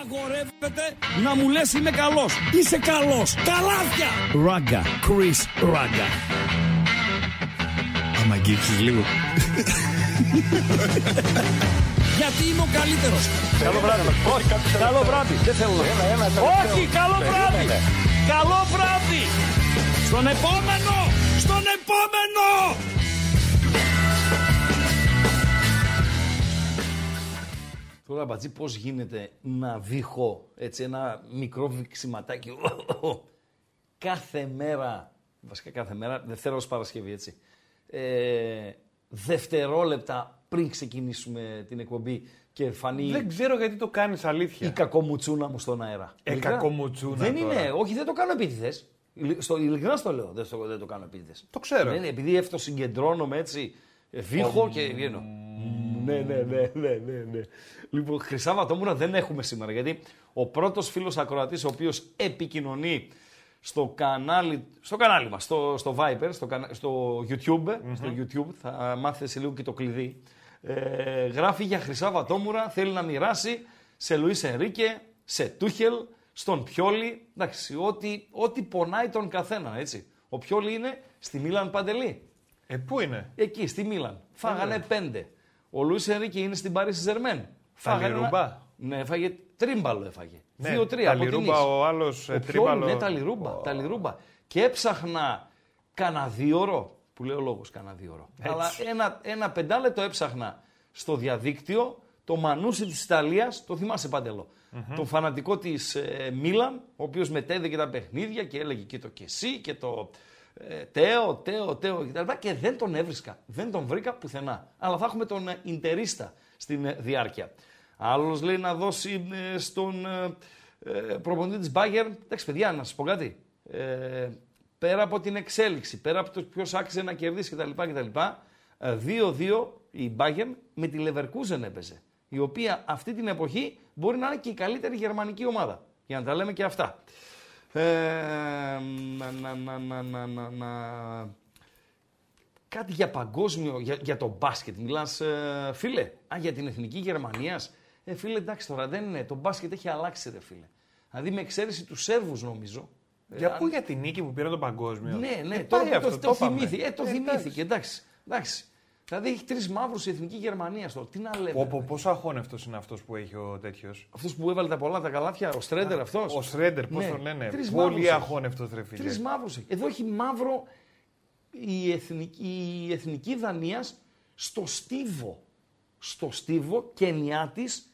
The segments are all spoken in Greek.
Απαγορεύεται να μου λες είμαι καλός. Είσαι καλός. Καλάθια. Ράγκα. Chris Ράγκα. Άμα αγγίξεις λίγο. Γιατί είμαι ο καλύτερος. Καλό βράδυ. Όχι, καλό βράδυ. Δεν θέλω να Όχι, καλό βράδυ. Καλό βράδυ. Στον επόμενο. Στον επόμενο. Τώρα μπατζή πώς γίνεται να βήχω έτσι ένα μικρό βηξιματάκι κάθε μέρα, βασικά κάθε μέρα, Δευτέρα ως Παρασκευή έτσι, ε, δευτερόλεπτα πριν ξεκινήσουμε την εκπομπή και φανεί Δεν ξέρω γιατί το κάνεις αλήθεια. η κακομουτσούνα μου στον αέρα. Ε, Ειλικρινά. κακομουτσούνα Δεν τώρα. είναι, όχι δεν το κάνω επίτηδες. Ειλι- Στο, ειλικρινά στο λέω, δεν, στο, δεν το κάνω επίτηδες. Το ξέρω. Δεν είναι, επειδή αυτοσυγκεντρώνομαι έτσι, ε, βήχω και βγαίνω. Ναι, ναι, ναι, ναι, ναι, ναι. Λοιπόν, Χρυσά Βατόμουρα δεν έχουμε σήμερα, γιατί ο πρώτος φίλος ακροατής, ο οποίος επικοινωνεί στο κανάλι, στο κανάλι μας, στο, στο Viper, στο, κανα- στο YouTube, στο YouTube, θα μάθετε σε λίγο και το κλειδί, ε, γράφει για Χρυσά Βατόμουρα, θέλει να μοιράσει σε Λουίς Ενρίκε, σε Τούχελ, στον Πιόλη, εντάξει, ό,τι, ό,τι πονάει τον καθένα, έτσι. Ο Πιόλη είναι στη Μίλαν Παντελή. Ε, πού είναι; Εκεί, στη Μίλαν. Φάγανε πέντε. Ο Λουίς Ενρίκε είναι στην Παρίσι Ζερμέν. Λιρούμπα. Ναι, έφαγε τρίμπαλο έφαγε. Ναι, Δύο-τρία. τα από την Λιρούμπα, ίση. ο άλλος, ε, Ο Πιόλη, τρίμπαλο. Ναι, τα λιρούμπα. Τα λιρούμπα. Και έψαχνα κανένα δύο ώρο, που λέει ο λόγος κανένα δύο ώρο. Αλλά ένα, ένα πεντάλεπτο έψαχνα στο διαδίκτυο το Μανούσι της Ιταλίας, το θυμάσαι Παντελό, τον φανατικό της ε, Μίλαν, ο οποίος μετέδεκε τα παιχνίδια και έλεγε και το και εσύ και το ε, Τέο, Τέο, Τέο κτλ. Και δεν τον έβρισκα, δεν τον βρήκα πουθενά. Αλλά θα έχουμε τον ε, Ιντερίστα στην ε, διάρκεια. Άλλος λέει να δώσει ε, στον ε, ε, προπονητή της Bayern, εντάξει παιδιά, να σας πω κάτι, ε, πέρα από την εξέλιξη, πέρα από το ποιος άξιζε να κερδίσει κτλ. κτλ ε, 2-2 η Bayern με τη Leverkusen έπαιζε. Η οποία αυτή την εποχή μπορεί να είναι και η καλύτερη γερμανική ομάδα. Για να τα λέμε και αυτά. Ε, να, να, να, να, να, να, να. Κάτι για παγκόσμιο, για, για το μπάσκετ. Μιλάς, ε, φίλε, α, για την εθνική Γερμανίας. Ε, φίλε, εντάξει τώρα, δεν είναι. Το μπάσκετ έχει αλλάξει, ρε φίλε. Δηλαδή με εξαίρεση τους Σέρβους νομίζω. Για Ε, πού για την νίκη που πήρε το παγκόσμιο; ναι, ναι, Ε, τώρα πάει που αυτό, το, το το είπαμε. θυμήθηκε. Ε, το Ε, θυμήθηκε, εντάξει. εντάξει. Δηλαδή έχει τρεις μαύρους η εθνική Γερμανία τώρα. Τι να λέμε. Πω, πω, πόσο αχώνευτο είναι αυτός που έχει ο τέτοιος. Αυτός που έβαλε τα πολλά τα καλάθια, ο Στρέντερ αυτός. Ο Σρέντερ, πώς Ναι. τον λένε. Τρεις Πολύ μαύρους έχει. αχώνευτο, ρε φίλε. Τρεις μαύρους έχει. Εδώ έχει μαύρο η εθνική, η εθνική Δανίας στο στίβο. Στο στίβο και της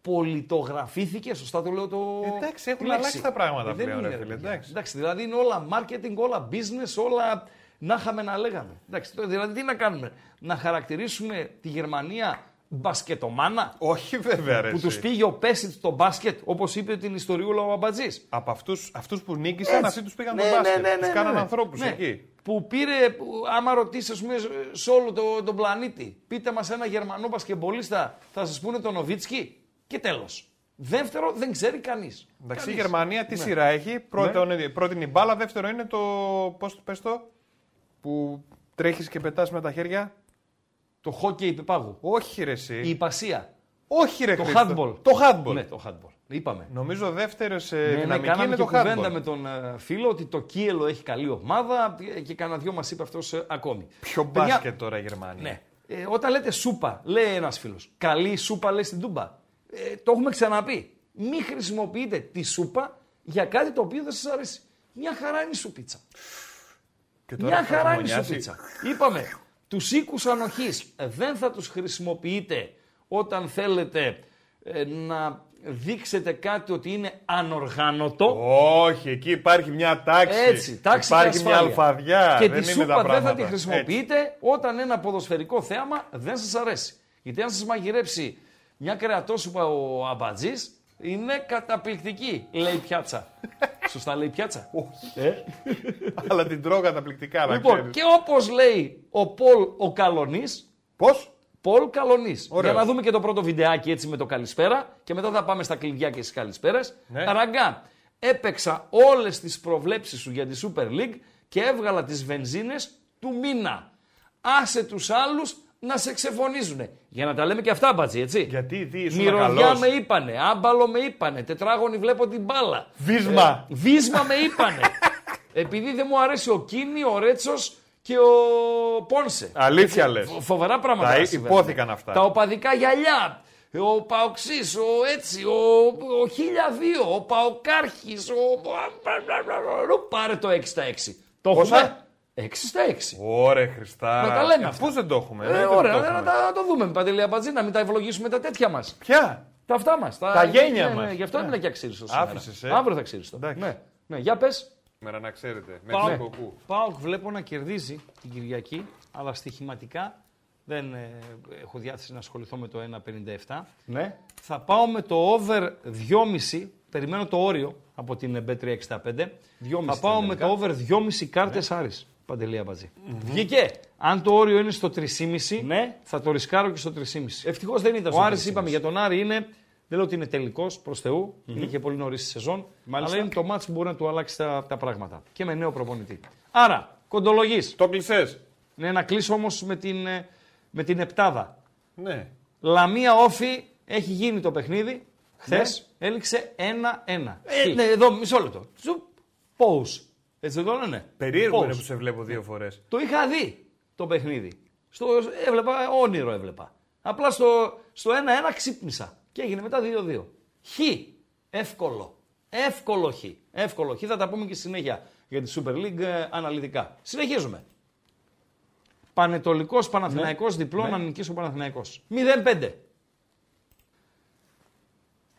πολιτογραφήθηκε. Σωστά το λέω το. Εντάξει, έχουν τη λέξη. αλλάξει τα πράγματα Ε, δεν πλέον, είναι, ρε φίλε, παιδιά. εντάξει. εντάξει. Δηλαδή είναι όλα marketing, όλα business, όλα να είχαμε να λέγαμε. Εντάξει, τώρα, δηλαδή τι να κάνουμε; Να χαρακτηρίσουμε τη Γερμανία μπασκετομάνα; Όχι, βέβαια, ρε. Που εσύ. του πήγε ο Πέσιτ στο μπάσκετ, όπως είπε την ιστοριούλα ο Αμπατζής. Από αυτούς, αυτούς που νίκησαν, αυτοί τους πήγαν Ναι, τον μπάσκετ. ναι, ναι, τους ναι, κάναν ναι. ανθρώπους Ναι. εκεί. Που πήρε, που, άμα ρωτήσεις, ας πούμε, σε όλο το, τον πλανήτη, πείτε μας ένα Γερμανό μπασκεμπολίστα, θα σας πούνε τον Νοβίτσκι και τέλος. Δεύτερο, δεν ξέρει κανείς. Εντάξει, η Γερμανία τι Ναι. σειρά έχει. Πρώτο, είναι- πρώτη είναι η μπάλα, δεύτερο είναι το. Πώς το πες το, που τρέχεις και πετάς με τα χέρια. Το χόκκι πεπάγου. Όχι, ρε, εσύ. Η υπασία. Όχι, ρε, Το Χρήστο. handball. Το handball. Ναι, το handball. Είπαμε. Νομίζω δεύτερος σε Ναι, ναι, δυναμική κάναμε είναι και το κουβέντα handball. με τον ε, φίλο ότι το Κίελο έχει καλή ομάδα ε, και κανένα δυο μας είπε αυτός ακόμη. Πιο Παιδιά, μπάσκετ τώρα η Γερμανία. Ναι. Ε, όταν λέτε σούπα, λέει ένας φίλος. Καλή σούπα λέει στην τούμπα. Ε, το έχουμε ξαναπεί. Μην χρησιμοποιείτε τη σούπα για κάτι το οποίο δεν σας αρέσει. Μια χαρά είναι η σουπίτσα. Και τώρα Μια θα χαρά είναι η χειμωνιάσει. σουπίτσα. Είπαμε, τους οίκους ανοχής δεν θα τους χρησιμοποιείτε όταν θέλετε ε, να δείξετε κάτι ότι είναι ανοργάνωτο. Όχι, εκεί υπάρχει μια τάξη. Έτσι, τάξη υπάρχει και μια ασφάλεια. αλφαδιά. Και δεν τη είναι τα σούπα δεν θα πράγματα. τη χρησιμοποιείτε όταν ένα ποδοσφαιρικό θέαμα δεν σας αρέσει. Γιατί αν σας μαγειρέψει μια κρεατόσουπα ο αμπατζής, είναι καταπληκτική, λέει πιάτσα. Σωστά λέει πιάτσα; Όχι. Ε; Αλλά την τρώω καταπληκτικά, να Λοιπόν, ξέρεις. και όπως λέει ο Πολ ο Καλονής, Πώς; Πολ Καλονής. Ωραίος. Για να δούμε και το πρώτο βιντεάκι έτσι με το καλησπέρα και μετά θα πάμε στα κλειδιά και στις καλησπέρες. Ναι. Ραγκά, έπαιξα όλες τις προβλέψεις σου για τη Super League και έβγαλα τις βενζίνες του μήνα. Άσε τους άλλους, να σε ξεφωνίζουν. Για να τα λέμε και αυτά, μπατζή, έτσι. Γιατί ήδη ήσουν Μυρωδιά καλός. με είπανε, άμπαλο με είπανε, τετράγωνη βλέπω την μπάλα. Βίσμα. Ε, βίσμα με είπανε. Επειδή δεν μου αρέσει ο Κίνη, ο Ρέτσος και ο Πόνσε. Αλήθεια Έτσι, λες. φο- Φοβερά πράγματα. Τα συμβαίνουν. υπόθηκαν αυτά. Τα οπαδικά γυαλιά. Ο Παοξής, ο έτσι, ο, ο 1002, ο Παοκάρχης, ο... Πάρε το 6 στα 6. Το Πόσα; έχουμε. 6 στα 6. Ωραία, Χριστάρα. Να τα λέμε Ε, αυτά. Πού δεν το έχουμε. Ε, εννοείται ωραία, δεν το να, έχουμε. τα, να το δούμε με Παντελή Αμπατζή, να μην τα ευλογήσουμε τα τέτοια μας. Ποια; Τα αυτά μας. Τα γένια ναι, μας. Ναι, γι' αυτό Ναι. έμεινα και αξίριστος. Άφησες, ε. Αύριο θα ξύριστο. Εντάξει. Ναι. ναι, για πες. Σήμερα να ξέρετε. Με Πάω, την κοκκού. Πάω, βλέπω να κερδίζει την Κυριακή, αλλά στοιχηματικά δεν ε, έχω διάθεση να ασχοληθώ με το 1,57. Ναι. Θα πάω με το over 2,5. Περιμένω το όριο από την Bet365. 2,5 Θα πάω με το over 2,5 κάρτες Άρης. Παντελή Αμπατζή. Βγήκε. Αν το όριο είναι στο 3,5, Ναι. θα το ρισκάρω και στο 3,5. Ευτυχώς δεν ήταν Ο Άρης είπαμε για τον Άρη είναι. Δεν λέω ότι είναι τελικός προς Θεού, είναι και πολύ νωρίς στη σεζόν. Μάλιστα. Αλλά είναι το μάτς που μπορεί να του αλλάξει τα, τα πράγματα. Και με νέο προπονητή. Άρα, κοντολογή. Το κλεισέ. Ναι, να κλείσω όμως με την, ε, με την επτάδα. Ναι. Λαμία όφη έχει γίνει το παιχνίδι. Χθες Ναι. έληξε 1-1. Ε, ναι, εδώ μισό λεπτό. Σου Πώς. Έτσι δεν το λένε. Περίεργο Πώς; είναι που σε βλέπω δύο φορές. Το είχα δει το παιχνίδι. Στο, έβλεπα, όνειρο έβλεπα. Απλά στο, στο 1-1 ξύπνησα. Και έγινε μετά 2-2. Χ. Εύκολο. Εύκολο χ. Εύκολο χ. Θα τα πούμε και στη συνέχεια για τη Super League ε, αναλυτικά. Συνεχίζουμε. Πανετολικός Παναθηναϊκός διπλό να νικήσει ο Παναθηναϊκός. 0-5.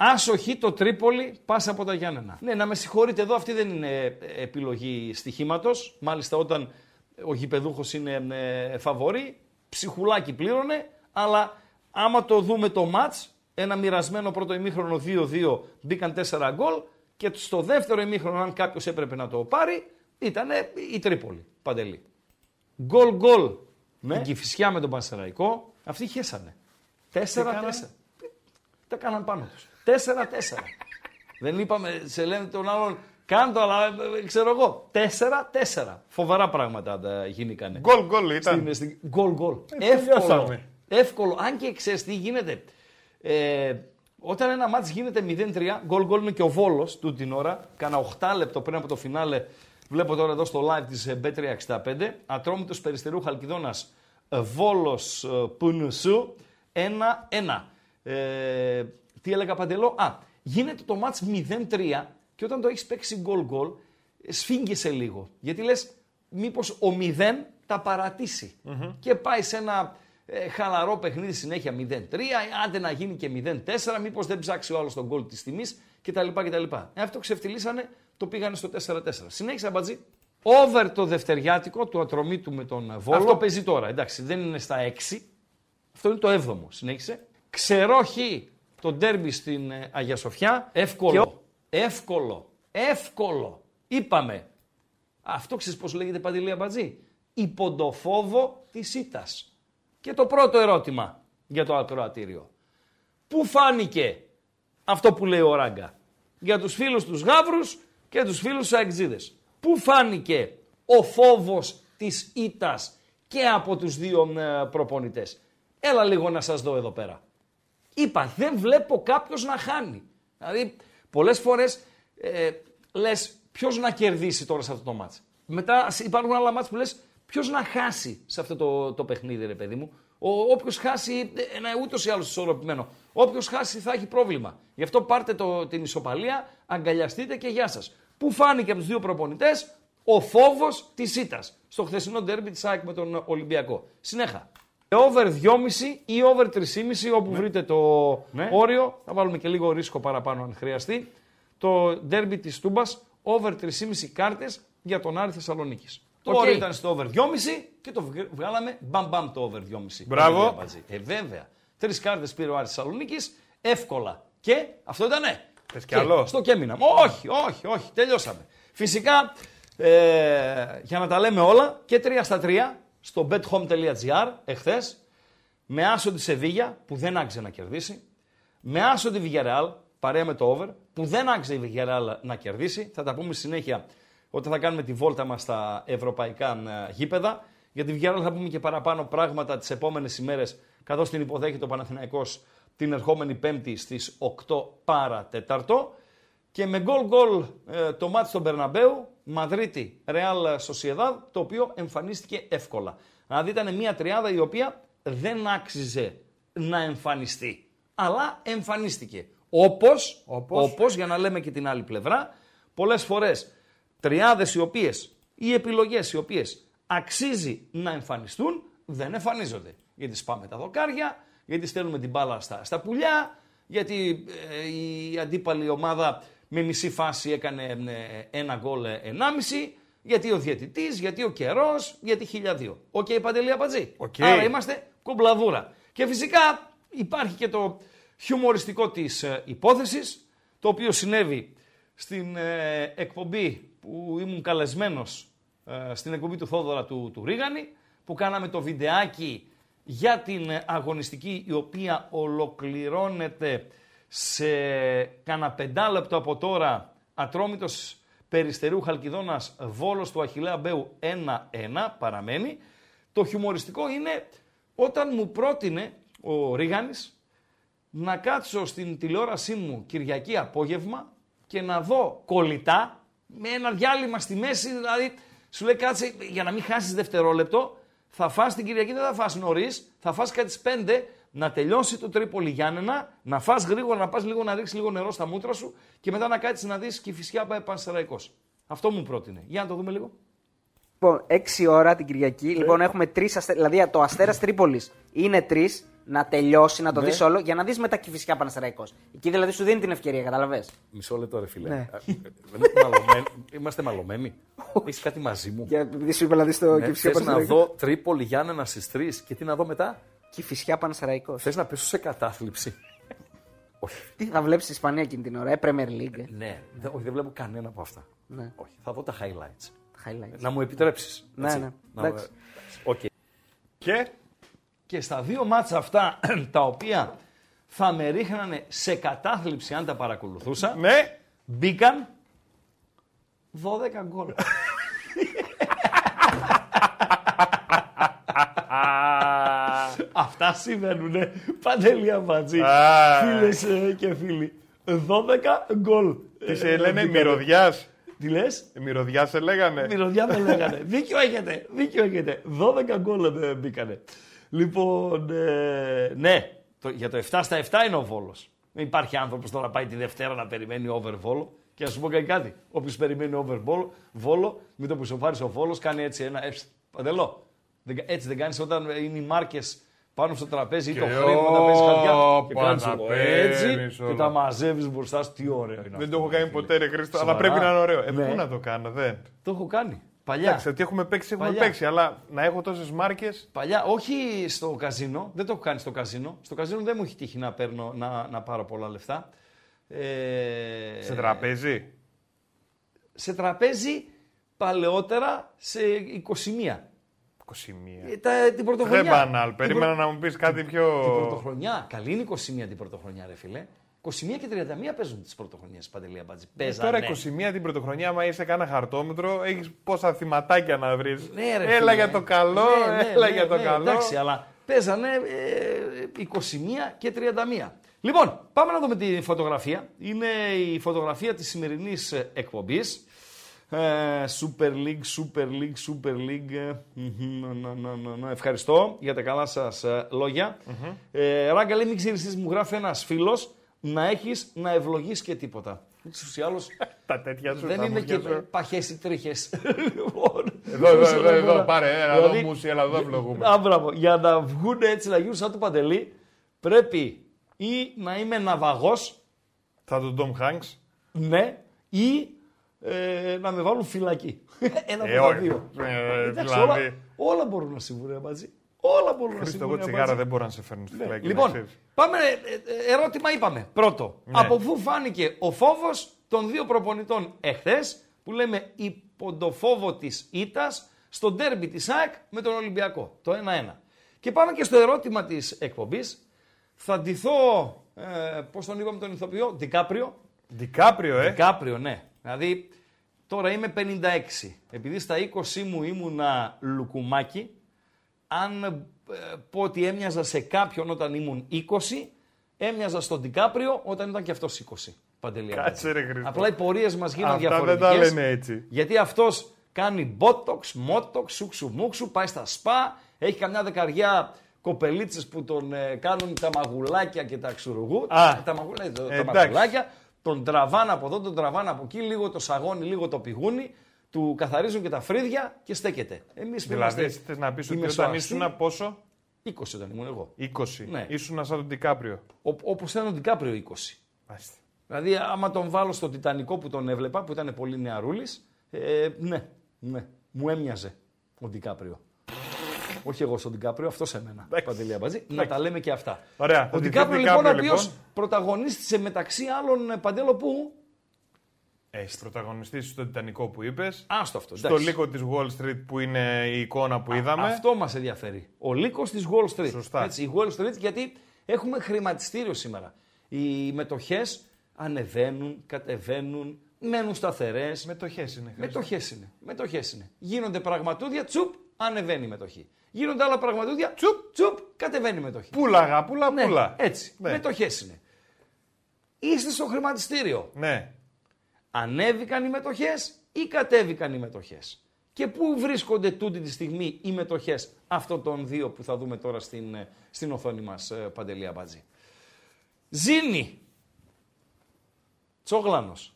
Άσοχη το Τρίπολη, πάσα από τα Γιάννενα. Ναι, να με συγχωρείτε εδώ, αυτή δεν είναι ε, επιλογή στοιχήματος. Μάλιστα, όταν ο γηπεδούχος είναι ε, φαβορή, ψυχουλάκι πλήρωνε. Αλλά άμα το δούμε το ματ, ένα μοιρασμένο πρώτο ημίχρονο 2-2, μπήκαν 4 γκολ. Και στο δεύτερο ημίχρονο, αν κάποιος έπρεπε να το πάρει, ήταν η Τρίπολη. Παντελή. Γκολ γκολ. Ναι. Την Κηφισιά με τον Πανσεραϊκό, αυτοί χέσανε. 4-4. κάνανε; Τα κάναν πάνω τους. 4-4. Δεν είπαμε, σε λένε τον άλλον, κάντο, αλλά ε, ξέρω εγώ. 4-4. Φοβερά πράγματα τα γίνηκαν. Γκολ γκολ ήταν. Στην, στην, γκολ γκολ. Ε, Εύκολο. τελειώσαμε. Εύκολο. Αν και ξέρεις τι γίνεται. Ε, όταν ένα μάτς γίνεται 0-3, γκολ γκολ είναι και ο Βόλος του την ώρα. Κάνα 8 λεπτό πριν από το φινάλε. Βλέπω τώρα εδώ στο live της ε, Bet365. Ατρόμητος Περιστερού Χαλκιδόνας ε, Βόλος ε, Πουνουσού 1-1. Ε, τι έλεγα Παντελό. Α, γίνεται το μάτς 0-3 και όταν το έχεις παίξει γκολ γκολ σφίγγεσαι λίγο. Γιατί λες μήπως ο 0 τα παρατησει και πάει σε ένα ε, χαλαρό παιχνίδι συνέχεια 0-3, άντε να γίνει και 0-4, μήπως δεν ψάξει ο άλλος τον γκολ της τιμής κτλ. κτλ. Ε, αυτό ξεφτυλίσανε, το πήγανε στο 4-4. Συνέχισε μπατζή. Over το δευτεριάτικο του ατρωμίτου με τον Βόλο. Αυτό παίζει τώρα, εντάξει, δεν είναι στα 6. Αυτό είναι το 7ο. Συνέχισε. Ξερόχι το ντέρμπι στην ε, Αγία Σοφιά. Εύκολο. Εύκολο. Εύκολο. Είπαμε. Αυτό ξέρεις πώς λέγεται Παντελή Αμπατζή; Υποντοφόβο της ήττας. Και το πρώτο ερώτημα για το ακροατήριο. Πού φάνηκε αυτό που λέει ο Ράγκα; Για τους φίλους τους γάβρους και τους φίλους τους αεξίδες. Πού φάνηκε ο φόβος της ήττας και από τους δύο ε, προπονητές; Έλα λίγο να σας δω εδώ πέρα. Είπα, δεν βλέπω κάποιος να χάνει. Δηλαδή, πολλές φορές ε, λες ποιος να κερδίσει τώρα σε αυτό το μάτς. Μετά υπάρχουν άλλα μάτς που λες ποιος να χάσει σε αυτό το, το παιχνίδι, ρε παιδί μου. Ο, όποιος χάσει, ε, ένα ούτως ή άλλως ισορροπημένο. Όποιος χάσει θα έχει πρόβλημα. Γι' αυτό πάρτε το, την ισοπαλία, αγκαλιαστείτε και γεια σας. Πού φάνηκε από τους δύο προπονητές ο φόβος της ήττας. Στο χθεσινό ντέρμπι της ΑΕΚ με τον Ολυμπιακό. Συνέχεια. Over 2,5 ή over 3,5 όπου βρείτε το Ναι. όριο. Θα βάλουμε και λίγο ρίσκο παραπάνω αν χρειαστεί. Το ντέρμπι της Τούμπας, over 3,5 κάρτες για τον Άρη Θεσσαλονίκης. Το Οκ. όριο ήταν στο over 2,5 και το βγ- βγάλαμε μπαμ μπαμ το over 2,5. Μπράβο. Παντελή Αμπατζή. Ε, βέβαια. Τρεις κάρτες πήρε ο Άρης Θεσσαλονίκης, εύκολα. Και αυτό ήτανε. Θες κι άλλο; Στο και έμεινα. Όχι, όχι, όχι. Τελειώσαμε. Φυσικά, ε, για να τα λέμε όλα, και 3 στα 3 στο bethome.gr εχθές, με άσο τη Σεβίγια που δεν άξιζε να κερδίσει, με άσο τη Villarreal, παρέα με το over, που δεν άξιζε η Villarreal να κερδίσει. Θα τα πούμε στη συνέχεια όταν θα κάνουμε τη βόλτα μας στα ευρωπαϊκά ε, γήπεδα. Για τη Villarreal θα πούμε και παραπάνω πράγματα τις επόμενες ημέρες, καθώς την υποδέχεται ο Παναθηναϊκός την ερχόμενη Πέμπτη στις 8 παρα τέταρτο. Και με γκολ γκολ ε, το μάτι στον Περναμπέου, Μαδρίτη, Ρεάλ Sociedad, το οποίο εμφανίστηκε εύκολα. Δηλαδή ήταν μια τριάδα η οποία δεν άξιζε να εμφανιστεί. Αλλά εμφανίστηκε. Όπως, Όπως. όπως για να λέμε και την άλλη πλευρά, πολλές φορές τριάδες οι οποίες, ή επιλογές οι οποίες αξίζει να εμφανιστούν, δεν εμφανίζονται. Γιατί σπάμε τα δοκάρια, γιατί στέλνουμε την μπάλα στα, στα πουλιά, γιατί ε, η αντίπαλη ομάδα με μισή φάση έκανε ε, ένα γκολ ε, ενάμιση, γιατί ο διαιτητής, γιατί ο καιρός, γιατί χίλια δύο. Οκ, Παντελή Αμπατζή. Οκ. Άρα είμαστε κομπλαδούρα. Και φυσικά υπάρχει και το χιουμοριστικό της ε, υπόθεσης, το οποίο συνέβη στην ε, εκπομπή που ήμουν καλεσμένος ε, στην εκπομπή του Θόδωρα του, του Ρίγανη, που κάναμε το βιντεάκι για την ε, αγωνιστική η οποία ολοκληρώνεται σε κάνα πεντάλεπτο από τώρα Ατρόμητος Περιστερίου Χαλκιδόνας Βόλος του Αχιλέα Μπέου 1-1 παραμένει. Το χιουμοριστικό είναι όταν μου πρότεινε ο Ρίγανης να κάτσω στην τηλεόρασή μου Κυριακή απόγευμα και να δω κολλητά με ένα διάλειμμα στη μέση, δηλαδή σου λέει κάτσε για να μην χάσεις δευτερόλεπτο, θα φας την Κυριακή, δεν θα φας νωρίς, θα φας κάτι στις 5, να τελειώσει το Τρίπολη Γιάννενα, να φας γρήγορα, να πας λίγο να ρίξεις λίγο νερό στα μούτρα σου και μετά να κάτσεις να δεις και φυσικά πάει Πανσεραϊκός. Αυτό μου πρότεινε. Για να το δούμε λίγο. Λοιπόν, 6 ώρα την Κυριακή. Λοιπόν, έχουμε τρεις αστέρε. Δηλαδή, το αστέρας Τρίπολης είναι τρεις. Να τελειώσει, να το Ναι. δεις όλο, για να δεις μετά και φυσικά Πανασεραϊκό. Εκεί δηλαδή σου δίνει την ευκαιρία, καταλαβέ. Μισό λεπτό ρε φίλε. Ναι. Είμαστε μαλωμένοι. Έχεις κάτι μαζί μου. Για επειδή σου είπα να δεις το Ναι, Κηφισιά θες να Πανσερραϊκό. δω Τρίπολη Γιάννενα στις 3 και τι να δω μετά; Κηφισιά Πανσερραϊκό. Θες να πέσω σε κατάθλιψη. Όχι. Τι θα βλέπεις στη Ισπανία εκείνη την ώρα, ε, Premier League. ε. Ναι, δεν, όχι, δεν βλέπω κανένα από αυτά. Ναι. Όχι, θα δω τα highlights. Highlights. Να μου επιτρέψεις. Ναι, έτσι. ναι. Να μου- Εντάξει. Οκ. Και Και στα δύο μάτσα αυτά, τα οποία θα με ρίχνανε σε κατάθλιψη αν τα παρακολουθούσα, ναι, μπήκαν 12 γκολ. Αυτά συμβαίνουνε. Παντελή Αμπατζή. Α. Φίλες ε, και φίλοι. 12 γκολ. τι σε Ε, λένε μπήκανε. μυρωδιά. Τι λες? Μυρωδιά σε λέγανε. Μυρωδιά δεν λέγανε. δίκιο έχετε. Δίκιο έχετε. 12 γκολ ε, μπήκανε. Λοιπόν, ε, ναι. Το, για το 7 στα 7 είναι ο Βόλος. Δεν υπάρχει άνθρωπο τώρα να πάει τη Δευτέρα να περιμένει over Βόλο. Και να σου πω και κάτι. Όποιο περιμένει over Βόλο, Βόλο με το που σου πάρει ο Βόλο κάνει έτσι ένα. Ε, παντελώ. Δεν κα- Έτσι δεν κάνει όταν είναι οι μάρκε πάνω στο τραπέζι ή το Και χρήμα όταν παίζεις χαρτιά. Και όπα, κάνεις τα έτσι παίρνεις και όλα. τα μαζεύεις μπροστά. σου. Τι ωραίο είναι. Δεν αυτό, το έχω ρε κάνει φίλε. ποτέ, ρε Χρήστο, αλλά Σοβαρά. πρέπει να είναι ωραίο. Ε, Ναι. πού να το κάνω, δεν. Το έχω κάνει. Παλιά. Εντάξει, ότι έχουμε παίξει, έχουμε Παλιά. παίξει, αλλά να έχω τόσες μάρκε. Παλιά, όχι στο καζίνο, δεν το έχω κάνει στο καζίνο. Στο καζίνο δεν μου έχει τύχει να, παίρνω, να, να πάρω πολλά λεφτά. Ε, Σε τραπέζι; Σε τραπέζι παλαιότερα σε 21. 21. Ε, τα, την πρωτοχρονιά. Δεν μπανάλ. Την Περίμενα πρω- να μου πεις κάτι πιο. Την πρωτοχρονιά. Καλή είναι 21 την πρωτοχρονιά, ρε φίλε. 21 και 31 παίζουν τις πρωτοχρονιές Παντελή Αμπάτζη. Ε, Παίζανε. Τώρα 21 την πρωτοχρονιά, άμα είσαι κάνα χαρτόμετρο, έχεις πόσα θυματάκια να βρεις. Ναι, ρε, έλα φίλε. για το καλό, Ναι, ναι, έλα ναι, για το ναι, καλό. Εντάξει, αλλά παίζανε ε, 21 και 31. Λοιπόν, πάμε να δούμε τη φωτογραφία. Είναι η φωτογραφία της σημερινής ε, εκπομπής. Ε, Super League, Super League, Super League. ε, μμμ, να, να, να, να. Ευχαριστώ για τα καλά σας ε, λογια Ε, Ράγκα λέει, μην ξέρεις τι μου γράφει ένας φίλος, να έχεις να ευλογείς και τίποτα. Ούτως ή άλλως, Τα τέτοια σου. δεν τα είμαι μούτια και σου. παχές ή τρίχες. Λοιπόν, Εδώ, εδώ, όσο εδώ, να εδώ, μπορώ. πάρε ένα Δηλαδή, εδώ μουσι, έλα εδώ ευλογούμε. Α, μπράβο. Για να βγουν έτσι, να γίνουν σαν του Παντελή, πρέπει ή να είμαι ναυαγός, Θα τον Tom Hanks. ναι, ή ε, να με βάλουν φυλακή. Ένα Ε, από τα όχι. δύο. Ε, Εντάξει, δηλαδή. όλα, όλα μπορούν να συμβούν, ρε, μαζί. Όλα μπορούν να Χρήστο, συμβούν. εγώ ρε, τσιγάρα μαζί. δεν μπορώ να σε φέρνω στη Ναι. φυλακή. να Λοιπόν, ξέρεις. πάμε. ε, ε, ερώτημα είπαμε. Πρώτο. Ναι. Από πού φάνηκε ο φόβος των δύο προπονητών εχθές, που λέμε υποντοφόβο της ήττας, στο ντέρμπι της ΑΕΚ με τον Ολυμπιακό. Το 1-1. Και πάμε και στο ερώτημα της εκπομπής. Θα ντυθώ. Ε, Πώς τον είπαμε τον ηθοποιό, Δικάπριο. Δικάπριο, ε. Δικάπριο, ναι. Δηλαδή, τώρα είμαι 56. Επειδή στα 20 μου ήμουνα λουκουμάκι, αν ε, πω ότι έμοιαζα σε κάποιον όταν ήμουν 20, έμοιαζα στον Τικάπριο όταν ήταν και αυτός 20. Παντελή Κάτσε Αμπατζή. ρε Χρήστο. Απλά οι πορείες μας γίνονται Αυτά δεν διαφορετικές. τα λένε έτσι. Γιατί αυτός κάνει μπότοξ, μότοξ, σούξου μουξου, πάει στα σπα, έχει καμιά δεκαριά κοπελίτσες που τον ε, κάνουν τα μαγουλάκια και τα ξουρουγού. Α, τα, μαγουλάκια, τα εντάξει. μαγουλάκια. Τον τραβάνε από εδώ, τον τραβάνε από εκεί, λίγο το σαγόνι, λίγο το πηγούνι. Του καθαρίζουν και τα φρύδια και στέκεται. Εμείς που Δηλαδή, είμαστε θες να πεις οι ότι όταν μεσοαστοί, ήσουν πόσο; 20 όταν ήμουν εγώ. 20. Ναι. Ήσουν σαν τον Τικάπριο. Όπως ήταν ο Ντικάπριο 20. Μάλιστα. Δηλαδή, άμα τον βάλω στο Τιτανικό που τον έβλεπα, που ήταν πολύ νεαρούλης, ε, ναι, ναι, μου έμοιαζε ο Ντικάπριο. Όχι εγώ στον Ντικάπριο, αυτός σε μένα. Παντελή Αμπατζή. Να τα λέμε και αυτά. Ωραία. Ο Ο Ντικάπριο Ντικάπριο, λοιπόν, ο οποίος λοιπόν. πρωταγωνίστησε μεταξύ άλλων ε, παντέλο που. Έχει πρωταγωνιστήσει στο Τιτανικό που είπες. Άστο αυτό. Στο εντάξει. λύκο της Wall Street που είναι η εικόνα που είδαμε. Αυτό μας ενδιαφέρει. Ο λύκος της Wall Street. Σωστά. Έτσι, η Wall Street γιατί έχουμε χρηματιστήριο σήμερα. Οι μετοχές ανεβαίνουν, κατεβαίνουν, μένουν σταθερές. Μετοχές είναι. Χρήστο. Μετοχές είναι. Μετοχές είναι. Γίνονται πραγματούδια, τσουπ, ανεβαίνει η μετοχή. Γίνονται άλλα πραγματούδια, τσουπ, τσουπ, κατεβαίνει η μετοχή. Πούλα, αγάπουλα, Ναι, πούλα. έτσι. Ναι. Μετοχές είναι. Είστε στο χρηματιστήριο. Ναι. Ανέβηκαν οι μετοχές ή κατέβηκαν οι μετοχές; Και πού βρίσκονται τούτη τη στιγμή οι μετοχές αυτών των δύο που θα δούμε τώρα στην, ε, στην οθόνη μας, ε, Παντελή Αμπατζή; Ζήνη. Τσόγλανος.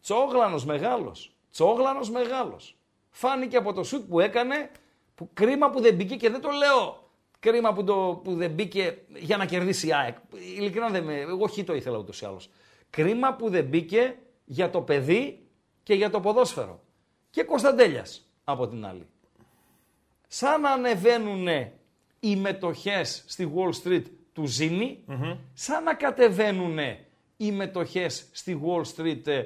Τσόγλανος μεγάλος. Τσόγλανος μεγάλος. Φάνηκε από το σουτ που έκανε, που κρίμα που δεν μπήκε και δεν το λέω κρίμα που, το, που δεν μπήκε για να κερδίσει η ΑΕΚ. Ειλικρινά δεν με, εγώ χι το ήθελα ούτως ή άλλως. Κρίμα που δεν μπήκε για το παιδί και για το ποδόσφαιρο. Και Κωνσταντέλιας από την άλλη. Σαν να ανεβαίνουν οι μετοχές στη Wall Street του ζηνη σαν να κατεβαίνουν οι μετοχές στη Wall Street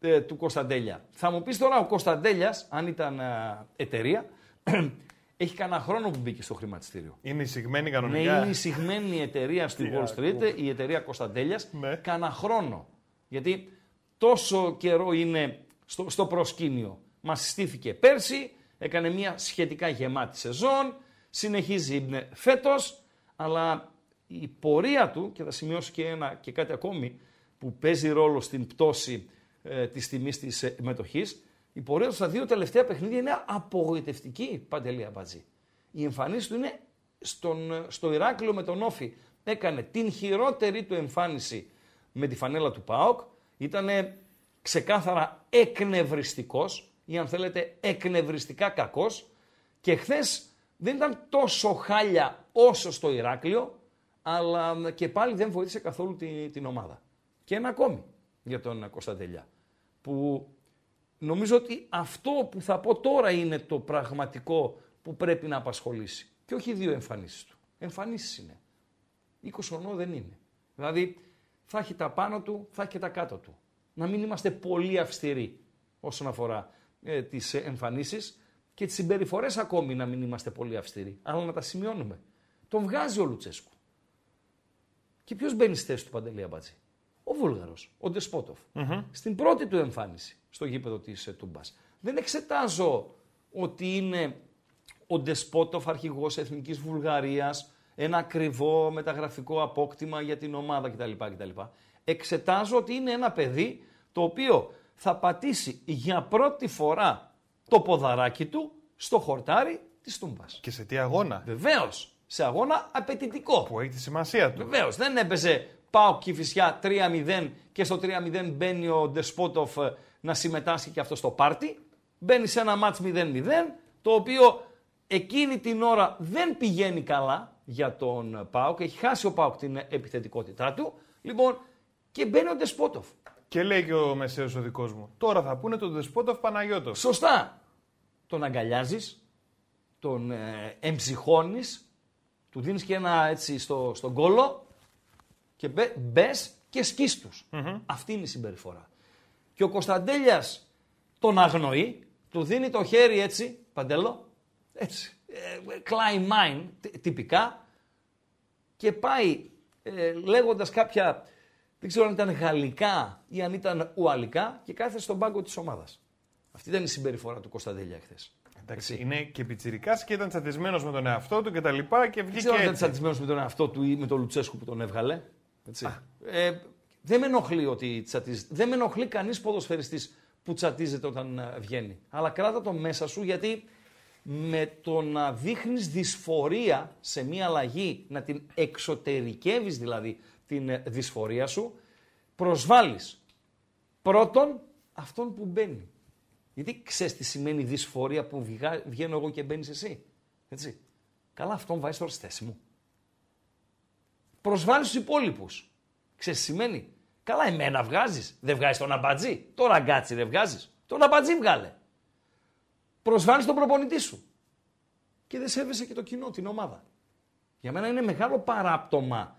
ε, ε, του Κωνσταντέλια. Θα μου πεις τώρα ο Κωνσταντέλιας, αν ήταν ε, εταιρεία, έχει κανένα χρόνο που μπήκε στο χρηματιστήριο; Είναι εισηγμένη Ναι, κανονικά. είναι εισηγμένη η εταιρεία στη Τι Wall Street, ακούω. η εταιρεία Κωνσταντέλιας, Ναι. κανένα χρόνο. Γιατί τόσο καιρό είναι στο, στο προσκήνιο. Μας συστήθηκε πέρσι, έκανε μια σχετικά γεμάτη σεζόν, συνεχίζει ε, φέτος, αλλά η πορεία του, και θα σημειώσω και, ένα, και κάτι ακόμη που παίζει ρόλο στην πτώση ε, της τιμής της ε, μετοχής, η πορεία του στα δύο τελευταία παιχνίδια είναι απογοητευτική, Παντελή Αμπατζή. Η εμφανίση του είναι στον, ε, στο Ηράκλειο με τον Όφη. Έκανε την χειρότερη του εμφάνιση με τη φανέλα του ΠΑΟΚ. Ήταν ξεκάθαρα εκνευριστικός ή αν θέλετε εκνευριστικά κακός και χθες δεν ήταν τόσο χάλια όσο στο Ηράκλειο αλλά και πάλι δεν βοήθησε καθόλου τη- την ομάδα. Και ένα ακόμη για τον Κωνσταντελιά που νομίζω ότι αυτό που θα πω τώρα είναι το πραγματικό που πρέπει να απασχολήσει και όχι οι δύο εμφανίσεις του. Εμφανίσεις είναι. 20 χρονών δεν είναι. Δηλαδή θα έχει τα πάνω του, θα έχει και τα κάτω του. Να μην είμαστε πολύ αυστηροί όσον αφορά ε, τις ε, εμφανίσεις και τις συμπεριφορές ακόμη να μην είμαστε πολύ αυστηροί, αλλά να τα σημειώνουμε. Τον βγάζει ο Λουτσέσκου. Και ποιος μπαίνει στη θέση του Παντελή Αμπατζή; Ο Βούλγαρος, ο ντεσποτοφ Στην πρώτη του εμφάνιση στο γήπεδο της ε, Τούμπας. Δεν εξετάζω ότι είναι ο Ντεσπότοφ, αρχηγός Εθνικής Βουλγαρίας, ένα ακριβό μεταγραφικό απόκτημα για την ομάδα κτλ. κτλ. Εξετάζω ότι είναι ένα παιδί το οποίο θα πατήσει για πρώτη φορά το ποδαράκι του στο χορτάρι της Τούμπας. Και σε τι αγώνα; Βεβαίως, σε αγώνα απαιτητικό. Που έχει τη σημασία του. Βεβαίως, δεν έπαιζε πάω Κηφισιά 3-0 και στο 3-0 μπαίνει ο Ντεσπότοφ ε, να συμμετάσχει και αυτό στο πάρτι. Μπαίνει σε ένα μάτς 0-0, το οποίο εκείνη την ώρα δεν πηγαίνει καλά για τον Πάουκ. Έχει χάσει ο Πάουκ την επιθετικότητά του. Λοιπόν, και μπαίνει ο Ντεσπότοφ. Και λέει και ο μεσαίος ο δικός μου. Τώρα θα πούνε τον Δεσπότοφ Παναγιώτοφ. Σωστά. Τον αγκαλιάζεις, τον ε, εμψυχώνεις, του δίνεις και ένα έτσι στο, στον κόλο και μπε, μπες και σκείς τους. Αυτή είναι η συμπεριφορά. Και ο Κωνσταντέλιας τον αγνοεί, του δίνει το χέρι έτσι, παντέλο, έτσι, ε, Klein mine, τυ- τυπικά, και πάει ε, λέγοντας κάποια, δεν ξέρω αν ήταν γαλλικά ή αν ήταν ουαλικά και κάθεται στον πάγκο της ομάδας. Αυτή ήταν η συμπεριφορά του Κωνσταντέλια χθες. Εντάξει, είναι και πιτσιρικάς και ήταν τσατισμένος με τον εαυτό του και τα λοιπά και Δεν βγήκε ξέρω αν ήταν έτσι. τσατισμένος με τον εαυτό του ή με τον Λουτσέσκου που τον έβγαλε. Έτσι. Ε, δεν με ενοχλεί ότι τσατίζεται. Δεν με ενοχλεί κανείς ποδοσφαιριστής που τσατίζεται όταν ε, βγαίνει. Αλλά κράτα το μέσα σου γιατί με το να δείχνεις δυσφορία σε μία αλλαγή, να την εξωτερικεύεις δηλαδή την ε, δυσφορία σου, προσβάλλεις πρώτον αυτόν που μπαίνει. Γιατί ξέρεις τι σημαίνει δυσφορία που βγα- βγαίνω εγώ και μπαίνεις εσύ. Έτσι. Καλά, αυτόν βάζεις τώρα στη θέση μου. Προσβάλλεις τους υπόλοιπους. Ξέρεις τι σημαίνει; Καλά, εμένα βγάζεις. Δεν βγάζει τον Αμπατζή. Το Ραγκάτση δεν βγάζεις. Τον Αμπατζή βγάλε. Προσβάλλεις τον προπονητή σου. Και δεν σέβεσαι και το κοινό, την ομάδα. Για μένα είναι μεγάλο παράπτωμα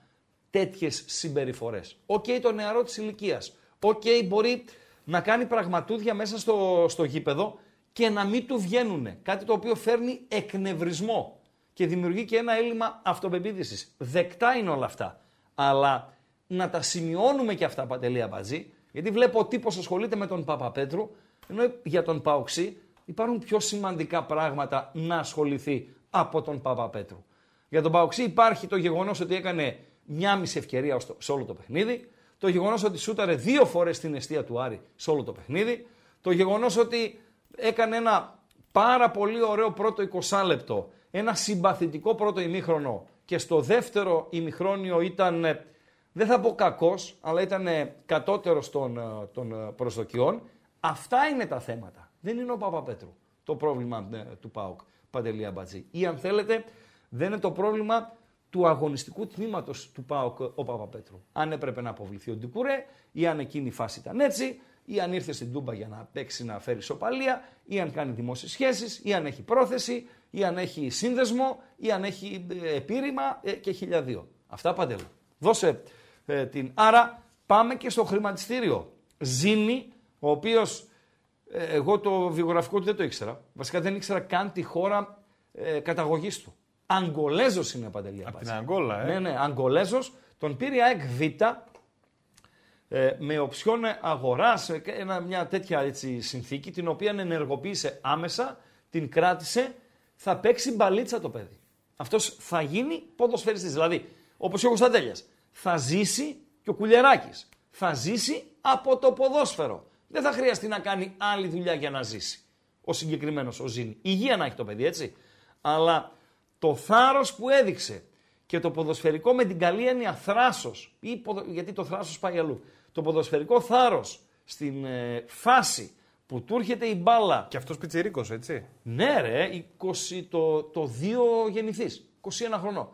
τέτοιες συμπεριφορές. Οκ, το νεαρό της ηλικίας. Οκ, μπορεί να κάνει πραγματούδια μέσα στο, στο γήπεδο και να μην του βγαίνουν. Κάτι το οποίο φέρνει εκνευρισμό και δημιουργεί και ένα έλλειμμα αυτοπεποίθησης. Δεκτά είναι όλα αυτά. Αλλά να τα σημειώνουμε και αυτά παντελή αμπατζή, γιατί βλέπω ο τύπος ασχολείται με τον Παπαπέτρου, ενώ για τον Παοξή υπάρχουν πιο σημαντικά πράγματα να ασχοληθεί από τον Παπαπέτρου. Για τον Παοξή υπάρχει το γεγονός ότι έκανε μια μισή ευκαιρία στο- σε όλο το παιχνίδι, το γεγονός ότι σούταρε δύο φορές στην αιστεία του Άρη σε όλο το παιχνίδι, το γεγονός ότι έκανε ένα πάρα πολύ ωραίο πρώτο 20 λεπτό, ένα συμπαθητικό πρώτο ημίχρονο και στο δεύτερο ημιχρόνιο ήταν, ε, δεν θα πω κακός, αλλά ήταν ε, κατώτερος των, ε, των ε, προσδοκιών. Αυτά είναι τα θέματα. Δεν είναι ο Παπαπέτρου το πρόβλημα ε, του ΠΑΟΚ, Παντελή Αμπατζή. Ή αν θέλετε, δεν είναι το πρόβλημα του αγωνιστικού τμήματος του ΠΑΟΚ ο Παπαπέτρου. Αν έπρεπε να αποβληθεί ο Ντικουρέ, ή αν εκείνη η φάση ήταν έτσι, ή αν ήρθε στην Τούμπα για να παίξει να φέρει σοπαλία, ή αν κάνει δημόσιες σχέσεις, ή αν έχει πρόθεση, ή αν έχει σύνδεσμο, ή αν έχει ε, επίρρημα ε, και χιλιαδίο. Αυτά παντέλο. Δώσε ε, την. Άρα πάμε και στο χρηματιστήριο. Ζήνη, ο οποίος εγώ το βιογραφικό του δεν το ήξερα. Βασικά δεν ήξερα καν τη χώρα ε, καταγωγής του. Αγκολέζο είναι παντελή. Από την Αγκόλα, ε. Ναι, ναι, Αγκολέζος. Τον πήρε η ΑΕΚ Β ε, με οψιόν αγοράς, ε, και ένα, μια τέτοια έτσι, συνθήκη, την οποία ενεργοποίησε άμεσα, την κράτησε, θα παίξει μπαλίτσα το παιδί. Αυτός θα γίνει ποδοσφαιριστής. Δηλαδή, όπως και ο Κωνσταντέλιας, θα ζήσει και ο Κουλιεράκης. Θα ζήσει από το ποδόσφαιρο. Δεν θα χρειαστεί να κάνει άλλη δουλειά για να ζήσει. Ο συγκεκριμένος, ο Ζήνη. Υγεία να έχει το παιδί, έτσι. Αλλά το θάρρος που έδειξε και το ποδοσφαιρικό με την καλή έννοια θράσος, ή ποδο- γιατί το θράσος πάει αλλού, το ποδοσφαιρικό θάρρος στην ε, φάση που του έρχεται η μπάλα, Και αυτός πιτσιρίκος, έτσι. ναι ρε, 20, το, το 2 γεννηθής, 21 χρονών,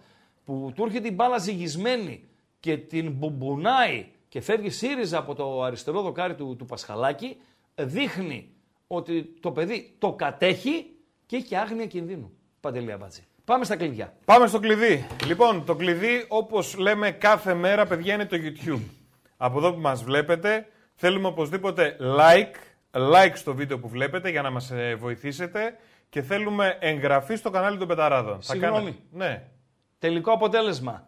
που του έρχεται η μπάλα ζυγισμένη και την μπουμπουνάει και φεύγει ΣΥΡΙΖΑ από το αριστερό δοκάρι του, του Πασχαλάκη, δείχνει ότι το παιδί το κατέχει και έχει και άγνοια κινδύνου. Παντελή Αμπάτζη. Πάμε στα κλειδιά. Πάμε στο κλειδί. Λοιπόν, το κλειδί, όπως λέμε κάθε μέρα, παιδιά, είναι το YouTube. Από εδώ που μας βλέπετε, θέλουμε οπωσδήποτε like, like στο βίντεο που βλέπετε για να μας βοηθήσετε και θέλουμε εγγραφή στο κανάλι των Πεταράδων. Θα Συγγνώμη. κάνετε- Ναι. Τελικό αποτέλεσμα.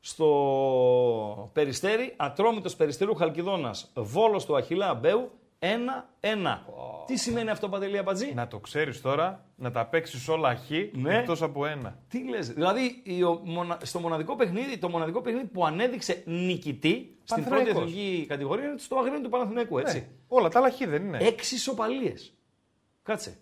Στο Περιστέρι, Ατρόμητος Περιστέρου Χαλκιδόνας, Βόλος του Αχιλά Μπέου, 1-1. Τι σημαίνει αυτό, Παντελή Αμπατζή; Να το ξέρεις τώρα, να τα παίξεις όλα χ Ναι. εκτός από ένα. Τι λες, δηλαδή η- ο μονα- στο μοναδικό παιχνίδι, το μοναδικό παιχνίδι που ανέδειξε νικητή στην πρώτη Παναθηναϊκός. εθνική κατηγορία είναι στο Αγρίνιο του Παναθηναϊκού, έτσι. Ναι. Όλα τα άλλα χ δεν είναι. Έξι ισοπαλίες. Κάτσε.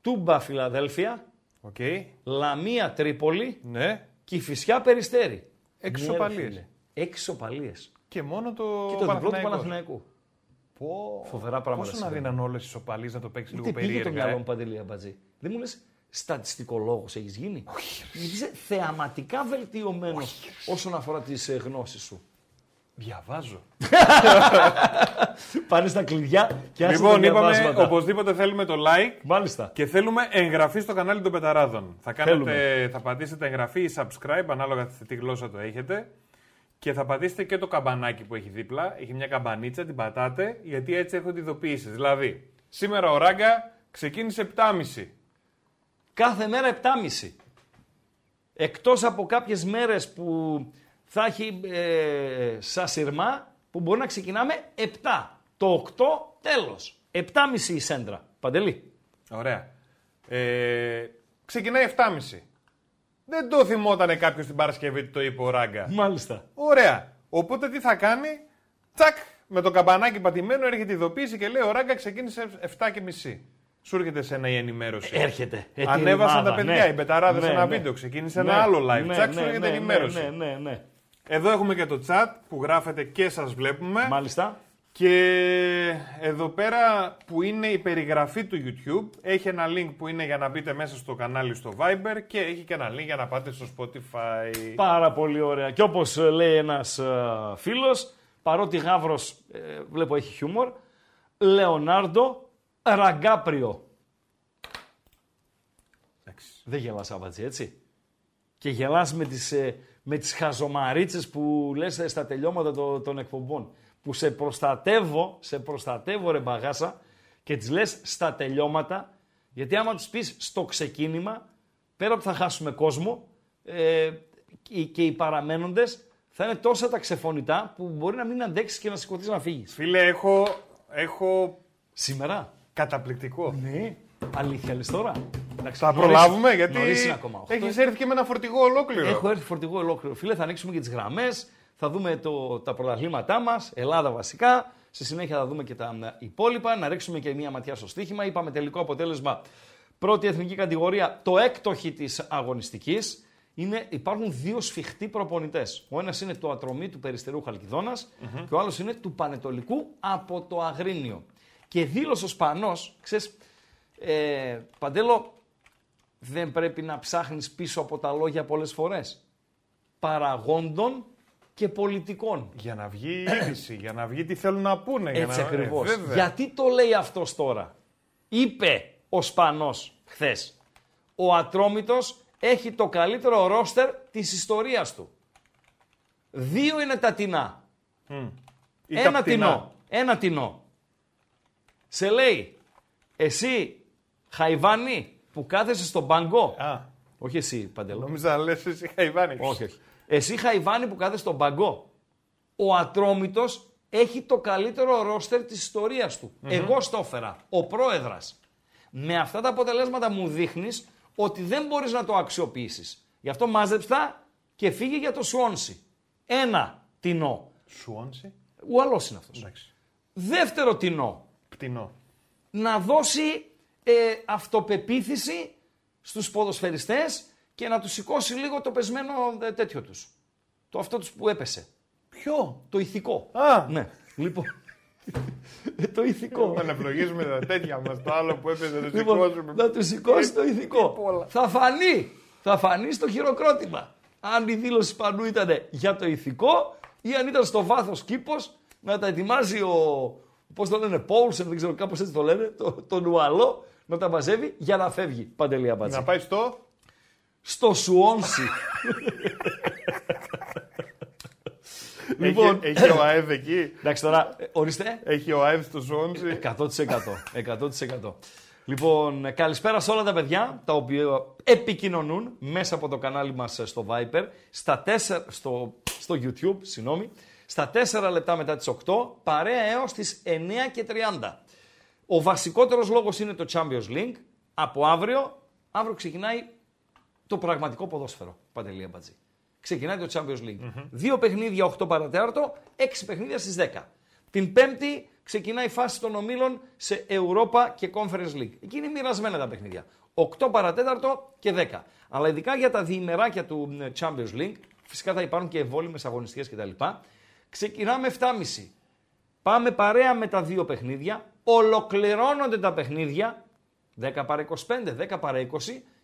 Τούμπα Φιλαδέλφια, Οκ. Λαμία Τρίπολη, Ναι. Κηφισιά Περιστέρι. Έξι Ναι, ρε ισοπαλίες. φίλε. Έξι ισοπαλίες. Και μόνο το. Και το διπλό του Παναθηναϊκός. Παναθηναϊκού. Πω. Φοβερά πράγματα Πόσο να συμβαίνουν. δίναν όλες τι ισοπαλίες να το παίξει λίγο Τι πήγε το περίεργα. μυαλό ε. μου παντελή αμπατζή. Δεν μου λες στατιστικολόγος έχεις γίνει; Γιατί είσαι θεαματικά βελτιωμένος όσον αφορά τις γνώσεις σου. Διαβάζω. Πάνε στα κλειδιά και άσε Λοιπόν, τα είπαμε διαβάσματα. οπωσδήποτε θέλουμε το like Μάλιστα. και θέλουμε εγγραφή στο κανάλι των Πεταράδων. Θα, κάνετε, Θέλουμε. θα πατήσετε εγγραφή ή subscribe ανάλογα σε τι γλώσσα το έχετε. Και θα πατήσετε και το καμπανάκι που έχει δίπλα. Έχει μια καμπανίτσα, την πατάτε, γιατί έτσι έχω ειδοποιήσεις. Δηλαδή, σήμερα ο Ράγκα ξεκίνησε 7.30. Κάθε μέρα 7.30. Εκτός από κάποιες μέρες που θα έχει ε, σαν σειρμά που μπορεί να ξεκινάμε 7. Το 8 τέλος. 7.30 η σέντρα. Παντελή. Ωραία. Ε, ξεκινάει 7.30. Δεν το θυμότανε κάποιος την Παρασκευή ότι το είπε ο Ράγκα. Μάλιστα. Ωραία. Οπότε τι θα κάνει, τσακ, με το καμπανάκι πατημένο έρχεται η ειδοποίηση και λέει ο Ράγκα ξεκίνησε 7.30. Σου έρχεται σε ένα η ενημέρωση. Έρχεται. Ε, Ανέβασαν την τα ομάδα, παιδιά, ναι. οι μπεταράδες Ναι, ένα ναι. βίντεο. Ξεκίνησε Ναι, ένα άλλο live. ναι, Τσακ, σου ναι, έρχεται ναι, ενημέρωση. Ναι, ναι, ναι. Εδώ έχουμε και το chat που γράφετε και σας βλέπουμε. Μάλιστα. Και εδώ πέρα που είναι η περιγραφή του YouTube έχει ένα link που είναι για να μπείτε μέσα στο κανάλι στο Viber και έχει και ένα link για να πάτε στο Spotify. Πάρα πολύ ωραία. Και όπως ε, λέει ένας ε, φίλος, παρότι Γαύρος, ε, βλέπω έχει χιούμορ, Λεωνάρντο Ραγκάπριο. Δεν γελάς Αβατζή, έτσι; Και γελάς με τις, ε, με τις χαζομαρίτσες που λες ε, στα τελειώματα των, των εκπομπών. Που σε προστατεύω, σε προστατεύω ρε μπαγάσα και τις λες στα τελειώματα, γιατί άμα τους πεις στο ξεκίνημα, πέρα που θα χάσουμε κόσμο, ε, και, και οι παραμένοντες θα είναι τόσα τα ξεφωνητά που μπορεί να μην αντέξεις και να σηκωθείς να φύγεις. Φίλε, έχω, έχω Σήμερα. καταπληκτικό. Ναι. Αλήθεια λες τώρα; Εντάξει, Θα νωρίς- προλάβουμε γιατί νωρίς είναι ακόμα. Οχτώ. έχεις έρθει και με ένα φορτηγό ολόκληρο. Έχω έρθει φορτηγό ολόκληρο. Φίλε, θα ανοίξουμε και τις γραμμές. Θα δούμε το, τα πρωταθλήματά μας, Ελλάδα βασικά. Στη συνέχεια θα δούμε και τα ε, υπόλοιπα. Να ρίξουμε και μία ματιά στο στοίχημα. Είπαμε τελικό αποτέλεσμα. Πρώτη εθνική κατηγορία, το έκτοχη της αγωνιστικής. Είναι, υπάρχουν δύο σφιχτοί προπονητές. Ο ένας είναι το ατρομή του Περιστερού Χαλκιδόνας και ο άλλος είναι του Πανετολικού από το Αγρίνιο. Και δήλωσε ο Σπανός, ξέρεις, ε, Παντέλο, δεν πρέπει να ψάχνεις πίσω από τα λόγια πολλές φορές. Παραγόντων και πολιτικών. Για να βγει η είδηση, για να βγει τι θέλουν να πούνε. για Έτσι να... ακριβώς. Ε, βέβαια. Γιατί το λέει αυτός τώρα; Είπε ο Σπανός χθες. Ο Ατρόμητος έχει το καλύτερο ρόστερ της ιστορίας του. Δύο είναι τα τεινά. Ή τα Ένα πτηνά. τεινό. Ένα τεινό. Σε λέει, εσύ Χαϊβάνι που κάθεσαι στον πάγκο. Α, Όχι εσύ, Παντελό. νόμιζα να λες εσύ Χαϊβάνη. Όχι, όχι. Εσύ Χαϊβάνι που κάθεσαι στον πάγκο. Ο Ατρόμητος έχει το καλύτερο ρόστερ της ιστορίας του. Εγώ στο έφερα. Ο πρόεδρας. Με αυτά τα αποτελέσματα μου δείχνεις ότι δεν μπορείς να το αξιοποιήσεις. Γι' αυτό μάζεψτα και φύγε για το Σουόνσι. Ένα τεινό. Σουόνσι; Ο άλλος είναι αυτός. Εντάξει. Δεύτερο τεινό. Πτηνό. να δώσει ε, αυτοπεποίθηση στους ποδοσφαιριστές και να τους σηκώσει λίγο το πεσμένο ε, τέτοιο τους. Το αυτό τους που έπεσε. Ποιο; Το ηθικό. Α. Ναι. Λοιπόν, ε, το ηθικό. Να ευλογήσουμε τα τέτοια μας, το άλλο που έπαιζε το Λοιπόν, σηκώσουμε. να τους σηκώσει το ηθικό. πολλά. Θα φανεί. Θα φανεί στο χειροκρότημα. Αν η δήλωση πανού ήταν για το ηθικό ή αν ήταν στο βάθος κήπος να τα ετοιμάζει ο, πώς το λένε, Πόλσεν, δεν ξέρω κάπως έτσι το λένε, το, το νουαλό, να τα μαζεύει για να φεύγει. Παντελή Αμπατζή. Να πάει στο... Στο Σουόνσι. Λοιπόν. Έχει, έχει ο ΑΕΔ εκεί; Εντάξει τώρα, ε, ορίστε. Έχει ο ΑΕΔ στο Σουόνσι; 100%. 100%. Λοιπόν, ε, καλησπέρα σε όλα τα παιδιά τα οποία επικοινωνούν μέσα από το κανάλι μας ε, στο Viper, στα 4, στο, στο YouTube, συγγνώμη, στα 4 λεπτά μετά τις 8, παρέα έως τις 9 και 30. Ο βασικότερος λόγος είναι το Champions League. Από αύριο, αύριο ξεκινάει το πραγματικό ποδόσφαιρο, Παντελία Μπατζή. Ξεκινάει το Champions League. Δύο παιχνίδια 8 παρατέταρτο, 6 παιχνίδια στις 10. Την Πέμπτη ξεκινάει η φάση των ομίλων σε Europa και Conference League. Εκεί είναι μοιρασμένα τα παιχνίδια. 8 παρατέταρτο και 10. Αλλά ειδικά για τα διημεράκια του ε, Champions League, φυσικά θα υπάρχουν και ευόλυμες αγωνιστικές κτλ. Ξεκινάμε 7.30. Πάμε παρέα με τα δύο παιχνίδια, ολοκληρώνονται τα παιχνίδια, 10 παρα 25, 10 παρα 20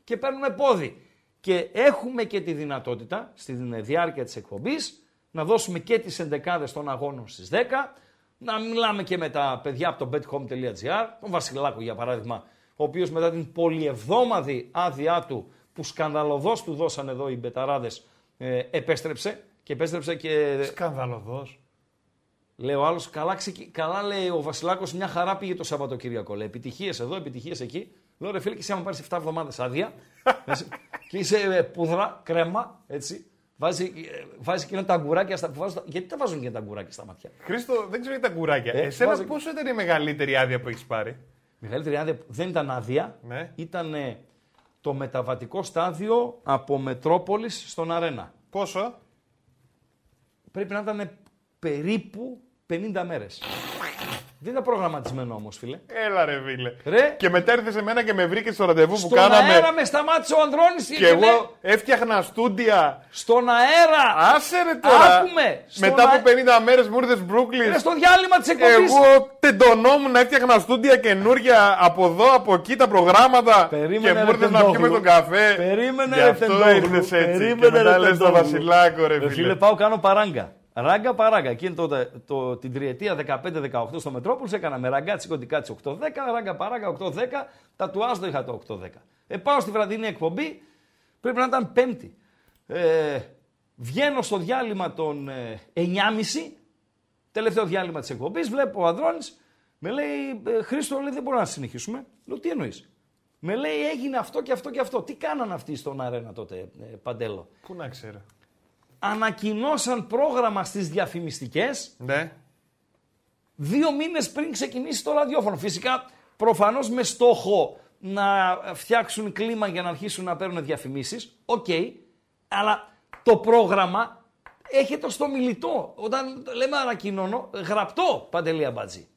και παίρνουμε πόδι. Και έχουμε και τη δυνατότητα, στη διάρκεια της εκπομπής, να δώσουμε και τις εντεκάδες των αγώνων στις 10, να μιλάμε και με τα παιδιά από το bethome.gr, τον Βασιλάκο για παράδειγμα, ο οποίος μετά την πολυεβδόμαδη άδειά του, που σκανδαλωδώς του δώσαν εδώ οι μπεταράδες, ε, επέστρεψε και επέστρεψε και Σκανδαλωδός. Λέει ο άλλος, καλά, ξεκι... καλά λέει ο Βασιλάκος, μια χαρά πήγε το Σαββατοκύριακο. Λέει επιτυχίες εδώ, επιτυχίες εκεί. Λέω ρε φίλε, και εσύ άμα πάρεις 7 εβδομάδες άδεια έτσι, και είσαι ε, πουδρά, κρέμα, έτσι. Βάζει, ε, βάζει εκείνα τα αγκουράκια στα. Που βάζουν, τα- γιατί τα βάζουν και τα αγκουράκια στα μάτια; Χρήστο, δεν ξέρω για τα κουράκια. Ε, Εσένα βάζω- πόσο ήταν η μεγαλύτερη άδεια που έχεις πάρει; Μεγαλύτερη άδεια που δεν ήταν άδεια. Ναι. Ήταν το μεταβατικό στάδιο από Μετρόπολης στον Αρένα. Πόσο; Πρέπει να ήταν περίπου 50 μέρες. Δεν ήταν προγραμματισμένο όμως, φίλε. Έλα ρε φίλε. Ρε. Και μετά ήρθε σε μένα και με βρήκες στο ραντεβού που Στον κάναμε. αέρα με σταμάτησε ο Ανδρώνης Και και λέει, εγώ έφτιαχνα στούντια. Στον αέρα! Άσε ρε τώρα. Άκουμε. Στον Μετά αε- από 50 μέρες μου ήρθες Brooklyn. Είναι στο διάλειμμα της εκπομπής. Εγώ τεντωνόμουν, έφτιαχνα στούντια καινούρια από εδώ, από εκεί τα προγράμματα. Περίμενε, και ρε, μου ήρθες να Τεντόγλου. πιούμε τον καφέ. Περίμενε, Γι' ρε, αυτό Τεντόγλου. ήρθες έτσι. Περίμενε, και μετά ρε, λες το Τεντόγλου. Βασιλάκο, ρε Ρε φίλε. φίλε, πάω κάνω παράγκα. Ράγκα παράγκα. Εκείνη τότε, το, την τριετία 15-18 στο Μετρόπολης έκανα ραγκάτσι κοντικάτσι 8-10, ράγκα παράγκα 8-10, τα του Άσδο είχα το 8-10. Ε, πάω στη βραδινή εκπομπή, πρέπει να ήταν Πέμπτη. Ε, βγαίνω στο διάλειμμα των ε, 9.30, τελευταίο διάλειμμα της εκπομπής, βλέπω ο Ανδρώνης, με λέει ε, Χρήστο, λέει, δεν μπορούμε να συνεχίσουμε. Λέω, τι εννοείς; Με λέει έγινε αυτό και αυτό και αυτό. Τι κάναν αυτοί στον αρένα τότε, ε, Παντέλο; Πού να ξέρω. Ανακοινώσαν πρόγραμμα στις διαφημιστικές Ναι. δύο μήνες πριν ξεκινήσει το ραδιόφωνο. Φυσικά, προφανώς με στόχο να φτιάξουν κλίμα για να αρχίσουν να παίρνουν διαφημίσεις. Οκ, αλλά το πρόγραμμα έχετε στο μιλητό. Όταν λέμε ανακοινώνω, γραπτό Παντελή Αμπατζή.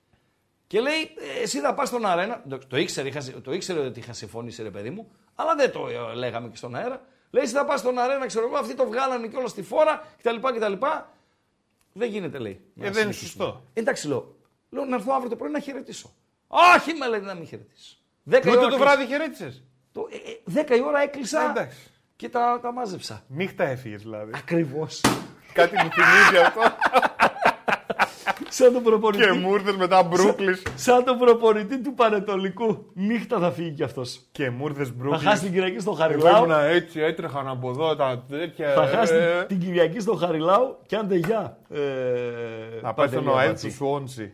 Και λέει, «Ε, εσύ θα πας στον αρένα. Το, το, ήξερε, είχα, το ήξερε ότι είχα συμφωνήσει, ρε παιδί μου, αλλά δεν το ε, λέγαμε και στον αέρα. Λέει, εσύ θα πας στον αρένα, ξέρω εγώ, αυτοί το βγάλανε και όλα στη φόρα κτλ. κτλ. Δεν γίνεται, λέει. να Ε, δεν είναι συνεχίσουμε. σωστό. Εντάξει, λέω. Λέω να έρθω αύριο το πρωί να χαιρετήσω. Όχι, με λέει να μην χαιρετήσω. Δέκα η Τούτο ώρα το κλείσα. βράδυ χαιρέτησες; Το, ε, ε, δέκα η ώρα έκλεισα Ε, εντάξει. και τα, τα μάζεψα. Νύχτα έφυγες δηλαδή. Ακριβώς. Κάτι μου θυμίζει αυτό. Σαν τον προπονητή. και μου ήρθες μετά Brooklyn. Σαν τον προπονητή του Πανετολικού. Νύχτα θα φύγει κι αυτός. και μου ήρθες Θα Brooklyn. χάσει την Κυριακή στο Εγώ Χαριλάου. ήμουνα έτσι, έτρεχαν από εδώ τα τέτοια. Θα χάσει ε, την- την Κυριακή στο Χαριλάου και άντε γεια. Ε, Θα πάει στον Παντελή ΟΑΕΔ Αμπατζή. του Σουόντσι.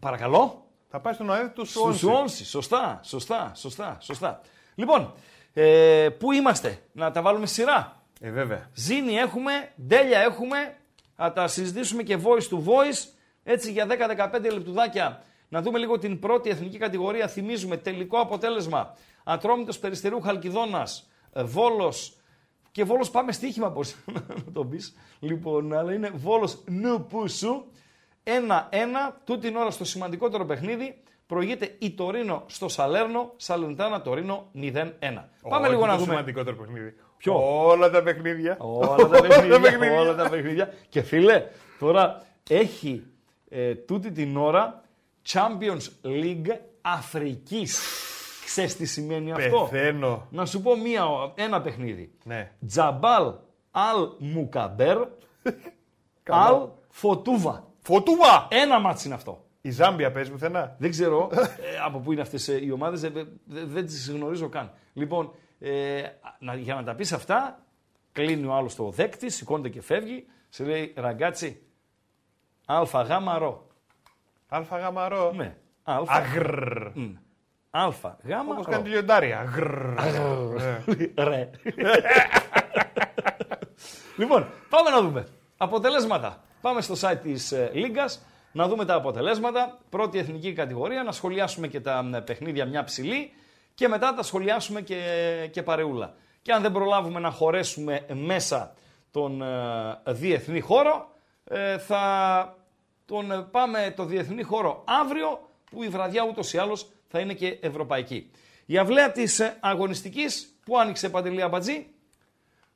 Παρακαλώ. Θα πάει στον ΟΑΕΔ του Στου Σουόντσι. Σουόνσι. Σωστά, σωστά, σωστά, σωστά. Λοιπόν, ε, πού είμαστε, να τα βάλουμε σειρά. Ε, βέβαια. Ζήνη έχουμε, ντέλια έχουμε, θα τα συζητήσουμε και voice to voice, έτσι για 10-15 λεπτουδάκια. Να δούμε λίγο την πρώτη εθνική κατηγορία. Θυμίζουμε τελικό αποτέλεσμα. Ατρόμητος Περιστερού Χαλκιδόνας, ε, Βόλος και Βόλος πάμε στοίχημα πώς να το πεις. Λοιπόν, αλλά είναι Βόλος Νουπούσου. 1-1, τούτη την ώρα στο σημαντικότερο παιχνίδι. Προηγείται η Τωρίνο στο Σαλέρνο, Σαλεντάνα Τωρίνο 0-1. Πάμε Όχι λίγο να το δούμε. σημαντικότερο παιχνίδι. Ποιο; Όλα τα παιχνίδια. Όλα τα παιχνίδια, παιχνίδια. όλα τα παιχνίδια. Και φίλε, τώρα έχει ε, τούτη την ώρα Champions League Αφρικής. Ξέρεις τι σημαίνει αυτό; Πεθαίνω. Να σου πω μία, ένα παιχνίδι. Ναι. Τζαμπάλ Αλ Μουκαμπέρ Αλ Φωτούβα. Φωτούβα! Ένα ματς είναι αυτό. Η Ζάμπια παίζει πουθενά. Δεν ξέρω ε, από πού είναι αυτές ε, οι ομάδες, ε, ε, δε- δεν τις γνωρίζω καν. Λοιπόν, ε, να- για να τα πεις αυτά, κλείνει ο άλλος το δέκτη, σηκώνεται και φεύγει, σε λέει Ραγκάτση, αλφα γάμα ρο. Αλφα γάμα ρο. Ναι, αλφα, Αγρρρ. μ, αλφα γάμα Όπως ρο. κάνει τη λιοντάρια. Αγρρρ. Ε. Ρε. λοιπόν, πάμε να δούμε. Αποτελέσματα. Πάμε στο site της ε, Λίγκας, να δούμε τα αποτελέσματα. Πρώτη εθνική κατηγορία, να σχολιάσουμε και τα ε, παιχνίδια μια ψηλή και μετά τα σχολιάσουμε και, και παρεούλα. Και αν δεν προλάβουμε να χωρέσουμε μέσα τον ε, διεθνή χώρο, ε, θα τον ε, πάμε το διεθνή χώρο αύριο, που η βραδιά ούτως ή άλλως θα είναι και ευρωπαϊκή. Η αυλαία της ε, αγωνιστικής που άνοιξε Παντελή Αμπατζή,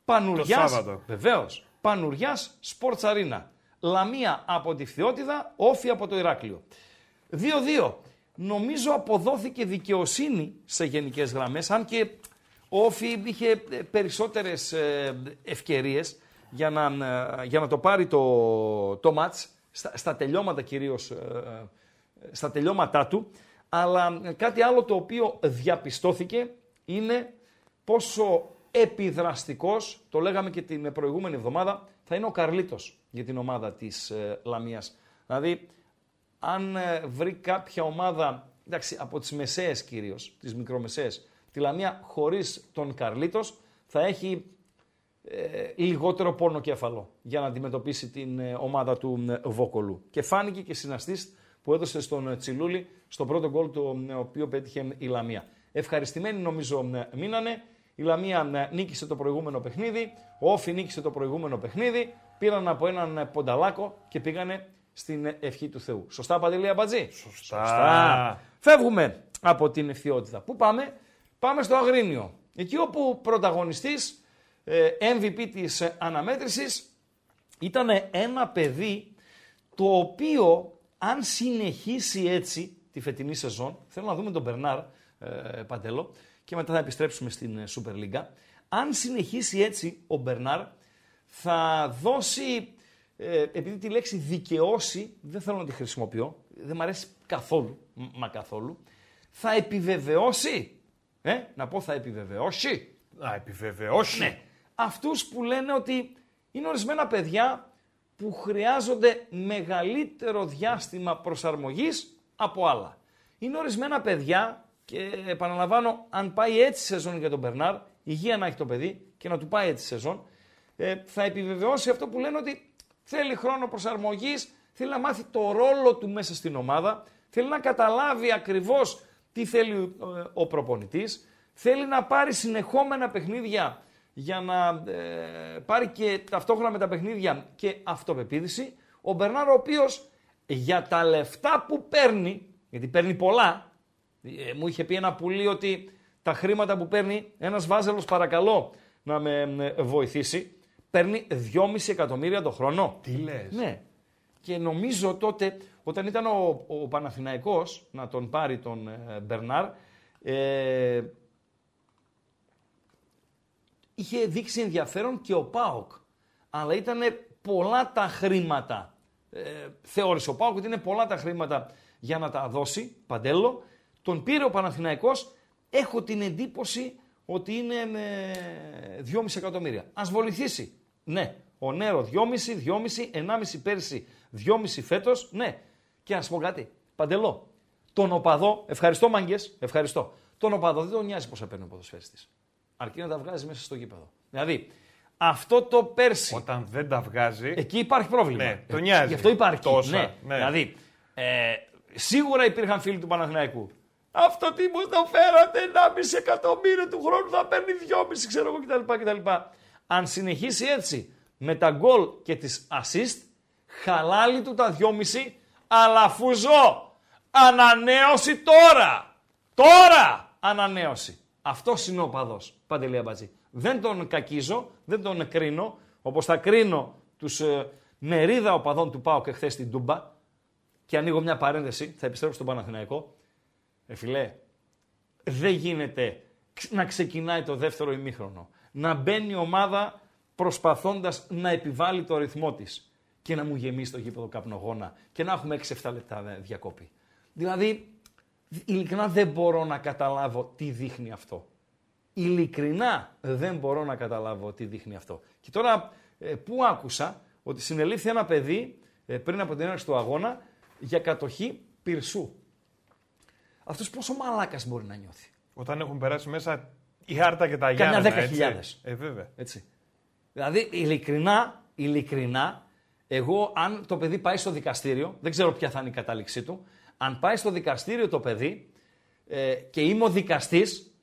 Πανουριάς, Σάββατο. βεβαίως, Πανουριάς Sports Arena. Λαμία από τη Φθιώτιδα, Όφη από το Ηράκλειο. 2-2. Νομίζω αποδόθηκε δικαιοσύνη σε γενικές γραμμές, αν και ο Όφη είχε ε, περισσότερες ε, ευκαιρίες για να, ε, για να το πάρει το, το μάτς, στα, στα τελειώματα κυρίως, ε, ε, στα τελειώματά του, αλλά ε, κάτι άλλο το οποίο διαπιστώθηκε είναι πόσο επιδραστικός, το λέγαμε και την προηγούμενη εβδομάδα, θα είναι ο Καρλίτος για την ομάδα της ε, Λαμίας. Δηλαδή, αν ε, βρει κάποια ομάδα, εντάξει, από τις μεσαίες κυρίως, τις μικρομεσαίες, τη Λαμία χωρίς τον Καρλίτος, θα έχει ε, λιγότερο πόνο κέφαλο για να αντιμετωπίσει την ε, ομάδα του ε, Βόκολου. Και φάνηκε και συναστής που έδωσε στον ε, Τσιλούλη στο πρώτο γκολ το ε, οποίο πέτυχε η Λαμία. Ευχαριστημένοι νομίζω ε, μείνανε. Η Λαμία νίκησε το προηγούμενο παιχνίδι, ο Όφη νίκησε το προηγούμενο παιχνίδι, πήραν από έναν πονταλάκο και πήγανε στην ευχή του Θεού. Σωστά, Παντελία Μπατζή; Σωστά. Φεύγουμε από την ευθειότητα. Πού πάμε; Πάμε στο Αγρίνιο. Εκεί όπου πρωταγωνιστής, MVP της αναμέτρησης, ήταν ένα παιδί το οποίο αν συνεχίσει έτσι τη φετινή σεζόν, θέλω να δούμε τον Μπερνάρ ε, Παντέλο και μετά θα επιστρέψουμε στην ε, Super League. Αν συνεχίσει έτσι ο Μπερνάρ θα δώσει, ε, επειδή τη λέξη δικαιώσει δεν θέλω να τη χρησιμοποιώ, δεν μου αρέσει καθόλου, μα καθόλου, θα επιβεβαιώσει, ε, να πω θα επιβεβαιώσει. Να επιβεβαιώσει. Ναι. Αυτούς που λένε ότι είναι ορισμένα παιδιά που χρειάζονται μεγαλύτερο διάστημα προσαρμογής από άλλα. Είναι ορισμένα παιδιά και επαναλαμβάνω, αν πάει έτσι σεζόν για τον Μπερνάρ, υγεία να έχει το παιδί και να του πάει έτσι σεζόν, ε, θα επιβεβαιώσει αυτό που λένε ότι θέλει χρόνο προσαρμογής, θέλει να μάθει το ρόλο του μέσα στην ομάδα, θέλει να καταλάβει ακριβώς τι θέλει ε, ο προπονητής, θέλει να πάρει συνεχόμενα παιχνίδια για να ε, πάρει και ταυτόχρονα με τα παιχνίδια και αυτοπεποίθηση. Ο Μπερνάρ ο οποίος για τα λεφτά που παίρνει, γιατί παίρνει πολλά, ε, μου είχε πει ένα πουλί ότι τα χρήματα που παίρνει, ένας βάζελος παρακαλώ να με βοηθήσει, παίρνει 2,5 εκατομμύρια το χρόνο. Τι λες. Ναι. Και νομίζω τότε, όταν ήταν ο, ο Παναθηναϊκός να τον πάρει τον ε, Μπερνάρ, ε, είχε δείξει ενδιαφέρον και ο ΠΑΟΚ. Αλλά ήταν πολλά τα χρήματα. Ε, θεώρησε ο ΠΑΟΚ ότι είναι πολλά τα χρήματα για να τα δώσει, παντέλο. Τον πήρε ο Παναθηναϊκός, έχω την εντύπωση ότι είναι με 2,5 εκατομμύρια. Ας βοηθήσει. Ναι. Ο Νέρο 2,5, 2,5, 1,5 πέρσι, 2,5 φέτος. Ναι. Και να σου πω κάτι. Παντελό. Τον οπαδό, ευχαριστώ μάγκες, ευχαριστώ. Τον οπαδό δεν τον νοιάζει πόσα παίρνει ο ποδοσφαίριστης αρκεί να τα βγάζει μέσα στο γήπεδο. Δηλαδή, αυτό το πέρσι. Όταν δεν τα βγάζει. Εκεί υπάρχει πρόβλημα. Ναι, το νοιάζει. Γι' αυτό υπάρχει. Τόσα, ναι. ναι. Δηλαδή, ε, σίγουρα υπήρχαν φίλοι του Παναθηναϊκού. Αυτό τι μου το φέρατε, 1,5 εκατομμύριο του χρόνου θα παίρνει 2,5 ξέρω εγώ κτλ, κτλ. Αν συνεχίσει έτσι με τα γκολ και τις assist, χαλάλι του τα 2,5, αλλά φουζώ. Ανανέωση τώρα! Τώρα! Ανανέωση. Αυτό είναι ο παδός. Παντελή Αμπατζή. Δεν τον κακίζω, δεν τον κρίνω, όπως θα κρίνω τους ε, μερίδα οπαδών του Πάου και χθε στην Τούμπα. Και ανοίγω μια παρένθεση, θα επιστρέψω στον Παναθηναϊκό. Ε, φιλέ, δεν γίνεται να ξεκινάει το δεύτερο ημίχρονο. Να μπαίνει η ομάδα προσπαθώντας να επιβάλλει το ρυθμό της και να μου γεμίσει το γήπεδο καπνογόνα και να έχουμε 6-7 λεπτά διακόπη. Δηλαδή, ειλικρινά δεν μπορώ να καταλάβω τι δείχνει αυτό. Ειλικρινά δεν μπορώ να καταλάβω τι δείχνει αυτό. Και τώρα ε, πού άκουσα ότι συνελήφθη ένα παιδί ε, πριν από την έναρξη του αγώνα για κατοχή πυρσού. Αυτός πόσο μαλάκας μπορεί να νιώθει. Όταν έχουν περάσει μέσα η Άρτα και τα Γιάννα. Καμιά δέκα χιλιάδες. Ε, βέβαια. Έτσι. Δηλαδή, ειλικρινά, ειλικρινά, εγώ αν το παιδί πάει στο δικαστήριο, δεν ξέρω ποια θα είναι η κατάληξή του, αν πάει στο δικαστήριο το παιδί ε, και είμαι ο δικαστής,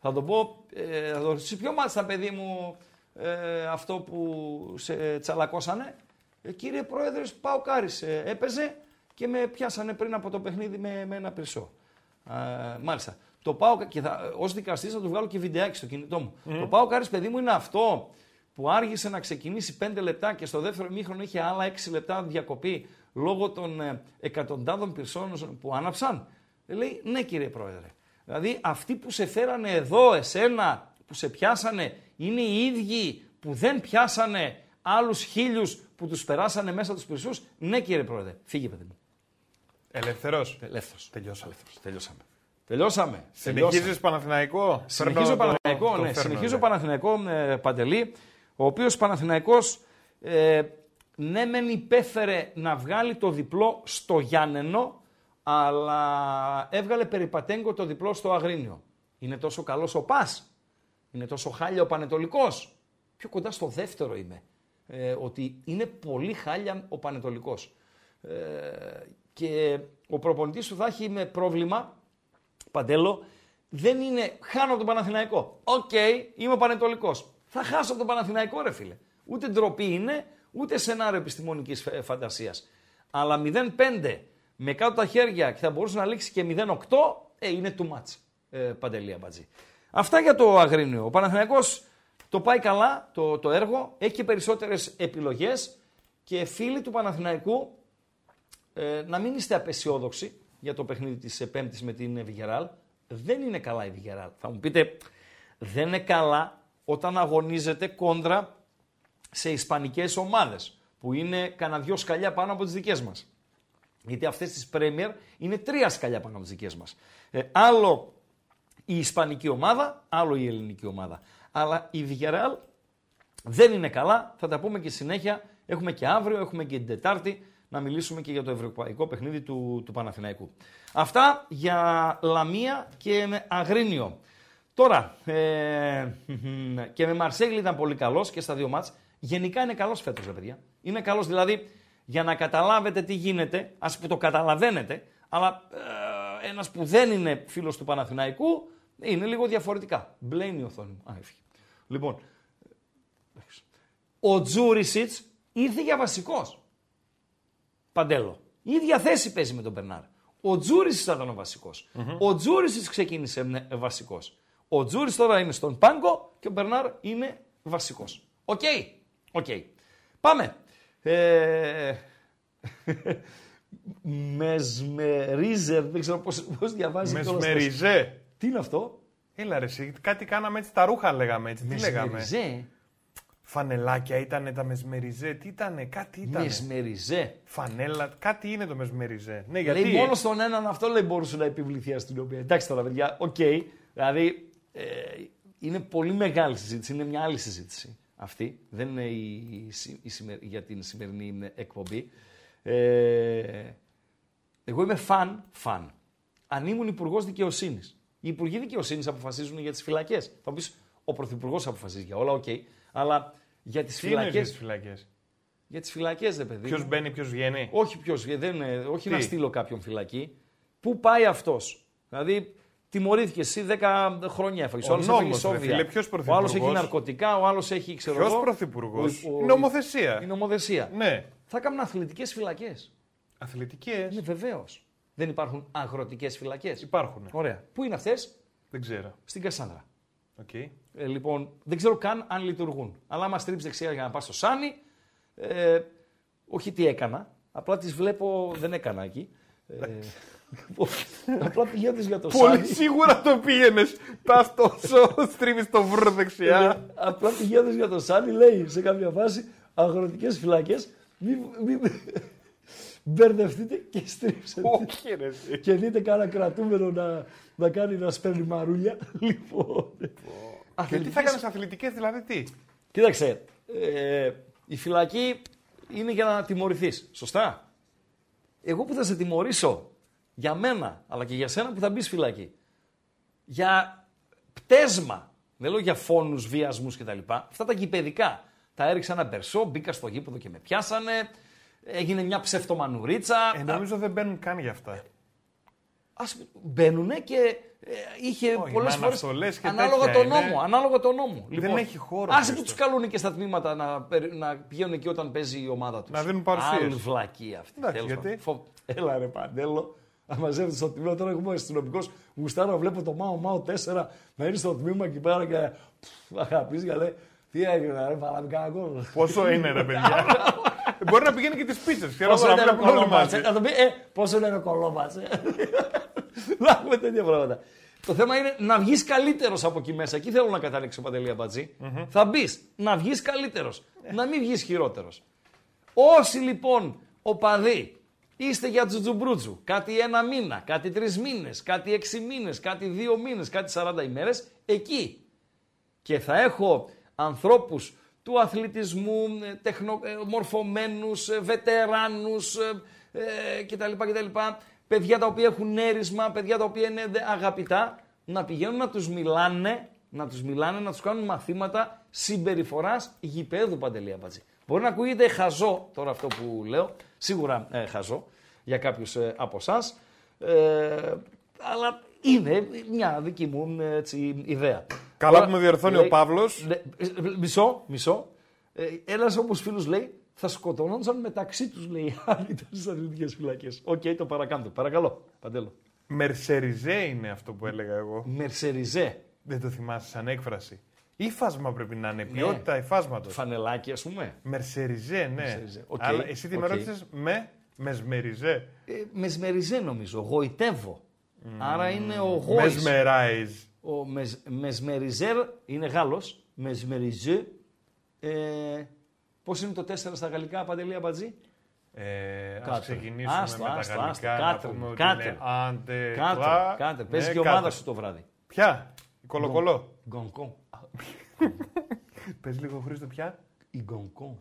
θα το πω, ε, θα το ρωτήσω, ποιο μάλιστα παιδί μου ε, αυτό που σε τσαλακώσανε; Ε, κύριε Πρόεδρε, πάω Κάρις, ε, έπαιζε και με πιάσανε πριν από το παιχνίδι με, με ένα πυρσό. Ε, μάλιστα. Το πάω και θα, ως δικαστής θα του βγάλω και βιντεάκι στο κινητό μου. Το πάω Κάρις, παιδί μου, είναι αυτό που άργησε να ξεκινήσει 5 λεπτά και στο δεύτερο μήχρονο είχε άλλα 6 λεπτά διακοπή λόγω των ε, εκατοντάδων πυρσών που άναψαν. Ε, λέει, ναι κύριε Πρόεδρε. Δηλαδή αυτοί που σε φέρανε εδώ, εσένα, που σε πιάσανε, είναι οι ίδιοι που δεν πιάσανε άλλους χίλιους που τους περάσανε μέσα τους πυρσούς; Ναι κύριε Πρόεδρε. Φύγε παιδί μου. Ελεύθερος; Ελεύθερος. Τελειώσαμε. Ελεύθερος. Τελειώσαμε. Τελειώσαμε. Συνεχίζεις Παναθηναϊκό; Συνεχίζω Φέρνω το- Παναθηναϊκό, το ναι. φέρνω, Συνεχίζω ναι. Παναθηναϊκό ε, Παντελή, ο οποίος Παναθηναϊκός ε, ναι μεν υπέφερε να βγάλει το διπλό στο Γιάννενο, αλλά έβγαλε περιπατέγκο το διπλό στο Αγρίνιο. Είναι τόσο καλός ο Πας, είναι τόσο χάλια ο Παναιτωλικός. Πιο κοντά στο δεύτερο είμαι, ε, ότι είναι πολύ χάλια ο Παναιτωλικός. Ε, και ο προπονητής σου θα είχαμε πρόβλημα, Παντέλο, δεν είναι χάνω από τον Παναθηναϊκό. Οκ, είμαι ο Παναιτωλικός. Θα χάσω από τον Παναθηναϊκό, ρε φίλε. Ούτε ντροπή είναι, ούτε σενάριο επιστημονικής φαντασίας. Αλλά 0-5 με κάτω τα χέρια και θα μπορούσε να λήξει και 0-8, ε, είναι too much. Ε, παντελή αμπατζή. Αυτά για το Αγρίνιο. Ο Παναθηναϊκός το πάει καλά το, το έργο, έχει και περισσότερες επιλογές και φίλοι του Παναθηναϊκού ε, να μην είστε απεσιόδοξοι για το παιχνίδι της Πέμπτης με την Βιγεράλ. Δεν είναι καλά η Βιγεράλ. Θα μου πείτε, δεν είναι καλά όταν αγωνίζεται κόντρα σε ισπανικές ομάδες που είναι κανένα δυο σκαλιά πάνω από τις δικές μας. Γιατί αυτές τις Premier είναι τρία σκαλιά πάνω από τις δικές μας. Ε, άλλο η ισπανική ομάδα, άλλο η ελληνική ομάδα. Αλλά η Villarreal δεν είναι καλά, θα τα πούμε και συνέχεια. Έχουμε και αύριο, έχουμε και την Τετάρτη να μιλήσουμε και για το ευρωπαϊκό παιχνίδι του, του Παναθηναϊκού. Αυτά για Λαμία και με Αγρίνιο. Τώρα, ε, και με Μαρσέγλι ήταν πολύ καλός και στα δύο μάτς. Γενικά είναι καλός φέτος, ρε παιδιά. Είναι καλός δηλαδή για να καταλάβετε τι γίνεται, ας που το καταλαβαίνετε, αλλά ε, ένας που δεν είναι φίλος του Παναθηναϊκού είναι λίγο διαφορετικά. Μπλέει η οθόνη μου. Α, έφυγε. Λοιπόν, ο Τζούρισιτς ήρθε για βασικός. Παντέλο. Η ίδια θέση παίζει με τον Μπερνάρ. Ο Τζούρισιτς ήταν ο βασικός Ο Τζούρισιτς ξεκίνησε βασικός. Ο Τζούρις τώρα είναι στον πάγκο και ο Μπερνάρ είναι βασικός. OK. Okay. Πάμε. Ε... Μεσμερίζερ, δεν ξέρω πώς, πώς διαβάζει. Μεσμεριζέ. Τι είναι αυτό; Έλα ρε, εσύ, κάτι κάναμε έτσι, τα ρούχα λέγαμε έτσι. Τι λέγαμε; Μεσμεριζέ. Φανελάκια ήταν τα μεσμεριζέ, τι ήτανε, κάτι ήταν. Μεσμεριζέ. Φανέλα, κάτι είναι το μεσμεριζέ. Ναι, γιατί... Λέει μόνο στον έναν αυτό λέει μπορούσε να επιβληθεί αστυνομία. Εντάξει τώρα παιδιά, OK. Okay. Δηλαδή ε, είναι πολύ μεγάλη συζήτηση, είναι μια άλλη συζήτηση αυτή. Δεν είναι η, η, για την σημερινή εκπομπή. Ε, εγώ είμαι φαν, φαν. Αν ήμουν υπουργός δικαιοσύνης. Οι υπουργοί δικαιοσύνης αποφασίζουν για τις φυλακές. Θα πεις, ο πρωθυπουργός αποφασίζει για όλα, OK. Okay. Αλλά για τις φυλακές. Για τις φυλακές; Για τις φυλακές, δεν παιδί. Ποιος μπαίνει, ποιος βγαίνει; Όχι, ποιος, δεν, όχι να στείλω κάποιον φυλακή. Πού πάει αυτός; Δηλαδή, τιμωρήθηκε εσύ 10 χρόνια έφαγε. Ο, άλλος έχει σόβια. Ο άλλος έχει ναρκωτικά, ο άλλος έχει ξέρω Ποιος πρωθυπουργός; Η νομοθεσία. Η νομοθεσία. Ναι. Θα κάνουν αθλητικές φυλακές. Αθλητικές. Ναι, βεβαίως. Δεν υπάρχουν αγροτικές φυλακές. Υπάρχουν. Ωραία. Πού είναι αυτές, Δεν ξέρω. Στην Κασάνδρα. Okay. Ε, λοιπόν, δεν ξέρω καν αν λειτουργούν. Αλλά άμα στρίψει δεξιά για να πας στο Σάνι, ε, όχι τι έκανα. Απλά τις βλέπω, δεν έκανα εκεί. Ε, Απλά πηγαίνει για το Πολύ Πολύ σίγουρα το πήγαινες. Πα τόσο, στρίβεις το βρω δεξιά. Ε, απλά πηγαίνει για το Σάνι, λέει σε κάποια φάση αγροτικές φυλακές. Μην, μπερδευτείτε και στρίψετε. Όχι, ρε. Και δείτε κανένα κρατούμενο να, να κάνει να σπέρνει μαρούλια. Λοιπόν. Και τι θα έκανες αθλητικές, δηλαδή τι; Κοίταξε. Ε, η φυλακή είναι για να τιμωρηθείς. Σωστά; Εγώ που θα σε τιμωρήσω για μένα, αλλά και για σένα που θα μπεις φυλακή. Για πτέσμα. Δεν λέω για φόνους, βιασμούς κτλ. Αυτά τα γηπαιδικά. Τα έριξα ένα μπερσό, μπήκα στο γήπεδο και με πιάσανε. Έγινε μια ψευτομανουρίτσα. Ε, νομίζω δεν μπαίνουν καν για αυτά. Α μπαίνουν και ε, είχε πολλές φορές. Ανάλογα τον νόμο. Ανάλογα τον νόμο. Δεν λοιπόν, έχει χώρο. Άσε που τους καλούν και στα τμήματα να, να πηγαίνουν εκεί όταν παίζει η ομάδα τους. Να δίνουν παρουσία. Άλλη βλακή αυτή. Εντάξει, γιατί; Έλα ρε παντέλο. Αν μαζεύεται στο τμήμα, τώρα έχουμε αστυνομικός. Γουστάρα να βλέπω το Μάο Μάο 4 να είναι στο τμήμα εκεί πέρα και. Αγαπή, λέει. Τι έγινε, ρε, παράμε κανένα Πόσο είναι, ρε παιδιά; Μπορεί να πηγαίνει και τις πίτσες. Πόσο είναι το κολόμπατσε. Να το πει, ε, πόσο είναι το κολόμπατσε. Να έχουμε τέτοια πράγματα. Το θέμα είναι να βγεις καλύτερος από εκεί μέσα. Εκεί θέλω να καταλήξω, Παντελή Αμπατζή. Θα μπεις να βγεις καλύτερος. Να μην βγεις χειρότερος. Όσοι λοιπόν οπαδοί Είστε για τζουτζουμπρούτζου. Κάτι ένα μήνα, κάτι τρεις μήνες, κάτι έξι μήνες, κάτι δύο μήνες, κάτι 40 ημέρες. Εκεί. Και θα έχω ανθρώπους του αθλητισμού, ε, τεχνο, ε, μορφωμένους, ε, βετεράνους κτλ, κτλ. Παιδιά τα οποία έχουν έρισμα, παιδιά τα οποία είναι αγαπητά, να πηγαίνουν να τους μιλάνε, να τους μιλάνε, να τους κάνουν μαθήματα συμπεριφοράς γηπέδου Παντελή Απατζή. Μπορεί να ακούγεται χαζό τώρα αυτό που λέω, σίγουρα ε, χαζό, για κάποιους ε, από εσάς. Ε, αλλά είναι μια δική μου ε, έτσι, ιδέα. Καλά Τώρα, που με διορθώνει λέει- ο Παύλος. Ναι, ε, Μισό, μισό. Ε, Ένας όμω φίλο λέει θα σκοτώνονταν μεταξύ τους, λέει, αν ήταν στις αθλητικές φυλακές. Οκ, το παρακάτω. Παρακαλώ, Παντέλο. Μερσεριζέ είναι αυτό που έλεγα εγώ. Μερσεριζέ. Δεν το θυμάσαι σαν έκφραση. Ύφασμα πρέπει να είναι, ποιότητα υφάσματος. Φανελάκι, ας πούμε. Μερσεριζέ, ναι. Μερσεριζέ, οκ, Αλλά εσύ τι με οκ. ρώτησε με μεσμεριζέ. Ε, μεσμεριζέ νομίζω. Γοητεύω. Άρα είναι ο γόης. Μεσμεράιζ. Ο μες, μεσμεριζέρ είναι Γάλλος. Μεσμεριζέ. Ε, πώς είναι το 4 στα γαλλικά, Παντελή Αμπατζή. Ε, ας Κάτω. ξεκινήσουμε Άστο, με τα άστο, γαλλικά. άστο. να Κάτω, πούμε ότι κάτω. είναι άντε, Κάτω, κλα. κάτω. Παίζει Ναι, και η ομάδα κάτω. σου το βράδυ. Ποια, η κολοκολό. Γκονκόν. Πες λίγο Χρήστο πια. Η Γκονκόν.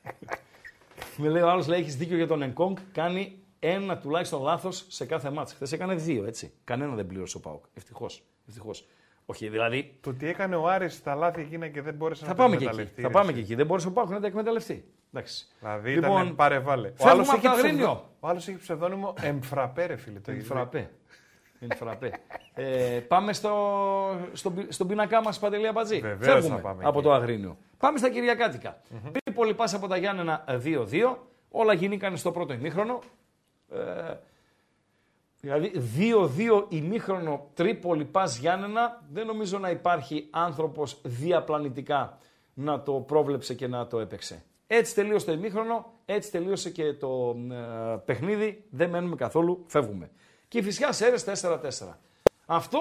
Με λέει ο άλλος, λέει: Έχεις δίκιο για τον Εγκόνγκ. Κάνει ένα τουλάχιστον λάθος σε κάθε μάτς. Χθες έκανε δύο, έτσι. Κανένα δεν πλήρωσε ο Πάουκ. Ευτυχώς. Ευτυχώς. Όχι, δηλαδή. Το ότι έκανε ο Άρης τα λάθη εκείνα και δεν μπόρεσε Θα να τα πάμε και εκεί. εκμεταλλευτεί, Θα ρε, πάμε εσύ. και εκεί. Δεν μπορούσε ο Πάουκ να τα εκμεταλλευτεί. Εντάξει. Δηλαδή Λοιπόν, ήταν πάρε βάλε. Ο φεύγουμε άλλος από έχει το ψευδο- Αγρίνιο. Ο άλλος έχει ψευδόνυμο Εμφραπέ ρε φίλε. Το Είναι έχεις φραπέ. Είναι φραπέ. ε, πάμε στο, στο, στον πίνακά μας, Παντελή Αμπατζή. Βεβαίως Φεύγουμε θα πάμε από εκεί. το Αγρίνιο. Πάμε στα Κυριακάτικα. Mm-hmm. Τρίπολη πα από τα Γιάννενα 2-2. Όλα γίνηκαν στο πρώτο ημίχρονο. Ε, δηλαδή 2-2 ημίχρονο Τρίπολη πας Γιάννενα. Δεν νομίζω να υπάρχει άνθρωπος διαπλανητικά να το πρόβλεψε και να το έπαιξε. Έτσι τελείωσε το ημίχρονο, έτσι τελείωσε και το ε, παιχνίδι. Δεν μένουμε καθόλου, φεύγουμε. Και η φυσικά Σέρες 4-4. Αυτό,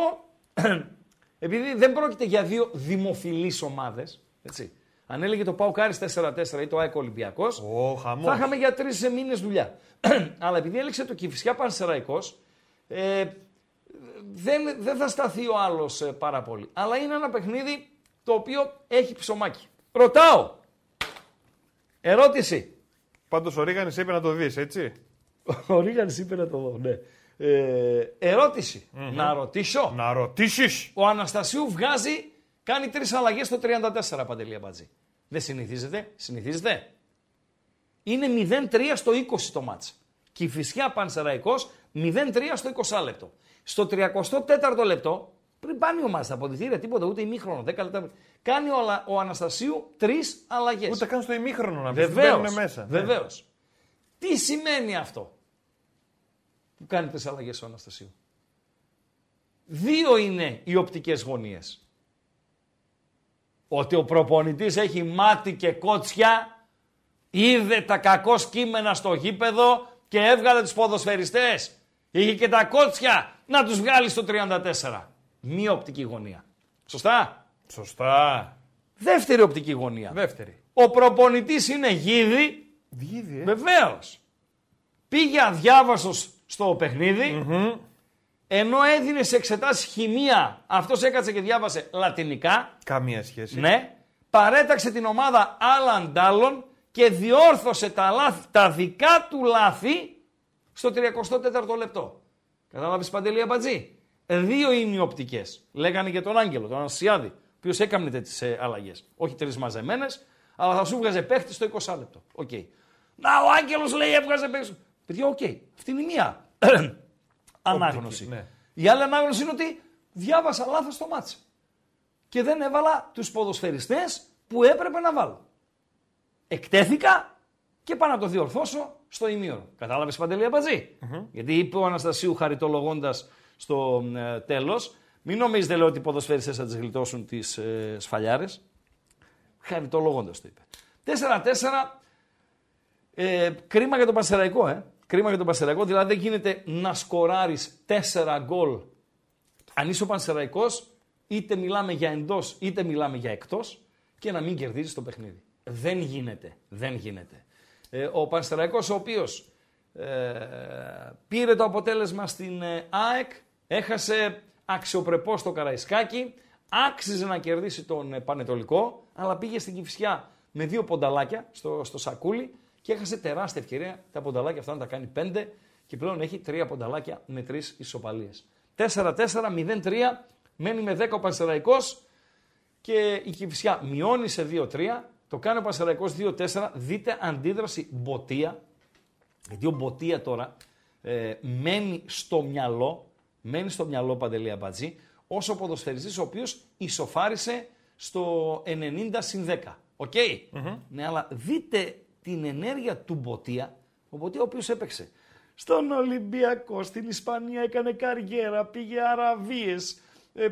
επειδή δεν πρόκειται για δύο δημοφιλείς ομάδες, έτσι. Αν έλεγε το Πάο Κάρις 4-4 ή το ΑΕΚ Ολυμπιακός, Ο χαμός. θα είχαμε για τρεις μήνες δουλειά. Αλλά επειδή έλεξε το Κυφυσιά Πανσεραϊκό, ε, δεν, δεν θα σταθεί ο άλλος πάρα πολύ. Αλλά είναι ένα παιχνίδι το οποίο έχει ψωμάκι. Ρωτάω. Ερώτηση. Πάντως ο Ρίγανης είπε να το δεις, έτσι; Ο Ρίγανης είπε να το δω, ναι. Ε, ερωτηση Να ρωτήσω. Να ρωτήσεις. Ο Αναστασίου βγάζει, κάνει τρεις αλλαγές στο 34, Παντελία Μπατζή. Δεν συνηθίζεται. Συνηθίζεται. Είναι 0-3 στο 20 το μάτς. Και η Φυσιά Πανσεραϊκός 0-3 στο 20 λεπτό. Στο 34ο λεπτό, πριν πάνε οι ομάδες στα αποδητήρια, τίποτα, ούτε ημίχρονο, 10 λεπτά. Κάνει ο, Αλα- ο Αναστασίου τρεις αλλαγές. Ούτε καν στο ημίχρονο να πεις. Βεβαίως, Μπαίνουν μέσα. Ναι. βεβαίως. Τι σημαίνει αυτό που κάνει τις αλλαγές ο Αναστασίου; Δύο είναι οι οπτικές γωνίες. Ότι ο προπονητής έχει μάτι και κότσια, είδε τα κακό κείμενα στο γήπεδο και έβγαλε τους ποδοσφαιριστές. Είχε και τα κότσια να τους βγάλει στο 34. Μία οπτική γωνία. Σωστά; Σωστά. Δεύτερη οπτική γωνία. Δεύτερη. Ο προπονητής είναι γίδι, Διήδη, ε. Βεβαίως. Πήγε αδιάβαστος στο παιχνιδι ενώ έδινε σε εξετάσεις χημεία, αυτός έκατσε και διάβασε λατινικά. Καμία σχέση. Ναι. Παρέταξε την ομάδα άλλων αντάλλων και διόρθωσε τα, λάθη, τα δικά του λάθη στο 34ο λεπτό. Κατάλαβες Παντελή Αμπατζή; Δύο είναι οι οπτικές. Λέγανε για τον Άγγελο, τον Ανασιάδη, ο οποίος έκανε τέτοιες αλλαγές. Όχι τρεις μαζεμένες, αλλά θα σου βγάζε παίχτη στο 20 λεπτό. Οκ. Να, ο Άγγελος λέει έβγαζε παίχτη. Παιδιά, οκ. Αυτή είναι η μία ανάγνωση. ναι. Η άλλη ανάγνωση είναι ότι διάβασα λάθος το ματς και δεν έβαλα τους ποδοσφαιριστές που έπρεπε να βάλω. Εκτέθηκα και πάω να το διορθώσω στο ημίωρο. Κατάλαβες Παντελή Αμπατζή. Γιατί είπε ο Αναστασίου χαριτολογώντας στο ε, τέλος, μην νομίζετε λέει ότι οι ποδοσφαιριστές θα τις γλιτώσουν τις ε, σφαλιάρες. Χαριτολογώντας το είπε. 4-4. Ε, κρίμα για τον Πασεραϊκό, ε. Κρίμα για τον Πασεραϊκό, δηλαδή δεν γίνεται να σκοράρεις 4 γκολ. Αν είσαι ο Πανσεραϊκός, είτε μιλάμε για εντός, είτε μιλάμε για εκτός και να μην κερδίζεις το παιχνίδι. Δεν γίνεται, δεν γίνεται. Ε, ο Πανσεραϊκός ο οποίος ε, πήρε το αποτέλεσμα στην ε, ΑΕΚ, έχασε αξιοπρεπώς το Καραϊσκάκι, άξιζε να κερδίσει τον ε, Πανετολικό, αλλά πήγε στην Κηφισιά με δύο πονταλάκια στο, στο σακούλι και έχασε τεράστια ευκαιρία τα πονταλάκια αυτά να τα κάνει πέντε και πλέον έχει τρία πονταλάκια με τρεις ισοπαλίες. 4-4, 0-3, μένει με 10 ο Πανσεραϊκός και η Κηφισιά μειώνει σε 2-3, το κάνει ο Πανσεραϊκός 2-4, δείτε αντίδραση Μποτία, Γιατί ο Μποτία τώρα ε, μένει στο μυαλό, μένει στο μυαλό Παντελή Αμπατζή, ως ο ποδοσφαιριστής ο οποίος ισοφάρισε στο 90 συν 10. Οκ. Ναι, αλλά δείτε την ενέργεια του Μποτία, ο Μποτία ο οποίος έπαιξε στον Ολυμπιακό, στην Ισπανία έκανε καριέρα, πήγε Αραβίες, ε,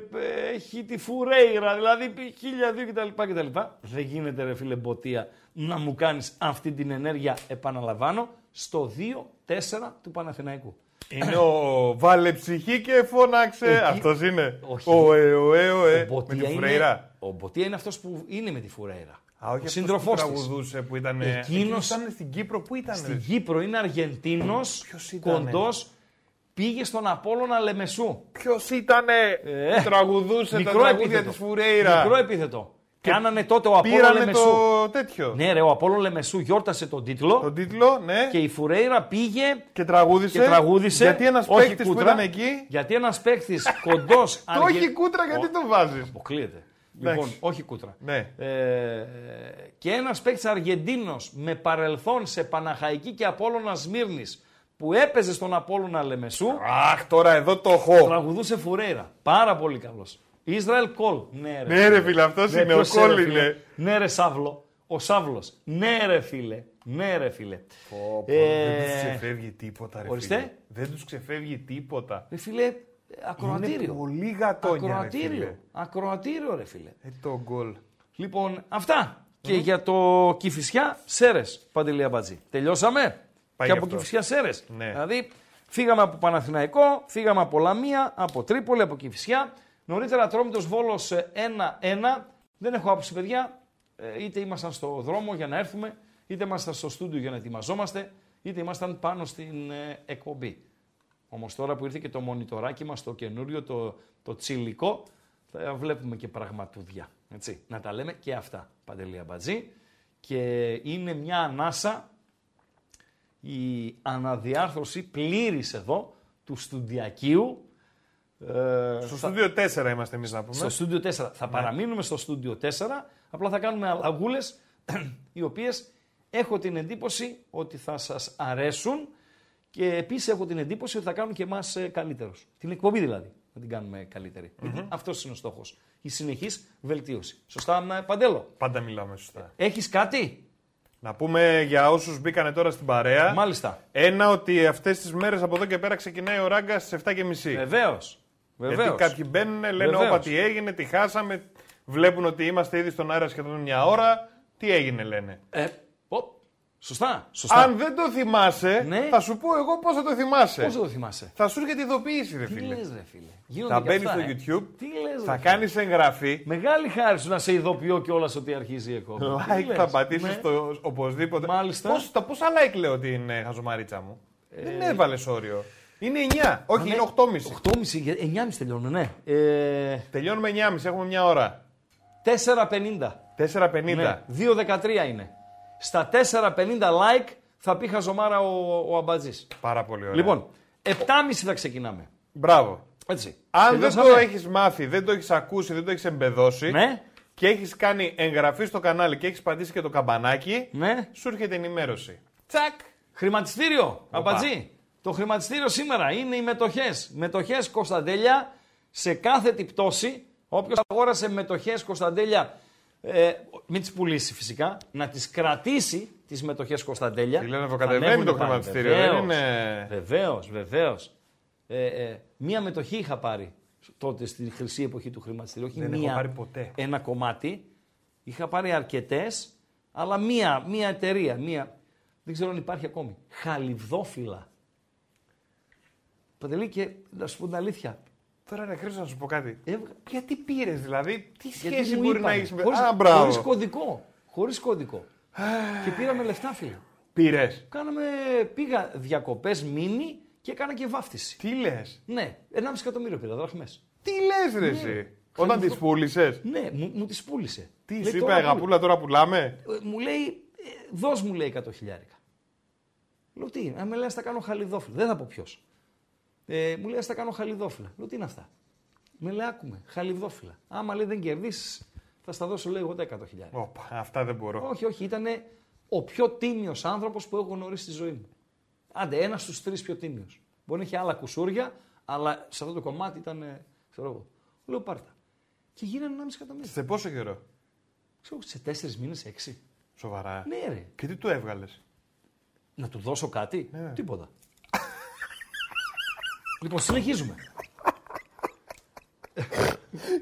έχει τη Φουρέιρα, δηλαδή χίλια δύο κτλ, κτλ. Δεν γίνεται ρε φίλε Μποτία να μου κάνεις αυτή την ενέργεια, επαναλαμβάνω, στο 2-4 του Παναθηναϊκού. Είναι ο Βάλε ψυχή και φώναξε. Εκεί- Αυτός είναι. Όχι. Ο ε, ο ε, ο ε. Ο Μποτία Με τη είναι- Φουρέιρα. Ο Μποτία είναι αυτός που είναι με τη Φουρέιρα. Α, όχι ο αυτός σύντροφός που της. τραγουδούσε που ήταν. Εκείνος- Εκείνος ήταν στην Κύπρο, πού ήταν. Στην ρε; Κύπρο είναι Αργεντίνος, Ποιος ήτανε; κοντός, πήγε στον Απόλλωνα Λεμεσού. Ποιος ήτανε; Ε, που τραγουδούσε τα Μικρό τραγούδια επίθετο. της Φουρέιρα. Μικρό επίθετο. Κάνανε τότε ο Απόλλων Πήρανε Λεμεσού. το τέτοιο. Ναι ρε, ο Απόλλων Λεμεσού γιόρτασε τον τίτλο Τον τίτλο, ναι. και η Φουρέιρα πήγε Και τραγούδισε. και τραγούδισε. Γιατί ένας όχι παίκτης που κούτρα, ήταν εκεί. Γιατί ένας παίκτης κοντός. Το όχι κούτρα, γιατί το βάζεις; Αποκλείεται. Εντάξει. Λοιπόν, όχι κούτρα. Ναι. Ε, και ένας παίκτης Αργεντίνος με παρελθόν σε Παναχαϊκή και Απόλλωνα Σμύρνης που έπαιζε στον Απόλλωνα Λεμεσού Αχ, τώρα εδώ το έχω. τραγουδούσε Φουρέιρα. Πάρα πολύ καλός. Ισραήλ Κολ. Ναι ρε, Ναι, ρε φίλε, αυτός Ναι, είναι. Ο ποιος είναι, Κόλλ ρε, φίλε; είναι. Ναι ρε Σάβλο. Ο Σάβλος. Ναι ρε φίλε. Ναι ρε φίλε. Πω, πω, Ε, Δεν τους ξεφεύγει τίποτα, ρε ορίστε. φίλε. Δεν τους ξεφεύγει τίποτα. Ρε φίλε, ακροατήριο. Είναι πολύ γατόνια, ρε Ακροατήριο. φίλε. Ακροατήριο ρε φίλε. Ε, το γκολ. Λοιπόν, αυτά. Και για το Κηφισιά, Σέρες, Παντελία Μπατζή. Τελειώσαμε. Πάει και από αυτός. Κηφισιά, Σέρες. Ναι. Δηλαδή, φύγαμε από Παναθηναϊκό, φύγαμε από Λαμία, από Τρίπολη, από Κηφισιά. Νωρίτερα Τρόμητος Βόλος ε, 1-1. Δεν έχω άποψη, παιδιά. Ε, Είτε ήμασταν στο δρόμο για να έρθουμε, είτε ήμασταν στο στούντιο για να ετοιμαζόμαστε, είτε ήμασταν πάνω στην ε, εκπομπή. Όμως τώρα που ήρθε και το μονιτοράκι μας, το καινούριο, το, το τσιλικό, θα βλέπουμε και πραγματούδια. Έτσι. Να τα λέμε και αυτά, Παντελή Αμπατζή. Και είναι μια ανάσα η αναδιάρθρωση πλήρης εδώ του στουντιακίου. Ε, Στο θα- στούντιο 4 είμαστε εμείς να πούμε. στο στούντιο 4. Θα παραμείνουμε στο στούντιο 4, απλά θα κάνουμε αλλαγούλε οι οποίες έχω την εντύπωση ότι θα σας αρέσουν και επίσης έχω την εντύπωση ότι θα κάνουν και εμάς καλύτερου. Την εκπομπή δηλαδή να την κάνουμε καλύτερη. Γιατί αυτός είναι ο στόχος. Η συνεχής βελτίωση. Σωστά, ε, Παντέλο; Πάντα μιλάμε σωστά. Έχεις κάτι; Να πούμε για όσους μπήκανε τώρα στην παρέα. Μάλιστα. Ένα ότι αυτές τις μέρες από εδώ και πέρα ξεκινάει ο ράγκα στις 7.30. Βεβαίως. Γιατί Βεβαίω. κάποιοι μπαίνουν, λένε Βεβαίως. όπα τι έγινε, τι χάσαμε. Βλέπουν ότι είμαστε ήδη στον αέρα σχεδόν μια ώρα. Τι έγινε, λένε. Ε, οπ. Σωστά. Σωστά. Αν δεν το θυμάσαι, Ναι. θα σου πω εγώ πώς θα το θυμάσαι. Πώς δεν το θυμάσαι; Θα σου έρχεται ειδοποίηση, ρε Τι φίλε. λες ρε φίλε; Γίνονται Θα και μπαίνεις αυτά, στο ε. YouTube, Τι λες, θα ρε, φίλε; κάνεις εγγραφή. Μεγάλη χάρη σου να σε ειδοποιώ κιόλας ότι αρχίζει η εκπομπή. Τι Like λες; θα πατήσεις Ναι. το οπωσδήποτε. Μάλιστα. Πώς, τα πόσα like λέω ότι είναι χαζομαρίτσα μου; Δεν έβαλες όριο. Είναι 9. Όχι, Ναι. είναι 8.30. 8.30, για- 9.30 τελειώνουν, ναι. Ε, Τελειώνουμε 9.30, έχουμε μια ώρα. 4.50. 4.50. Ναι, 2.13 είναι. Στα 4.50 like θα πει χαζομάρα ο, ο Αμπατζής. Πάρα πολύ ωραία. Λοιπόν, 7.30 θα ξεκινάμε. Μπράβο. Έτσι. Αν δεν το Τελειώσαμε. έχεις μάθει, δεν το έχεις ακούσει, δεν το έχεις εμπεδώσει Ναι, και έχεις κάνει εγγραφή στο κανάλι και έχεις πατήσει και το καμπανάκι, ναι. σου έρχεται ενημέρωση. Τσακ! Χρηματιστήριο, Αμπατζή. Το χρηματιστήριο σήμερα είναι οι μετοχές. Μετοχές Κωνσταντέλια σε κάθε την πτώση. Όποιος αγόρασε μετοχές Κωνσταντέλια, ε, μην τις πουλήσει φυσικά, να τις κρατήσει τις μετοχές Κωνσταντέλια. Τι λένε, το Θα κατεβαίνει ανέβουν το πάλι. χρηματιστήριο, δεν Βεβαίως. είναι- Βεβαίως, βεβαίως. Ε, ε, μία μετοχή είχα πάρει τότε στη χρυσή εποχή του χρηματιστηρίου. Όχι Δεν έχω μία, πάρει ποτέ. ένα κομμάτι. Είχα πάρει αρκετές, αλλά μία, μία εταιρεία. Μία, δεν ξέρω αν υπάρχει ακόμη. Χαλιβδόφυλλα. Παντελή και να σου πω την αλήθεια. Τώρα ρε Χρήστο να σου πω κάτι. Έβγα... Γιατί πήρες, δηλαδή, τι γιατί σχέση μου μπορεί να είπανε. έχεις με. Χωρίς, Α, μπράβο. χωρίς κωδικό. Χωρίς κωδικό. και πήραμε λεφτά, φίλε. Πήρες. Κάναμε, πήγα διακοπές μίνι και έκανα και βάφτιση. Τι λες; Ναι, 1,5 εκατομμύριο πήρα δραχμές. Τι λες, ρε, εσύ; Όταν τις πούλησες; Ναι, μου, μου τις πούλησε. Τι Λέει, σου είπε, «Τώρα Αγαπούλα, τώρα πουλάμε. πού-» Ε, Μου λέει, ε, δώσ' μου λέει 100 χιλιάρικα. Λέω τι, αν με λέει, ας τα κάνω χαλιδόφυλλα. Δεν θα πω ποιος. Ε, μου λέει, ας τα κάνω χαλιδόφυλλα. Λέω τι είναι αυτά; Με λέει, άκουμε, χαλιδόφυλλα. Άμα λέει δεν κερδίσεις, θα στα δώσω λέει εγώ τα 100 χιλιάρικα. Όπα, αυτά δεν μπορώ. Όχι, όχι, ήταν ο πιο τίμιος άνθρωπος που έχω γνωρίσει στη ζωή μου. Άντε, ένας στους τρεις πιο τίμιος. Μπορεί να έχει άλλα κουσούρια, αλλά σε αυτό το κομμάτι ήταν. ε, Ξέρω εγώ. Λέω πάρτα. Και γίνανε 1,5 εκατομμύριο. Σε πόσο καιρό; Ξέρω, σε τέσσερις μήνες, έξι. Σοβαρά. Ναι, ρε. Και τι του έβγαλες; Να του δώσω κάτι; Ναι. Τίποτα. Λοιπόν, συνεχίζουμε.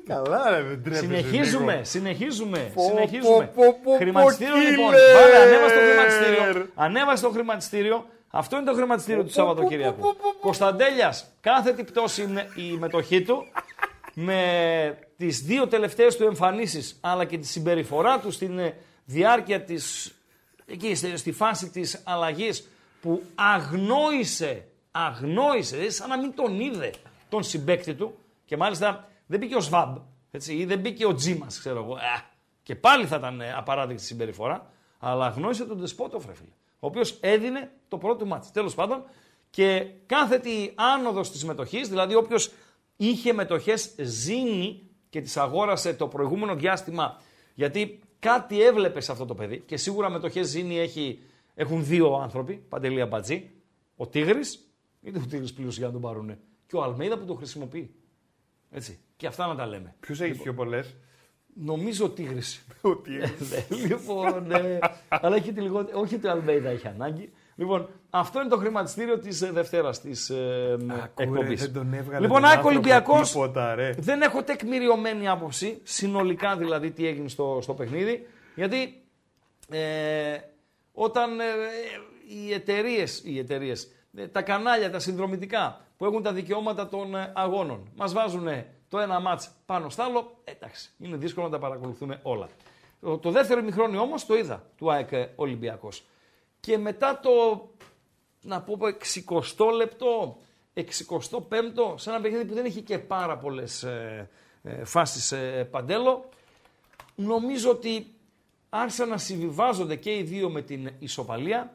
Καλά, ρε, δεν τρέπεσαι. Συνεχίζουμε, συνεχίζουμε, Πω, συνεχίζουμε. πω, πω, πω, χρηματιστήριο πω, λοιπόν. killer. Βάλε, ανέβασε το χρηματιστήριο. Ανέβασε το χρηματιστήριο. Αυτό είναι το χρηματιστήριο του Σαββατοκύριακου. Κωνσταντέλιας, κάθετη πτώση είναι η μετοχή του με τις δύο τελευταίες του εμφανίσεις αλλά και τη συμπεριφορά του στην ε, διάρκεια της, εκεί στη- στη φάση της αλλαγής που αγνόησε, αγνόησες, δηλαδή σαν να μην τον είδε τον συμπέκτη του και μάλιστα δεν μπήκε ο Σβάμπ έτσι, ή δεν μπήκε ο Τζίμας ξέρω εγώ. Ε, και πάλι θα ήταν ε, απαράδεκτη συμπεριφορά αλλά αγνόησε τον Δεσπότοφ ρε φίλε ο οποίος έδινε το πρώτο του μάτς. Τέλος πάντων και κάθετη άνοδος της μετοχής, δηλαδή όποιος είχε μετοχές ζήνει και τις αγόρασε το προηγούμενο διάστημα γιατί κάτι έβλεπε σε αυτό το παιδί και σίγουρα μετοχές ζήνη έχει, έχουν δύο άνθρωποι, Παντελία Μπατζή, ο Τίγρης, είτε ο Τίγρης πλήρωσε για να τον πάρουνε, και ο Αλμέιδα που το χρησιμοποιεί. Έτσι. Και αυτά να τα λέμε. Ποιου έχει πιο πολλές; Νομίζω ο Τίγρης. Ότι. Ναι, λοιπόν, ναι. αλλά έχει τη λιγότερη. Όχι ότι ο Αλμέιδα έχει ανάγκη. Λοιπόν, αυτό είναι το χρηματιστήριο της Δευτέρας της ε, εκπομπής. Δεν τον έβγαλε. Λοιπόν, τον ΑΕΚ άνθρωπο Ολυμπιακός. Τίποτα, ρε. Δεν έχω τεκμηριωμένη άποψη, συνολικά δηλαδή τι έγινε στο, στο παιχνίδι, γιατί ε, όταν ε, οι εταιρείες, οι εταιρείες, ε, τα κανάλια, τα συνδρομητικά που έχουν τα δικαιώματα των ε, αγώνων, μας βάζουν το ένα μάτς πάνω στο άλλο, εντάξει, είναι δύσκολο να τα παρακολουθούν όλα. Το, το δεύτερο ημιχρόνιο όμως το είδα, του ΑΕΚ ε, Ολυμπιακός. Και μετά το, να πω 60 λεπτό, 65ο, σε ένα παιχνίδι που δεν είχε και πάρα πολλές ε, ε, φάσεις ε, παντέλο, νομίζω ότι άρχισαν να συμβιβάζονται και οι δύο με την ισοπαλία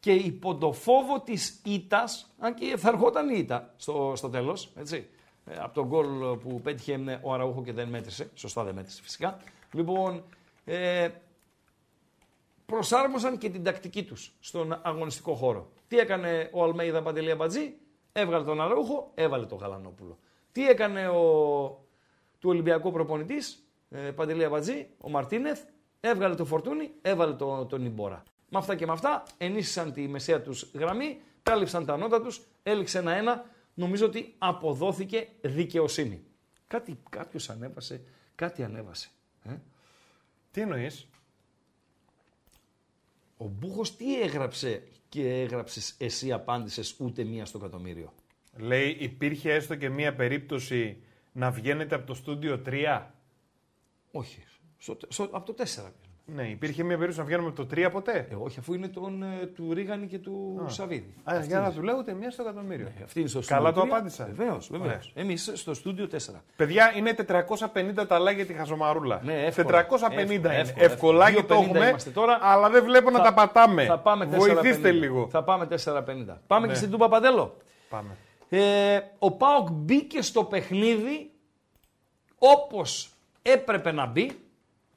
και υπό το φόβο της ήττας, αν και θα ερχόταν η ήττα στο, στο τέλος, έτσι, ε, από τον γκολ που πέτυχε ε, ο Αραούχο και δεν μέτρησε, σωστά δεν μέτρησε φυσικά. Λοιπόν, ε, προσάρμοσαν και την τακτική τους στον αγωνιστικό χώρο. Τι έκανε ο Αλμέιδα Παντελία Μπατζή, έβγαλε τον Αραούχο, έβαλε τον Γαλανόπουλο. Τι έκανε ο του Ολυμπιακού προπονητής, ε, Παντελή Αμπατζή, ο Μαρτίνεθ, έβγαλε το φορτούνι, έβαλε το, τον Ιμπόρα. Με αυτά και με αυτά ενίσχυσαν τη μεσαία τους γραμμή, κάλυψαν τα νότα τους, έληξε ένα-ένα. Νομίζω ότι αποδόθηκε δικαιοσύνη. Κάτι κάποιος ανέβασε, κάτι ανέβασε. Ε; Τι εννοείς; Ο Μπούχος τι έγραψε και έγραψες εσύ απάντησες ούτε μία στο εκατομμύριο; Λέει, υπήρχε έστω και μία περίπτωση να βγαίνετε από το στούντιο 3. Όχι. Στο, στο, από το 4. Ναι, υπήρχε μία περίπτωση να βγαίνουμε από το 3 ποτέ. Ε, όχι, αφού είναι τον, ε, του Ρίγανη και του Σαββίδη. Α, Αυτή για να είναι. του λέω ούτε μία στο εκατομμύριο. Ε, Αυτή είναι στο Καλά στούντιο το τρία. απάντησα. Βεβαίως, Ωραία. βεβαίω. Εμείς στο στούντιο 4. Παιδιά, είναι 450 τα like για τη χαζομαρούλα. Ναι, εύκολα. 450 Εύκολα, είναι. εύκολα. Ευκολάκι το 250 έχουμε. είμαστε τώρα. Αλλά δεν βλέπω να τα πατάμε. Θα πάμε 450. Βοηθήστε λίγο. Θα πάμε 450. Πάμε Ναι. και στην Τούμπα Παντέλο. Πάμε. Ε, ο Πάοκ μπήκε στο παιχνίδι όπως έπρεπε να μπει.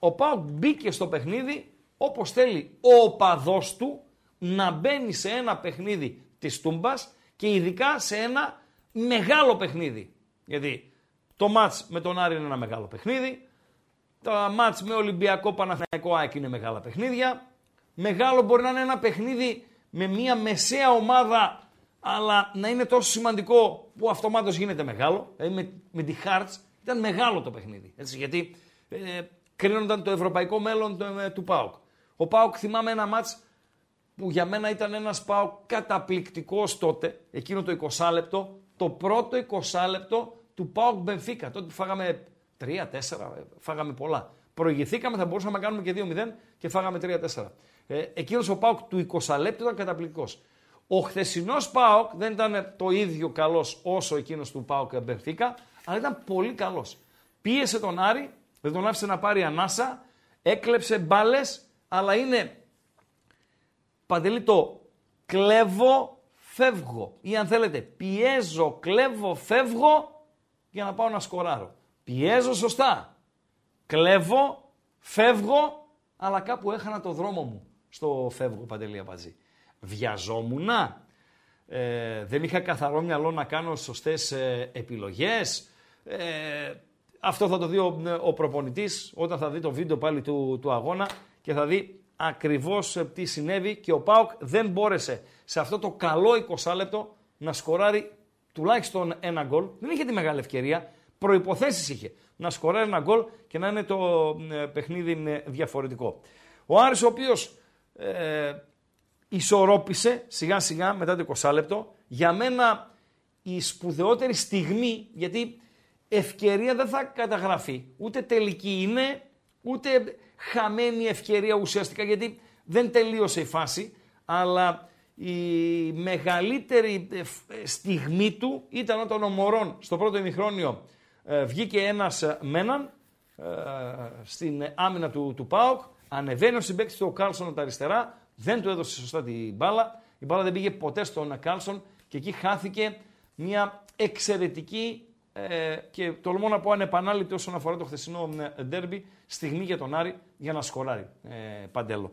Ο Πάοκ μπήκε στο παιχνίδι όπως θέλει ο οπαδός του να μπαίνει σε ένα παιχνίδι της Τούμπας και ειδικά σε ένα μεγάλο παιχνίδι. Γιατί το μάτς με τον Άρη είναι ένα μεγάλο παιχνίδι, τα μάτς με Ολυμπιακό Παναθηναϊκό ΑΕΚ είναι μεγάλα παιχνίδια. Μεγάλο μπορεί να είναι ένα παιχνίδι με μια μεσαία ομάδα, αλλά να είναι τόσο σημαντικό που αυτομάτως γίνεται μεγάλο. Δηλαδή με, με τη Hearts ήταν μεγάλο το παιχνίδι. Έτσι, γιατί ε, κρίνονταν το ευρωπαϊκό μέλλον του, ε, του ΠΑΟΚ. Ο ΠΑΟΚ θυμάμαι ένα μάτς που για μένα ήταν ένας ΠΑΟΚ καταπληκτικός τότε, εκείνο το 20 λεπτό, το πρώτο 20 λεπτό του ΠΑΟΚ Μπενφίκα. Τότε που φάγαμε 3-4, φάγαμε πολλά. Προηγηθήκαμε, θα μπορούσαμε να κάνουμε και 2-0 και φάγαμε 3-4. Ε, εκείνος ο ΠΑΟΚ του 20 λεπτού ήταν καταπληκτικός. Ο χθεσινός ΠΑΟΚ δεν ήταν το ίδιο καλός όσο εκείνος του ΠΑΟΚ Μπενφίκα, αλλά ήταν πολύ καλός. Πίεσε τον Άρη, δεν τον άφησε να πάρει ανάσα, έκλεψε μπάλες, αλλά είναι Παντελή το κλέβω, φεύγω. Ή αν θέλετε, πιέζω, κλέβω, φεύγω για να πάω να σκοράρω. Πιέζω σωστά. Κλέβω, φεύγω, αλλά κάπου έχανα το δρόμο μου στο φεύγω, Παντελή Αμπατζή. Βιαζόμουνα. ε, δεν είχα καθαρό μυαλό να κάνω σωστές ε, επιλογές. Ε, αυτό θα το δει ο, ο προπονητής όταν θα δει το βίντεο πάλι του, του αγώνα και θα δει ακριβώς ε, τι συνέβη και ο Πάοκ δεν μπόρεσε σε αυτό το καλό 20 λεπτό να σκοράρει τουλάχιστον ένα γκολ. Δεν είχε τη μεγάλη ευκαιρία, προϋποθέσεις είχε να σκοράρει ένα γκολ και να είναι το ε, παιχνίδι ε, διαφορετικό. Ο Άρης ο οποίος ε, ισορρόπησε σιγά σιγά μετά το 20 λεπτό. Για μένα η σπουδαιότερη στιγμή, γιατί ευκαιρία δεν θα καταγραφεί. Ούτε τελική είναι, ούτε χαμένη ευκαιρία ουσιαστικά, γιατί δεν τελείωσε η φάση, αλλά η μεγαλύτερη ε, στιγμή του ήταν όταν ο Μωρόν στο πρώτο ημιχρόνιο ε, βγήκε ένας με έναν ε, στην άμυνα του, του ΠΑΟΚ, ανεβαίνει ο συμπέκτης του ο Κάλσον από τα αριστερά, δεν του έδωσε σωστά την μπάλα, η μπάλα δεν πήγε ποτέ στον Κάλσον και εκεί χάθηκε μια εξαιρετική ε, και τολμώ να πω ανεπανάληπτη όσον αφορά το χθεσινό ντέρμπι στιγμή για τον Άρη για να σκοράρει ε, Παντέλο.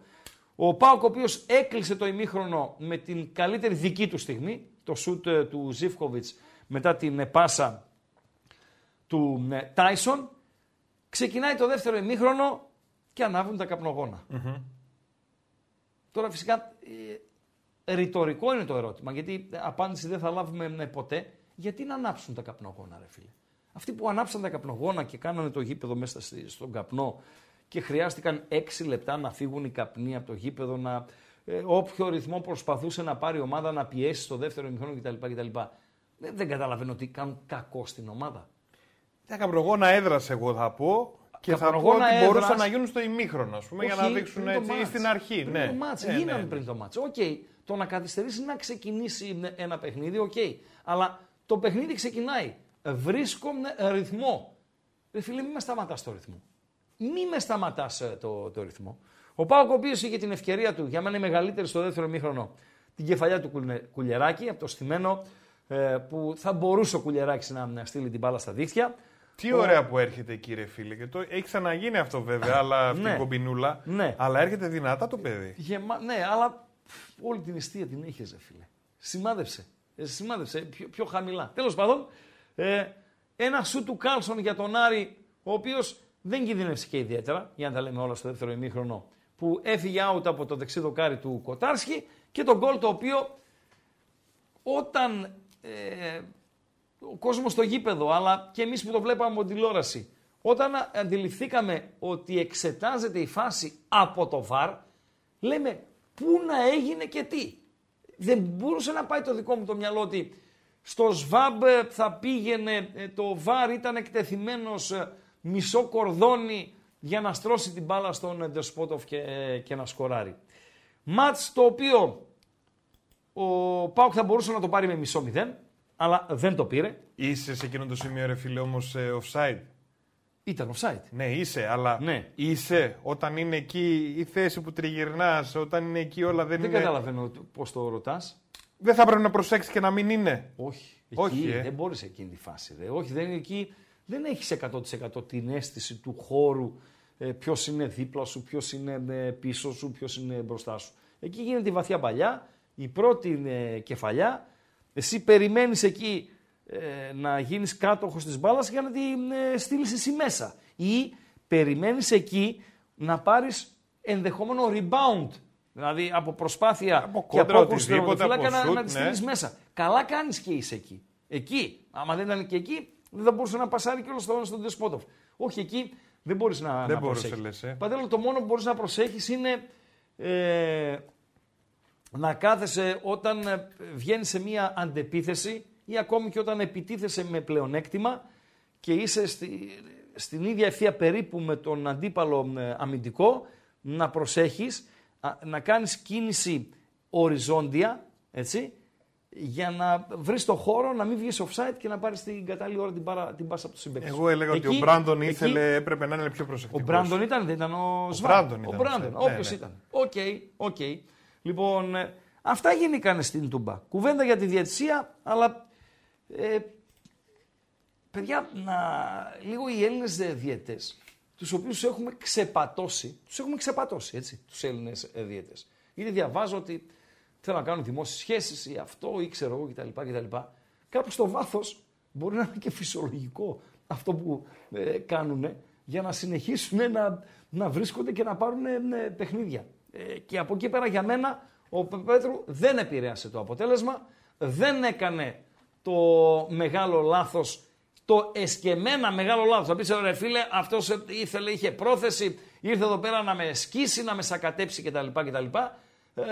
Ο Πάοκ ο οποίος έκλεισε το ημίχρονο με την καλύτερη δική του στιγμή, το σούτ ε, του Ζιφκοβιτς μετά την πάσα του Τάισον, ξεκινάει το δεύτερο ημίχρονο και ανάβουν τα καπνογονα Τώρα φυσικά ε, ρητορικό είναι το ερώτημα, γιατί απάντηση δεν θα λάβουμε ποτέ. Γιατί να ανάψουν τα καπνογόνα, ρε φίλε; Αυτοί που ανάψαν τα καπνογόνα και κάνανε το γήπεδο μέσα στον καπνό και χρειάστηκαν 6 λεπτά να φύγουν οι καπνοί από το γήπεδο, να, ε, όποιο ρυθμό προσπαθούσε να πάρει η ομάδα να πιέσει στο δεύτερο ημιχρόνο κτλ. κτλ. Δεν, δεν καταλαβαίνω ότι κάνουν κακό στην ομάδα. Τα καπνογόνα έδρασε, εγώ θα πω. Και θα πω ότι έδρας... μπορούσαν να γίνουν στο ημίχρονο, ας πούμε, για να δείξουν έτσι ή στην αρχή. Πριν ναι. το μάτς, ναι, γίνανε ναι. πριν το μάτς. OK, okay. το να καθυστερήσει να ξεκινήσει ένα παιχνίδι, OK. Okay. Αλλά το παιχνίδι ξεκινάει. Βρίσκω ρυθμό. Ρε φίλε, μην με σταματάς το ρυθμό. Μη με σταματάς το, το ρυθμό. Ο ΠΑΟΚ, ο οποίος είχε την ευκαιρία του, για μένα η μεγαλύτερη στο δεύτερο ημίχρονο, την κεφαλιά του Κουλιεράκη, από το στημένο, ε, που θα μπορούσε ο Κουλιεράκης να στείλει την μπάλα στα δίχτυα. Τι ωραία που έρχεται εκεί, ρε φίλε. Και το... Έχει ξαναγίνει αυτό βέβαια, αλλά αυτή Ναι. η κομπινούλα. Ναι. Αλλά έρχεται δυνατά το παιδί. Γεμα... Ναι, αλλά όλη την αιστεία την έχεις, ρε φίλε. Σημάδεψε. Ε, σημάδεψε πιο, πιο χαμηλά. Τέλος πάντων, ε, ένα σου του Κάλσον για τον Άρη, ο οποίος δεν κινδύνευσε και ιδιαίτερα, για να τα λέμε όλα στο δεύτερο ημίχρονο, που έφυγε out από το δεξί δοκάρι του Κοτάρσκι και τον γκολ το οποίο όταν ε, ο κόσμος στο γήπεδο, αλλά και εμείς που το βλέπαμε από την τηλεόραση, όταν αντιληφθήκαμε ότι εξετάζεται η φάση από το ΒΑΡ, λέμε πού να έγινε και τι. Δεν μπορούσε να πάει το δικό μου το μυαλό ότι στο ΣΒΑΜ θα πήγαινε, ε, το ΒΑΡ ήταν εκτεθειμένος ε, μισό κορδόνι για να στρώσει την μπάλα στον ε, Ντεσπότοφ και, και να σκοράρει. Μάτς το οποίο ο Πάουκ θα μπορούσε να το πάρει με μισό μηδέν, αλλά δεν το πήρε. Είσαι σε εκείνο το σημείο, ρε φίλε, όμως offside. Ήταν offside. Ναι, είσαι, αλλά Ναι. είσαι όταν είναι εκεί η θέση που τριγυρνάς, όταν είναι εκεί όλα δεν, Δεν είναι. καταλαβαίνω πώς το ρωτάς. Δεν θα πρέπει να προσέξεις και να μην είναι. Όχι. Όχι, εκεί ε. δεν μπορείς εκείνη τη φάση. Ρε. Όχι, δεν είναι εκεί. Δεν έχεις 100% την αίσθηση του χώρου. Ε, ποιος είναι δίπλα σου, ποιος είναι ε, πίσω σου, ποιος είναι μπροστά σου. Εκεί γίνεται η βαθιά παλιά, η πρώτη ε, κεφαλιά. Εσύ περιμένεις εκεί ε, να γίνεις κάτοχος της μπάλας για να την ε, στείλεις εσύ μέσα. Ή περιμένεις εκεί να πάρεις ενδεχόμενο rebound. Δηλαδή από προσπάθεια Από και κόντρα, απόκρουση του οτιδήποτε, τερματοφύλακα από να, να σουτ, της ναι. στείλεις μέσα. Καλά κάνεις και είσαι εκεί. Εκεί. Άμα δεν ήταν και εκεί, δεν θα μπορούσε να πασάρει και όλο στον, στον Δεσπότοφ. Όχι εκεί, δεν μπορείς να, Δεν να μπορούσε, προσέχεις. λες, ε. Παντέλο, το μόνο που μπορείς να προσέχεις είναι ε, να κάθεσαι όταν ε, βγαίνεις σε μία αντεπίθεση ή ακόμη και όταν επιτίθεσαι με πλεονέκτημα και είσαι στη, στην ίδια ευθεία περίπου με τον αντίπαλο ε, αμυντικό, να προσέχεις, α, να κάνεις κίνηση οριζόντια, έτσι, για να βρεις το χώρο, να μην βγεις offside και να πάρεις την κατάλληλη ώρα την, παρα, την πάσα από το συμπέκτη. Εγώ έλεγα ότι Εκεί- ο Μπράντον εκεί- ήθελε, έπρεπε να είναι πιο προσεκτικός. ο Μπράντον ήταν, δεν ήταν ο Σβαμπ; Μπράντον Ο ήταν, Μπράντον, ναι, όποιος ναι. ήταν. OK, OK. Λοιπόν, ε, αυτά γινήκανε στην Τούμπα. Κουβέντα για τη διαιτησία, αλλά ε, παιδιά, να, λίγο οι Έλληνες διαιτητές, τους οποίους έχουμε ξεπατώσει, τους έχουμε ξεπατώσει, έτσι, τους Έλληνες ε, διαιτητές. Ήδη διαβάζω ότι θέλουν να κάνουν δημόσιες σχέσεις ή αυτό ή ξέρω εγώ κτλ. κτλ. Κάπου στο βάθος μπορεί να είναι και φυσιολογικό αυτό που ε, κάνουν για να συνεχίσουν να, να βρίσκονται και να πάρουν ε, παιχνίδια. Ε, και από εκεί πέρα για μένα ο Πέτρου δεν επηρέασε το αποτέλεσμα, δεν έκανε το μεγάλο λάθος, το εσκεμένα μεγάλο λάθος. Θα πεις ρε φίλε αυτός ήθελε, είχε πρόθεση, ήρθε εδώ πέρα να με σκίσει, να με σακατέψει κτλ. κτλ. Ε,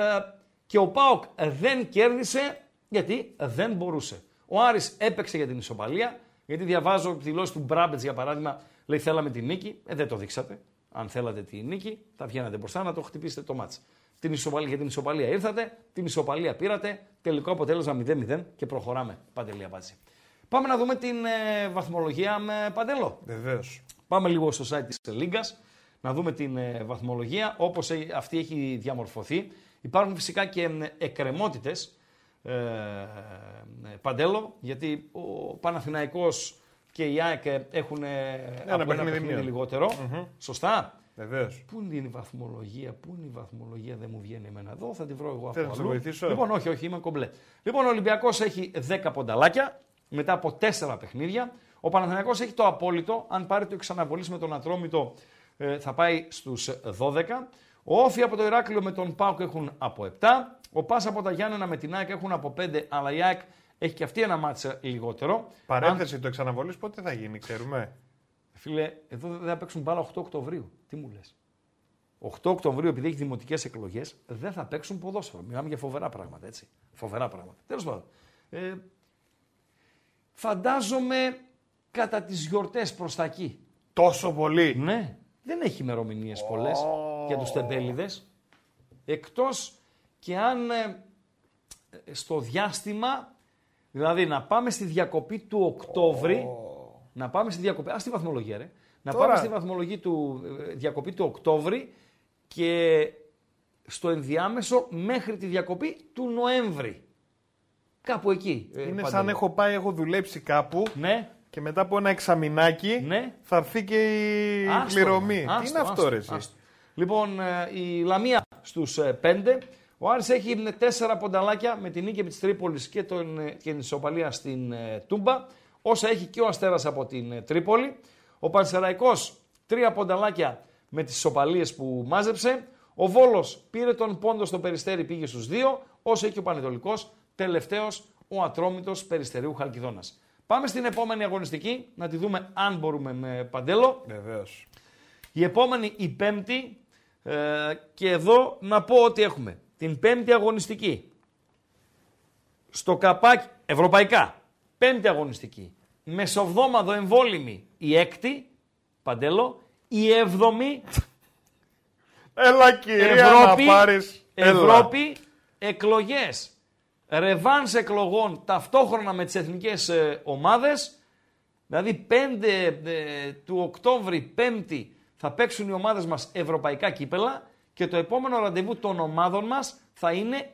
και ο Πάοκ δεν κέρδισε γιατί δεν μπορούσε. Ο Άρης έπαιξε για την ισοπαλία, γιατί διαβάζω δηλώσεις του Μπράμπετς για παράδειγμα, λέει θέλαμε την νίκη, ε, δεν το δείξατε. Αν θέλατε τη νίκη, θα βγαίνατε μπροστά να το χτυπήσετε το μάτς. Την ισοπαλία, για την ισοπαλία ήρθατε, την ισοπαλία πήρατε, τελικό αποτέλεσμα 0-0 και προχωράμε. Παντελή Απάτση. Πάμε να δούμε την ε, βαθμολογία με Παντελό. Βεβαίως. Πάμε λίγο στο site της Λίγκας να δούμε την ε, βαθμολογία όπως ε, αυτή έχει διαμορφωθεί. Υπάρχουν φυσικά και εκκρεμότητες ε, Παντέλο, γιατί ο Παναθηναϊκός και η ΑΕΚ έχουν ένα, από ένα παιχνίδι λιγότερο. Σωστά. Βεβαίως. Πού είναι η βαθμολογία, πού είναι η βαθμολογία, δεν μου βγαίνει εμένα εδώ, θα τη βρω εγώ από αλλού. βοηθήσω; Λοιπόν, όχι, όχι, είμαι κομπλέ. Λοιπόν, ο Ολυμπιακός έχει 10 πονταλάκια μετά από 4 παιχνίδια. Ο Παναθηναϊκός έχει το απόλυτο. Αν πάρει το εξαναβολής με τον Ατρόμητο, ε, θα πάει στους 12. Ο Όφη από το Ηράκλειο με τον Πάουκ έχουν από 7. Ο Πας από τα Γιάννενα με την ΑΕΚ έχουν από 5, αλλά η ΑΕΚ έχει και αυτή ένα μάτσα λιγότερο. Παρένθεση Αν... το εξαναβολής πότε θα γίνει, ξέρουμε; Φίλε, εδώ δεν θα παίξουν μπάλα 8 Οκτωβρίου. Τι μου λες; 8 Οκτωβρίου, επειδή έχει δημοτικές εκλογές, δεν θα παίξουν ποδόσφαιρο. Μιλάμε για φοβερά πράγματα, έτσι. Φοβερά πράγματα. Τέλος πάντων. Ε, φαντάζομαι κατά τις γιορτές προς τα εκεί. Τόσο πολύ. Ναι. Δεν έχει ημερομηνίες oh. πολλέ για τους τεμπέληδες. Εκτός και αν ε, στο διάστημα, δηλαδή να πάμε στη διακοπή του Οκτώβρη, να πάμε στη διακοπή, ας τη βαθμολογία ρε, να πάμε στη βαθμολογία του ε, διακοπή του Οκτώβρη και στο ενδιάμεσο μέχρι τη διακοπή του Νοέμβρη. Κάπου εκεί. Ε, Είναι σαν έχω πάει, έχω δουλέψει κάπου. Ναι. Και μετά από ένα εξαμηνάκι ναι. θα έρθει και η άστο, πληρωμή. Άστο, Τι είναι αυτό, ρε. Λοιπόν, η Λαμία στους 5. Ο Άρης έχει 4 πονταλάκια με την νίκη της Τρίπολης και, τον, και την ισοπαλία στην Τούμπα όσα έχει και ο Αστέρας από την ε, Τρίπολη. Ο Πανσεραϊκός τρία πονταλάκια με τις ισοπαλίες που μάζεψε. Ο Βόλος πήρε τον πόντο στο Περιστέρι, πήγε στους δύο, όσο έχει ο Πανετολικός, τελευταίος ο Ατρόμητος Περιστερίου Χαλκιδόνας. Πάμε στην επόμενη αγωνιστική, να τη δούμε αν μπορούμε με Παντέλο. Βεβαίως. Η επόμενη, η πέμπτη, ε, και εδώ να πω ότι έχουμε την πέμπτη αγωνιστική. Στο καπάκι, ευρωπαϊκά, πέμπτη αγωνιστική. Μεσοβδόμαδο εμβόλυμη η έκτη, Παντέλο, η έβδομη. Έλα κυρία Ευρώπη, να πάρεις. Ευρώπη, εκλογές. Ρεβάνς εκλογών ταυτόχρονα με τις εθνικές ε, ομάδες. Δηλαδή 5 ε, του Οκτώβρη, πέμπτη, θα παίξουν οι ομάδες μας ευρωπαϊκά κύπελα και το επόμενο ραντεβού των ομάδων μας θα είναι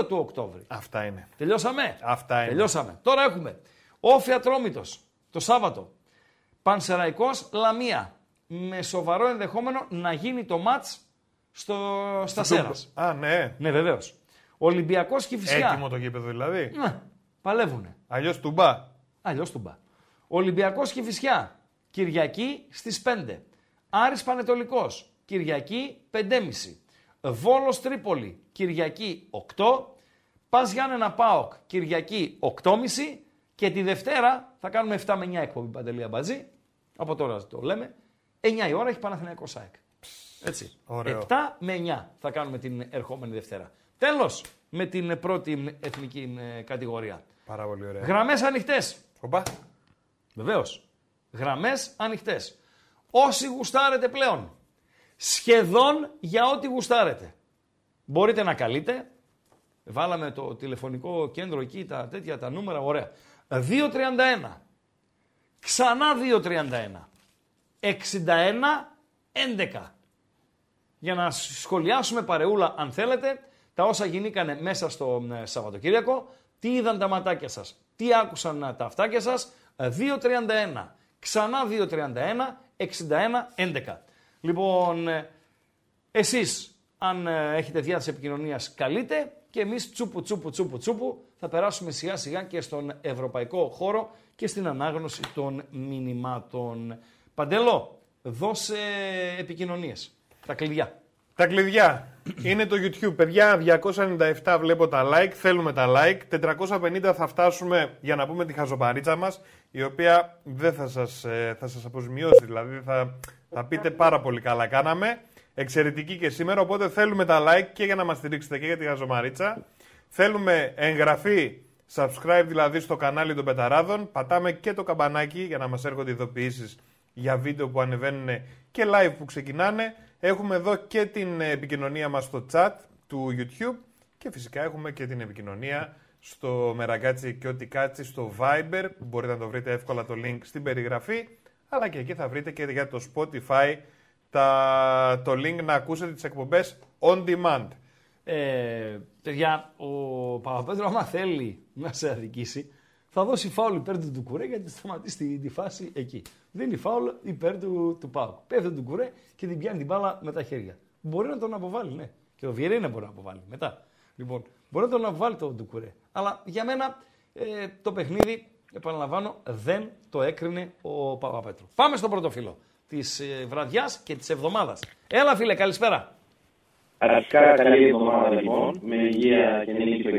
22 του Οκτώβρη. Αυτά είναι. Τελειώσαμε; Αυτά είναι. Τελειώσαμε. Τώρα έχουμε Όφη Ατρόμητος το Σάββατο. Πανσεραϊκός Λαμία. Με σοβαρό ενδεχόμενο να γίνει το μάτς στο, στα Σέρας. Α, ναι. Ναι, βεβαίως. Ολυμπιακός και φυσικά. Έτοιμο το γήπεδο δηλαδή. Ναι, παλεύουνε. Αλλιώς τουμπά. Αλλιώς τουμπά. Ολυμπιακός και φυσιά. Κυριακή στις 5. Άρης Πανετολικός. Κυριακή 5.30. Βόλος Τρίπολη. Κυριακή 8. Πας Γιάννενα Πάοκ. Κυριακή 8.30. Και τη Δευτέρα θα κάνουμε 7 με 9 εκπομπή Παντελία Μπατζή. Από τώρα το λέμε. 9 η ώρα έχει Παναθηναϊκό ΣΑΕΚ. Έτσι. Ωραίο. 7 με 9 θα κάνουμε την ερχόμενη Δευτέρα. Τέλος με την πρώτη εθνική ε, κατηγορία. Πάρα πολύ ωραία. Γραμμές ανοιχτές. Οπα. Βεβαίως. Γραμμές ανοιχτές. Όσοι γουστάρετε πλέον. Σχεδόν για ό,τι γουστάρετε. Μπορείτε να καλείτε. Βάλαμε το τηλεφωνικό κέντρο εκεί, τα τέτοια, τα νούμερα, ωραία. 2.31. Ξανά 2.31. 61-11. Για να σχολιάσουμε παρεούλα αν θέλετε τα όσα γινήκανε μέσα στο ε, Σαββατοκύριακο, τι είδαν τα ματάκια σας, τι άκουσαν ε, τα αυτάκια σας, 2.31. Ξανά 2.31, 61-11. Λοιπόν, ε, εσείς αν έχετε διάθεση επικοινωνίας καλείτε και εμείς τσούπου τσούπου τσούπου τσούπου θα περάσουμε σιγά σιγά και στον ευρωπαϊκό χώρο και στην ανάγνωση των μηνυμάτων. Παντέλο, δώσε επικοινωνίες, τα κλειδιά. Τα κλειδιά είναι το YouTube. Παιδιά, 297 βλέπω τα like, θέλουμε τα like. 450 θα φτάσουμε για να πούμε τη χαζοπαρίτσα μας, η οποία δεν θα σας, ε, θα σας αποζημιώσει, δηλαδή θα, θα πείτε πάρα πολύ καλά κάναμε. Εξαιρετική και σήμερα, οπότε θέλουμε τα like και για να μας στηρίξετε και για τη χαζομαρίτσα. Θέλουμε εγγραφή, subscribe δηλαδή στο κανάλι των Πεταράδων. Πατάμε και το καμπανάκι για να μας έρχονται ειδοποιήσεις για βίντεο που ανεβαίνουν και live που ξεκινάνε. Έχουμε εδώ και την επικοινωνία μας στο chat του YouTube και φυσικά έχουμε και την επικοινωνία στο Μεραγκάτσι και ό,τι κάτσει στο Viber που μπορείτε να το βρείτε εύκολα το link στην περιγραφή αλλά και εκεί θα βρείτε και για το Spotify τα, το link να ακούσετε τις εκπομπές on demand. Ε, παιδιά, ο Παπαπέτρο άμα θέλει να σε αδικήσει θα δώσει φάουλ υπέρ του Ντουκουρέ γιατί θα σταματήσει τη, τη φάση εκεί. Δίνει φάουλ υπέρ του, του Πάου. Πέφτει τον Ντουκουρέ και την πιάνει την μπάλα με τα χέρια. Μπορεί να τον αποβάλει, ναι. Και ο Βιερίνε μπορεί να αποβάλει μετά. Λοιπόν, μπορεί να τον αποβάλει τον Ντουκουρέ. Αλλά για μένα ε, το παιχνίδι, επαναλαμβάνω, δεν το έκρινε ο Παπαπέτρου. Πάμε στο πρώτο φίλο της ε, βραδιάς και της εβδομάδας. Έλα, φίλε, καλησπέρα. Αρχικά καλή εβδομάδα λοιπόν, με υγεία και νίκη στο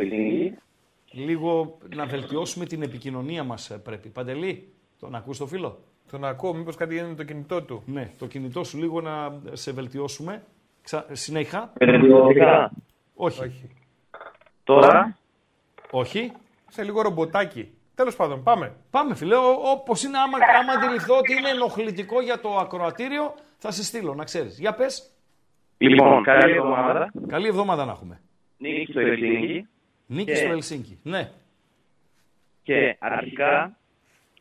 Λίγο να βελτιώσουμε την επικοινωνία μας ε, πρέπει. Παντελή, τον ακούς το φίλο; Τον ακούω, μήπως κάτι γίνεται με το κινητό του; Ναι, το κινητό σου λίγο να σε βελτιώσουμε. Ξα... Συνέχα. Βελτιώθηκα. Όχι. Όχι. Τώρα; Όχι. Σε λίγο ρομποτάκι. Τέλος πάντων, πάμε. Πάμε φίλε, Όπως είναι άμα, άμα αντιληφθώ ότι είναι ενοχλητικό για το ακροατήριο, θα σε στείλω, να ξέρεις. Για πες. Λοιπόν, καλή εβδομάδα. Καλή εβδομάδα να έχουμε. Νίκη στο Ελσίνκι. Νίκη Και- στο Ελσίνκι. Ναι. Και αρχικά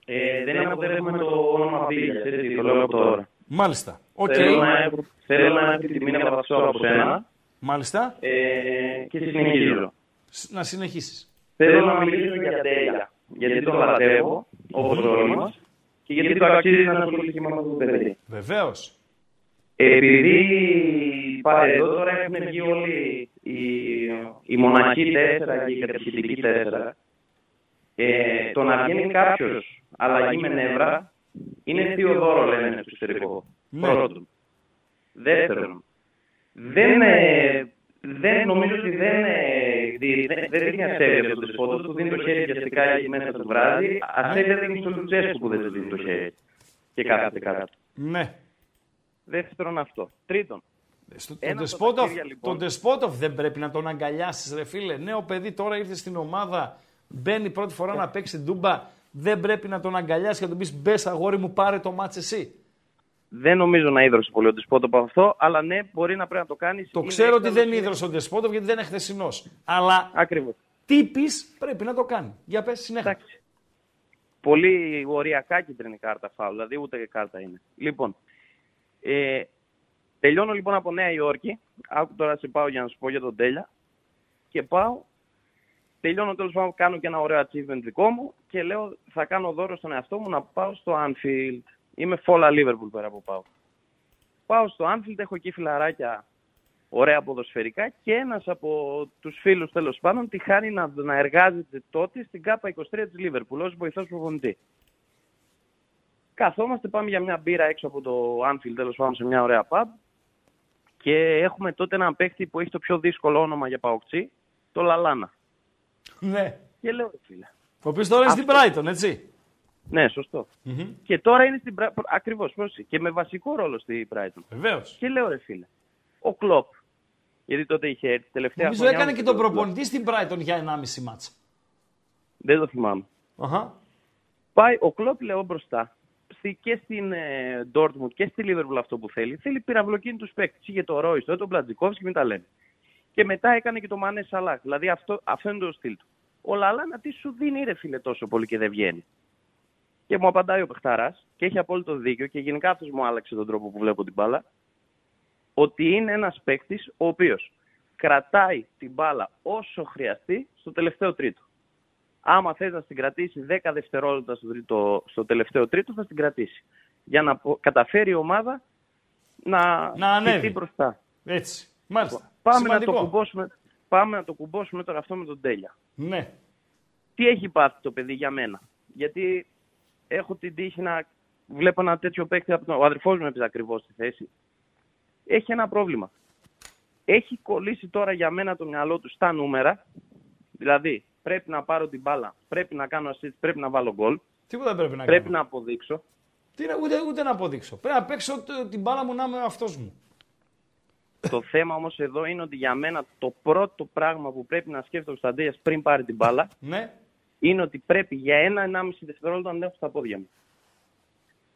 ε, δεν αποδέχομαι το όνομα Ντέλιας, έτσι το λέω από τώρα. Μάλιστα. Οκ. Θέλω, να, θέλω να έχω τη τιμή να πατήσω από σένα Μάλιστα. ε, και συνεχίζω. Σ- Να συνεχίσεις. Θέλω να μιλήσω για Ντέλια. Γιατί τον λατρεύω, όπως όλοι μας, και γιατί το αξίζει να ασχοληθεί με αυτό το παιδί. Βεβαίως. Επειδή πάει εδώ τώρα έχουν βγει όλοι οι, οι μοναχοί 4 και οι κατευθυντικοί 4, ε, το να βγαίνει κάποιος αλλαγή με νεύρα είναι θείο δώρο, λένε στο εξωτερικό. Ναι. Πρώτον. Δεύτερον, δεν, ε, δεν νομίζω ότι δεν, ε, δι- δεν, δεν δίνει ασέβεια στον δεσπότο, του δίνει το χέρι βιαστικά εκεί μέσα το βράδυ. Ασέβεια δίνει στον Λουτσέσκου που δεν του δίνει το χέρι. Και κάθεται κάτω. Ναι. Δεύτερον αυτό. Τρίτον, Στο, Ένα τον, από τα Ντεσπότοφ, κύρια, λοιπόν. τον Ντεσπότοφ δεν πρέπει να τον αγκαλιάσεις, ρε φίλε. Νέο παιδί τώρα ήρθε στην ομάδα, μπαίνει πρώτη φορά να παίξει ντούμπα. Δεν πρέπει να τον αγκαλιάσεις και να τον πεις μπες αγόρι μου, πάρε το μάτς εσύ. Δεν νομίζω να ίδρωσε πολύ ο Ντεσπότο από αυτό, αλλά ναι, μπορεί να πρέπει να το κάνεις. Το ξέρω ότι δεν ίδρωσε ο Ντεσπότοφ γιατί δεν είναι χθεσινός. Αλλά Ακριβώς. τύπης πρέπει να το κάνει. Για πες συνέχεια. Εντάξει. Πολύ οριακά κίτρινη κάρτα φάουλ, δηλαδή ούτε και κάρτα είναι. Λοιπόν, ε, τελειώνω λοιπόν από Νέα Υόρκη. Άκου τώρα σε πάω για να σου πω για τον Τέλια. Και πάω, τελειώνω τέλος πάντων, κάνω και ένα ωραίο achievement δικό μου και λέω θα κάνω δώρο στον εαυτό μου να πάω στο Anfield. Είμαι φόλα Liverpool πέρα που πάω. Πάω στο Anfield, έχω εκεί φιλαράκια ωραία ποδοσφαιρικά και ένας από τους φίλους τέλος πάντων τη χάνει να, να εργάζεται τότε στην ΚΑΠΑ 23 της Λίβερπουλ ως βοηθός προπονητή. Καθόμαστε, πάμε για μια μπύρα έξω από το Anfield τέλος πάντων σε μια ωραία pub και έχουμε τότε έναν παίχτη που έχει το πιο δύσκολο όνομα για παοκτσί, το Λαλάνα. Ναι. Και λέω, «Ρε φίλε, Ο οποίος τώρα είναι στην Brighton, έτσι. ναι, σωστό. Και τώρα είναι στην Brighton, ακριβώς, πρόσεχε, και με βασικό ρόλο στη Brighton. Βεβαίως. Και λέω, ρε φίλε, ο Κλόπ, γιατί τότε είχε έρθει τελευταία Νομίζω χρονιά έκανε μου και το τον Klopp. προπονητή στην Brighton για 1,5 μάτσα. Δεν το θυμάμαι. Αχα. Πάει ο Κλόπ, λέω μπροστά. Στη, και στην ε, Dortmund και στη Liverpool αυτό που θέλει. Θέλει πυραυλοκίνητου παίκτες. Είχε το Ρόις, τότε τον Μπλατζικόφσκι, μην τα λένε. Και μετά έκανε και το Μανέ Σαλάχ. Δηλαδή αυτό, αυτό είναι το στυλ του. Ο Λαλάνα τι σου δίνει, ρε φίλε, τόσο πολύ και δεν βγαίνει. Και μου απαντάει ο Πεχταρά και έχει απόλυτο δίκιο και γενικά αυτός μου άλλαξε τον τρόπο που βλέπω την μπάλα. Ότι είναι ένας παίκτης ο οποίος κρατάει την μπάλα όσο χρειαστεί στο τελευταίο τρίτο. Άμα θες να στην κρατήσει 10 δευτερόλεπτα στο, τρίτο, στο τελευταίο τρίτο, θα στην κρατήσει. Για να πο- καταφέρει η ομάδα να, Να ανέβει. χυθεί μπροστά. Έτσι. Μάλιστα. Πάμε Σημαντικό. να το κουμπώσουμε. πάμε να το κουμπώσουμε τώρα αυτό με τον Τέλια. Ναι. Τι έχει πάθει το παιδί για μένα; Γιατί έχω την τύχη να βλέπω ένα τέτοιο παίκτη από τον... Ο αδερφός μου έπαιζε ακριβώς στη θέση. Έχει ένα πρόβλημα. Έχει κολλήσει τώρα για μένα το μυαλό του στα νούμερα. Δηλαδή, πρέπει να πάρω την μπάλα, πρέπει να κάνω assist, πρέπει να βάλω γκολ, Τίποτα πρέπει να πρέπει κάνω. να αποδείξω. Τι να- ούτε, ούτε να αποδείξω. Πρέπει να παίξω το- την μπάλα μου να είμαι αυτό μου. Το θέμα όμως εδώ είναι ότι για μένα το πρώτο πράγμα που πρέπει να σκέφτεται ο Σταντέας πριν πάρει την μπάλα Ναι. είναι ότι πρέπει για ένα-ενάμιση δευτερόλεπτο να την έχω στα πόδια μου.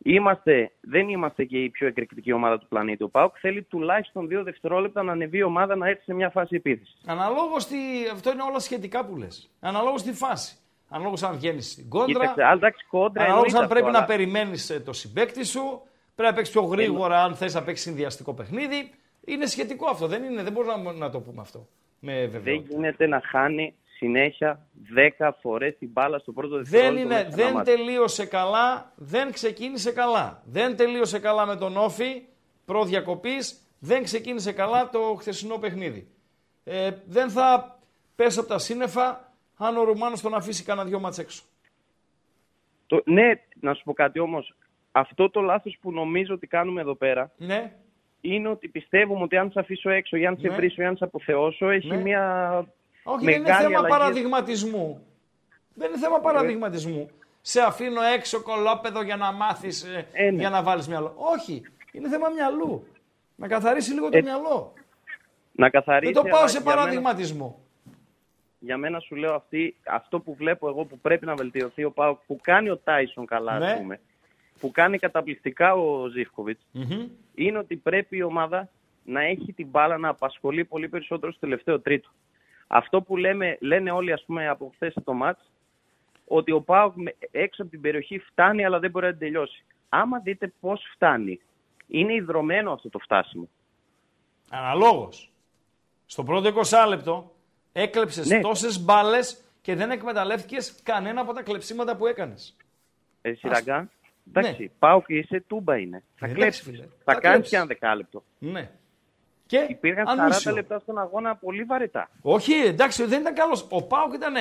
Είμαστε, δεν είμαστε και η πιο εκρηκτική ομάδα του πλανήτη. Ο Πάουκ θέλει τουλάχιστον δύο δευτερόλεπτα να ανεβεί η ομάδα να έρθει σε μια φάση επίθεσης. Αναλόγως τι. Αυτό είναι όλα σχετικά που λες. Αναλόγως τη φάση. Αναλόγως αν βγαίνεις στην κόντρα. Κοίταξε, αλλά εντάξει, κόντρα Αναλόγως εννοείται αν αυτό, πρέπει να αλλά περιμένεις το συμπέκτη σου. Πρέπει να παίξεις πιο γρήγορα αν θες να παίξεις συνδυαστικό παιχνίδι. Είναι σχετικό αυτό. Δεν, είναι, δεν μπορούμε να, να το πούμε αυτό. Με Δεν βεβαιότητα. γίνεται να χάνει συνέχεια 10 φορές την μπάλα στο πρώτο Δεν, δευτερόλεπτο. είναι, μέσα σε ένα δεν μάτι. τελείωσε καλά, δεν ξεκίνησε καλά. Δεν τελείωσε καλά με τον Όφη, προδιακοπής, δεν ξεκίνησε καλά το χθεσινό παιχνίδι. Ε, δεν θα πέσω από τα σύννεφα αν ο Ρουμάνος τον αφήσει κανένα δυο μάτς έξω. Το, ναι, να σου πω κάτι όμως. Αυτό το λάθος που νομίζω ότι κάνουμε εδώ πέρα Ναι, είναι ότι πιστεύουμε ότι αν σε αφήσω έξω ή αν σε Ναι. βρίσω ή αν σε αποθεώσω έχει Ναι. μια όχι δεν είναι μεγάλη θέμα αλλαγή. παραδειγματισμού. Δεν είναι θέμα παραδειγματισμού. Σε αφήνω έξω κολόπεδο για να μάθεις, ε, Ε, ναι. για να βάλεις μυαλό. Όχι, είναι θέμα μυαλού. Να καθαρίσει λίγο το Ε, μυαλό. Να καθαρίσει. Δεν το πάω αλλά σε για μένα- παραδειγματισμό. για μένα σου λέω αυτή, αυτό που βλέπω εγώ που πρέπει να βελτιωθεί ο Πάουκ, που κάνει ο Τάισον καλά, Ναι. ας πούμε, που κάνει καταπληκτικά ο ζιφκοβιτ Μμμ. είναι ότι πρέπει η ομάδα να έχει την μπάλα να απασχολεί πολύ περισσότερο στο τελευταίο τρίτο. Αυτό που λέμε, λένε όλοι ας πούμε από χθες το μάτς, ότι ο Πάουκ με- έξω από την περιοχή φτάνει αλλά δεν μπορεί να την τελειώσει. Άμα δείτε πώς φτάνει, είναι ιδρωμένο αυτό το φτάσιμο. Αναλόγως. Στο πρώτο 20 λεπτό έκλεψες Ναι. τόσες μπάλες και δεν εκμεταλλεύτηκες κανένα από τα κλεψίματα που έκανες. Ε, Σιραγκά, Ναι. εντάξει, Πάουκ είσαι, τούμπα είναι. Θα εντάξει, κλέψεις. φίλε. Θα Θα κάνεις κλέψεις. και ένα δεκάλεπτο. Ναι. Και Υπήρχαν ανούσιο. 40 λεπτά στον αγώνα πολύ βαρετά. Όχι, εντάξει, δεν ήταν καλός. Ο Πάουκ ήταν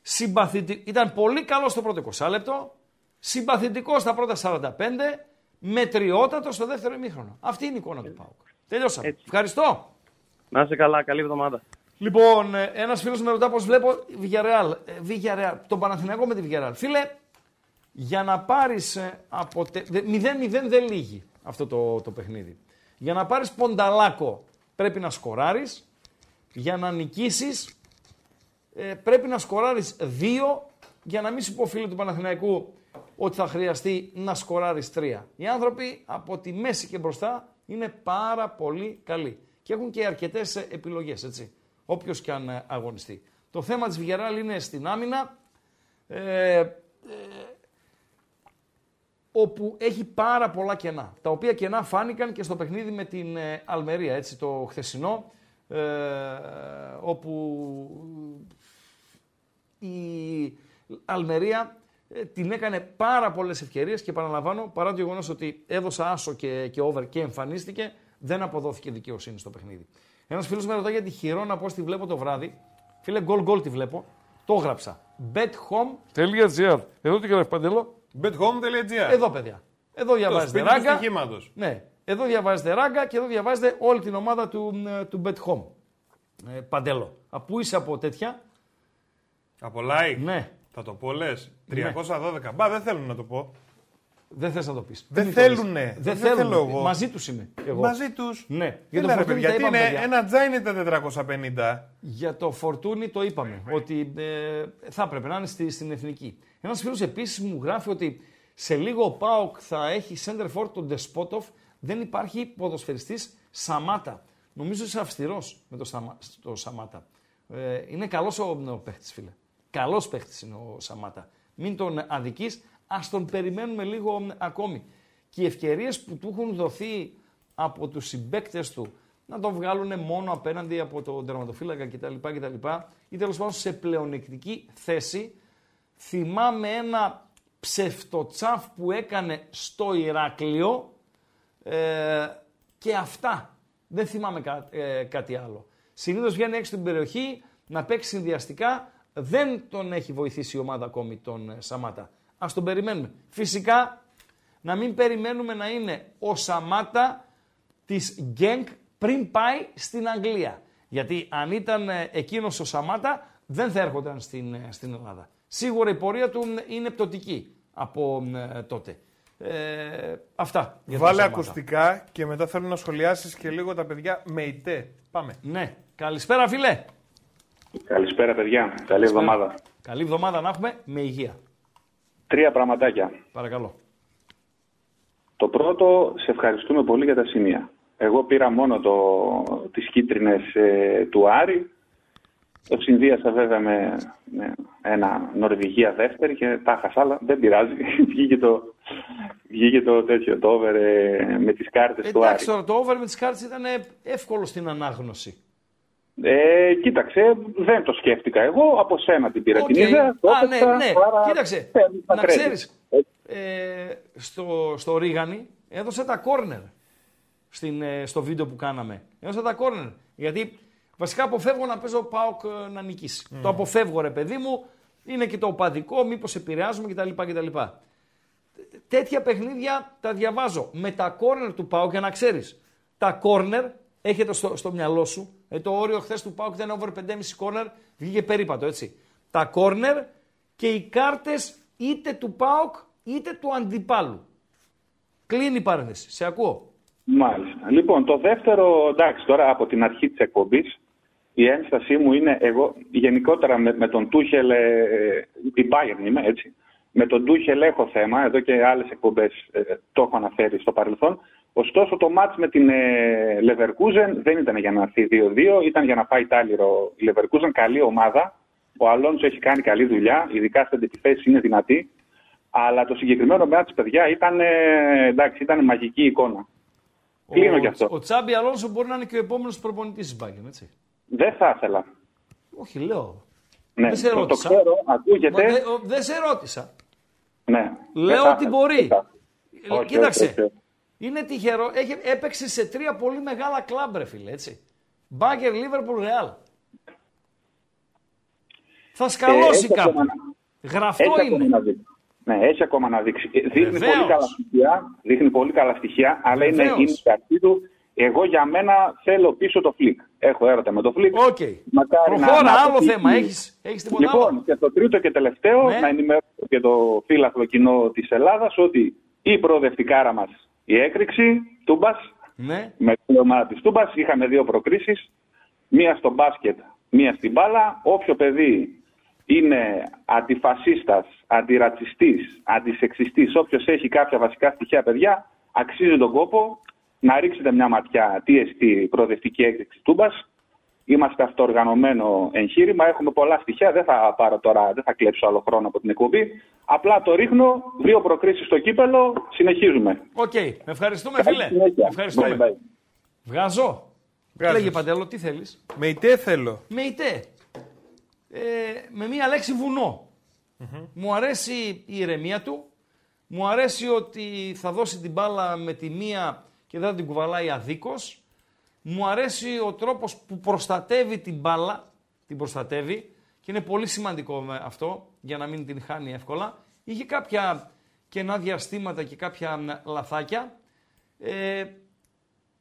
συμπαθητικό. Ήταν πολύ καλός στο πρώτο 20 λεπτό, συμπαθητικός στα πρώτα 45, μετριότατο στο δεύτερο ημίχρονο. Αυτή είναι η εικόνα του Πάουκ. Τελειώσαμε. Έτσι. Ευχαριστώ. Να είσαι καλά, καλή εβδομάδα. Λοιπόν, ένας φίλος με ρωτά πώς βλέπω Villarreal. Ε, Villarreal, τον Παναθηναϊκό με τη Villarreal. Φίλε, για να πάρεις από. 0-0 δεν λύγει αυτό το, το παιχνίδι. Για να πάρεις πονταλάκο πρέπει να σκοράρεις. Για να νικήσεις ε, πρέπει να σκοράρεις δύο για να μην σου πω φίλε του Παναθηναϊκού ότι θα χρειαστεί να σκοράρεις τρία. Οι άνθρωποι από τη μέση και μπροστά είναι πάρα πολύ καλοί και έχουν και αρκετές ε, επιλογές, έτσι, όποιος και αν ε, αγωνιστεί. Το θέμα της Βιγεράλ είναι στην άμυνα, ε, ε, όπου έχει πάρα πολλά κενά, τα οποία κενά φάνηκαν και στο παιχνίδι με την ε, Αλμερία, έτσι, το χθεσινό, ε, όπου η Αλμερία ε, την έκανε πάρα πολλές ευκαιρίες και παραλαμβάνω, παρά το γεγονός ότι έδωσα άσο και, και over και εμφανίστηκε, δεν αποδόθηκε δικαιοσύνη στο παιχνίδι. Ένας φίλος με ρωτάει για τη Χιρόνα πώς τη βλέπω το βράδυ. Φίλε, γκολ γκολ τη βλέπω. Το έγραψα. bethome.gr Εδώ τι γράφει Παντελό. bethome.gr Εδώ παιδιά. Εδώ Το διαβάζετε σπίτι του ράγκα. στοιχήματος. Ναι. Εδώ διαβάζετε ράγκα και εδώ διαβάζετε όλη την ομάδα του, ε, του Bet Home. Ε, Παντέλο. Α, Πού είσαι από τέτοια; Από like. Ναι. Θα το πω λες. 312. Μπα, δεν θέλω να το πω. Δεν θες να το πεις. Δεν θέλουνε. Δεν, Δεν θέλουν. θέλω εγώ. Μαζί τους είμαι. Εγώ. Μαζί τους. Ναι. Για το Για ρε Φορτούνι παιδιά, τα τι είπαμε, είναι, παιδιά. ένα τζάι είναι τα 450. Για το Φορτούνι το είπαμε. Ότι ε, θα έπρεπε να είναι στη, στην εθνική. Ένας φίλος επίσης μου γράφει ότι σε λίγο ο Πάοκ θα έχει center for τον Ντεσπότοφ. Δεν υπάρχει ποδοσφαιριστής Σαμάτα. Νομίζω είσαι αυστηρός με το, Σαμα, το Σαμάτα. Ε, είναι καλός ο, ο παίχτης, φίλε. Καλός παίχτης είναι ο Σαμάτα. Μην τον αδική. Α τον περιμένουμε λίγο ακόμη. Και οι ευκαιρίες που του έχουν δοθεί από τους συμπαίκτες του να το βγάλουν μόνο απέναντι από τον τερματοφύλακα κτλ. κτλ ή τέλος πάντων σε πλεονεκτική θέση. Θυμάμαι ένα ψευτοτσάφ που έκανε στο Ηράκλειο ε, και αυτά. Δεν θυμάμαι κά- ε, κάτι άλλο. Συνήθως βγαίνει έξω στην περιοχή να παίξει συνδυαστικά. Δεν τον έχει βοηθήσει η ομάδα ακόμη τον ε, Σαμάτα. Α τον περιμένουμε. Φυσικά να μην περιμένουμε να είναι ο Σαμάτα της Γκένκ πριν πάει στην Αγγλία. Γιατί αν ήταν ε, εκείνος ο Σαμάτα δεν θα έρχονταν στην, ε, στην Ελλάδα. Σίγουρα η πορεία του είναι πτωτική από τότε. Ε, αυτά. Για Βάλε ακουστικά και μετά θέλω να σχολιάσεις και λίγο τα παιδιά με ητέ. Πάμε. Ναι. Καλησπέρα, φίλε. Καλησπέρα, παιδιά. Καλή εβδομάδα. Καλή εβδομάδα να έχουμε με υγεία. Τρία πραγματάκια. Παρακαλώ. Το πρώτο, σε ευχαριστούμε πολύ για τα σημεία. Εγώ πήρα μόνο το, τις κίτρινες ε, του Άρη. Το συνδύασα βέβαια με, ένα Νορβηγία δεύτερη και τα χάσα, αλλά δεν πειράζει. βγήκε, το, βγήκε το τέτοιο, το over ε, με τις κάρτες του Άρη. Εντάξει τώρα, το over με τις κάρτες ήταν εύκολο στην ανάγνωση. Ε, κοίταξε, δεν το σκέφτηκα εγώ. Από σένα την πήρα την ιδέα. Α, ναι, ναι. Κοίταξε, να ξέρεις, ε, στο, στο Ρίγανη έδωσε τα κόρνερ στην, ε, στο βίντεο που κάναμε. Έδωσε τα κόρνερ. Γιατί βασικά αποφεύγω να παίζω ΠΑΟΚ ε, να νικήσεις. Το αποφεύγω ρε παιδί μου. Είναι και το οπαδικό, μήπως επηρεάζουμε κτλ. κτλ. Τέτοια παιχνίδια τα διαβάζω. Με τα κόρνερ του ΠΑΟΚ, για να ξέρεις, τα κόρνερ έχετε στο, στο μυαλό σου. Ε, το όριο χθες του Πάουκ ήταν over 5,5 κόρνερ, βγήκε περίπατο έτσι. Τα κόρνερ και οι κάρτες είτε του Πάουκ είτε του αντιπάλου. Κλείνει η παρένθεση. Σε ακούω. Μάλιστα. Λοιπόν, το δεύτερο, εντάξει, τώρα από την αρχή της εκπομπής, η ένστασή μου είναι εγώ γενικότερα με, με τον Τούχελ, ε, η Bayern είμαι έτσι, με τον Τούχελ έχω θέμα, εδώ και άλλες εκπομπές ε, το έχω αναφέρει στο παρελθόν, Ωστόσο το μάτς με την ε, Leverkusen δεν ήταν για να έρθει 2-2, ήταν για να πάει τάλιρο. Η Leverkusen καλή ομάδα, ο Αλόνσο έχει κάνει καλή δουλειά, ειδικά στην αντιπιθέση είναι δυνατή. Αλλά το συγκεκριμένο μάτς, παιδιά, ήταν, ε, εντάξει, ήταν μαγική εικόνα. Ο, Κλείνω κι αυτό. Ο Τσάμπι Αλόνσο μπορεί να είναι και ο επόμενος προπονητής της Μπάγκεν, έτσι. Δεν θα ήθελα. Όχι, λέω. Ναι, δεν σε ρώτησα. Το ξέρω, ακούγεται. Δεν δε σε ρώτησα. Ναι. Λέω ότι μπορεί. Κοίταξε. Είναι τυχερό. Έχει, έπαιξε σε τρία πολύ μεγάλα κλαμπ, ρε φίλε, έτσι. Μπάγερν, Λίβερπουλ, Ρεάλ. Θα σκαλώσει ε, κάπου. Γραφτό είναι. Ναι, έχει ακόμα να δείξει. Ε, δείχνει πολύ καλά στοιχεία, δείχνει πολύ καλά στοιχεία, αλλά είναι, είναι η αρχή του. Εγώ για μένα θέλω πίσω το Φλικ. Έχω έρωτα με το Φλικ. Okay. Προχώρα, να, άλλο θέμα. Έχεις, έχεις τίποτα λοιπόν, άλλο; και το τρίτο και τελευταίο, ναι. να ενημερώσω και το φύλαθλο κοινό της Ελλάδας ότι η προοδευτικάρα μας η έκρηξη Τούμπας. Ναι. Με την ομάδα της Τούμπας είχαμε δύο προκρίσεις. Μία στο μπάσκετ, μία στην μπάλα. Όποιο παιδί είναι αντιφασίστας, αντιρατσιστής, αντισεξιστής, όποιος έχει κάποια βασικά στοιχεία παιδιά, αξίζει τον κόπο να ρίξετε μια ματιά τι εστί προοδευτική έκρηξη Τούμπας Είμαστε αυτοοργανωμένο εγχείρημα, έχουμε πολλά στοιχεία. Δεν θα πάρω τώρα, δεν θα κλέψω άλλο χρόνο από την εκπομπή. Απλά το ρίχνω, δύο προκρίσεις στο κύπελλο, συνεχίζουμε. OK, okay. ευχαριστούμε φίλε. Ευχαριστούμε. Bye, bye. Βγάζω. Βγάζεις. Λέγε Παντέλο, τι θέλεις; Μεϊτέ θέλω. Μεϊτέ. Ε, με μία λέξη Μου αρέσει η ηρεμία του. Μου αρέσει ότι θα δώσει την μπάλα με τη μία και δεν θα την κουβαλάει αδίκως. Μου αρέσει ο τρόπος που προστατεύει την μπάλα, την προστατεύει και είναι πολύ σημαντικό αυτό για να μην την χάνει εύκολα. Είχε κάποια κενά διαστήματα και κάποια λαθάκια. Ε,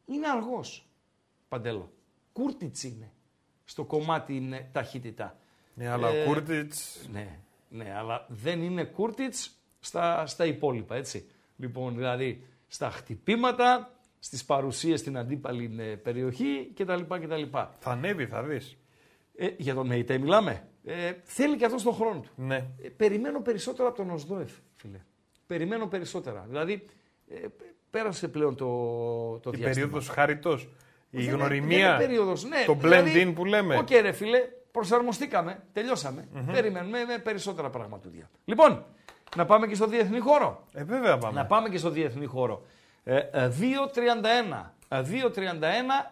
είναι αργός, Παντέλο. Κούρτιτς είναι στο κομμάτι είναι ταχύτητα. Ναι, αλλά ε, Κούρτιτς... Ναι, ναι, αλλά δεν είναι Κούρτιτς στα, στα υπόλοιπα, έτσι. Λοιπόν, δηλαδή, στα χτυπήματα, στις παρουσίες στην αντίπαλη ε, περιοχή κτλ. κτλ. Θα ανέβει, θα δεις. Ε, για τον Μεϊτέ μιλάμε. Ε, θέλει και αυτός τον χρόνο του. Ναι. Ε, περιμένω περισσότερα από τον Οζντόεφ, φίλε. Περιμένω περισσότερα. Δηλαδή, ε, πέρασε πλέον το, το η διάστημα. Η περίοδος χάριτος, η γνωριμία, περίοδος, ναι. το blend δηλαδή, in που λέμε. Οκ okay, ρε φίλε, προσαρμοστήκαμε, τελειώσαμε. Mm-hmm. Περιμένουμε με περισσότερα πραγματούδια. Λοιπόν, να πάμε και στο διεθνή χώρο. Ε, βέβαια πάμε. Να πάμε και στο διεθνή χώρο. 2-31. 2-31,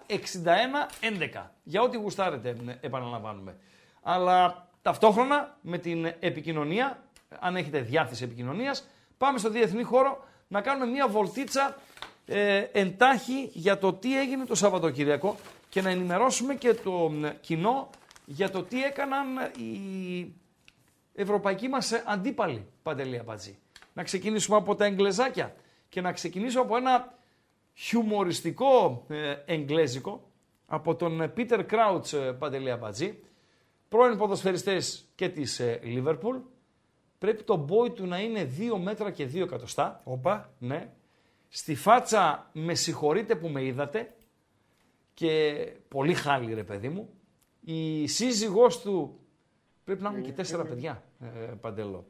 61-11. Για ό,τι γουστάρετε, επαναλαμβάνουμε. Αλλά ταυτόχρονα με την επικοινωνία, αν έχετε διάθεση επικοινωνίας, πάμε στο διεθνή χώρο να κάνουμε μια βολτίτσα ε, εντάχει για το τι έγινε το Σαββατοκύριακο και να ενημερώσουμε και το κοινό για το τι έκαναν οι ευρωπαϊκοί μας αντίπαλοι, Παντελή Αμπατζή. Να ξεκινήσουμε από τα εγγλεζάκια και να ξεκινήσω από ένα χιουμοριστικό ε, εγγλέζικο από τον Πίτερ Κράουτς, Παντελή Αμπατζή, πρώην ποδοσφαιριστές και της Λίβερπουλ. Πρέπει το μπόι του να είναι 2 μέτρα και 2 εκατοστά. Όπα. Ναι. Στη φάτσα με συγχωρείτε που με είδατε και πολύ χάλι ρε παιδί μου. Η σύζυγός του πρέπει να έχουν και τέσσερα παιδιά, ε, παντελο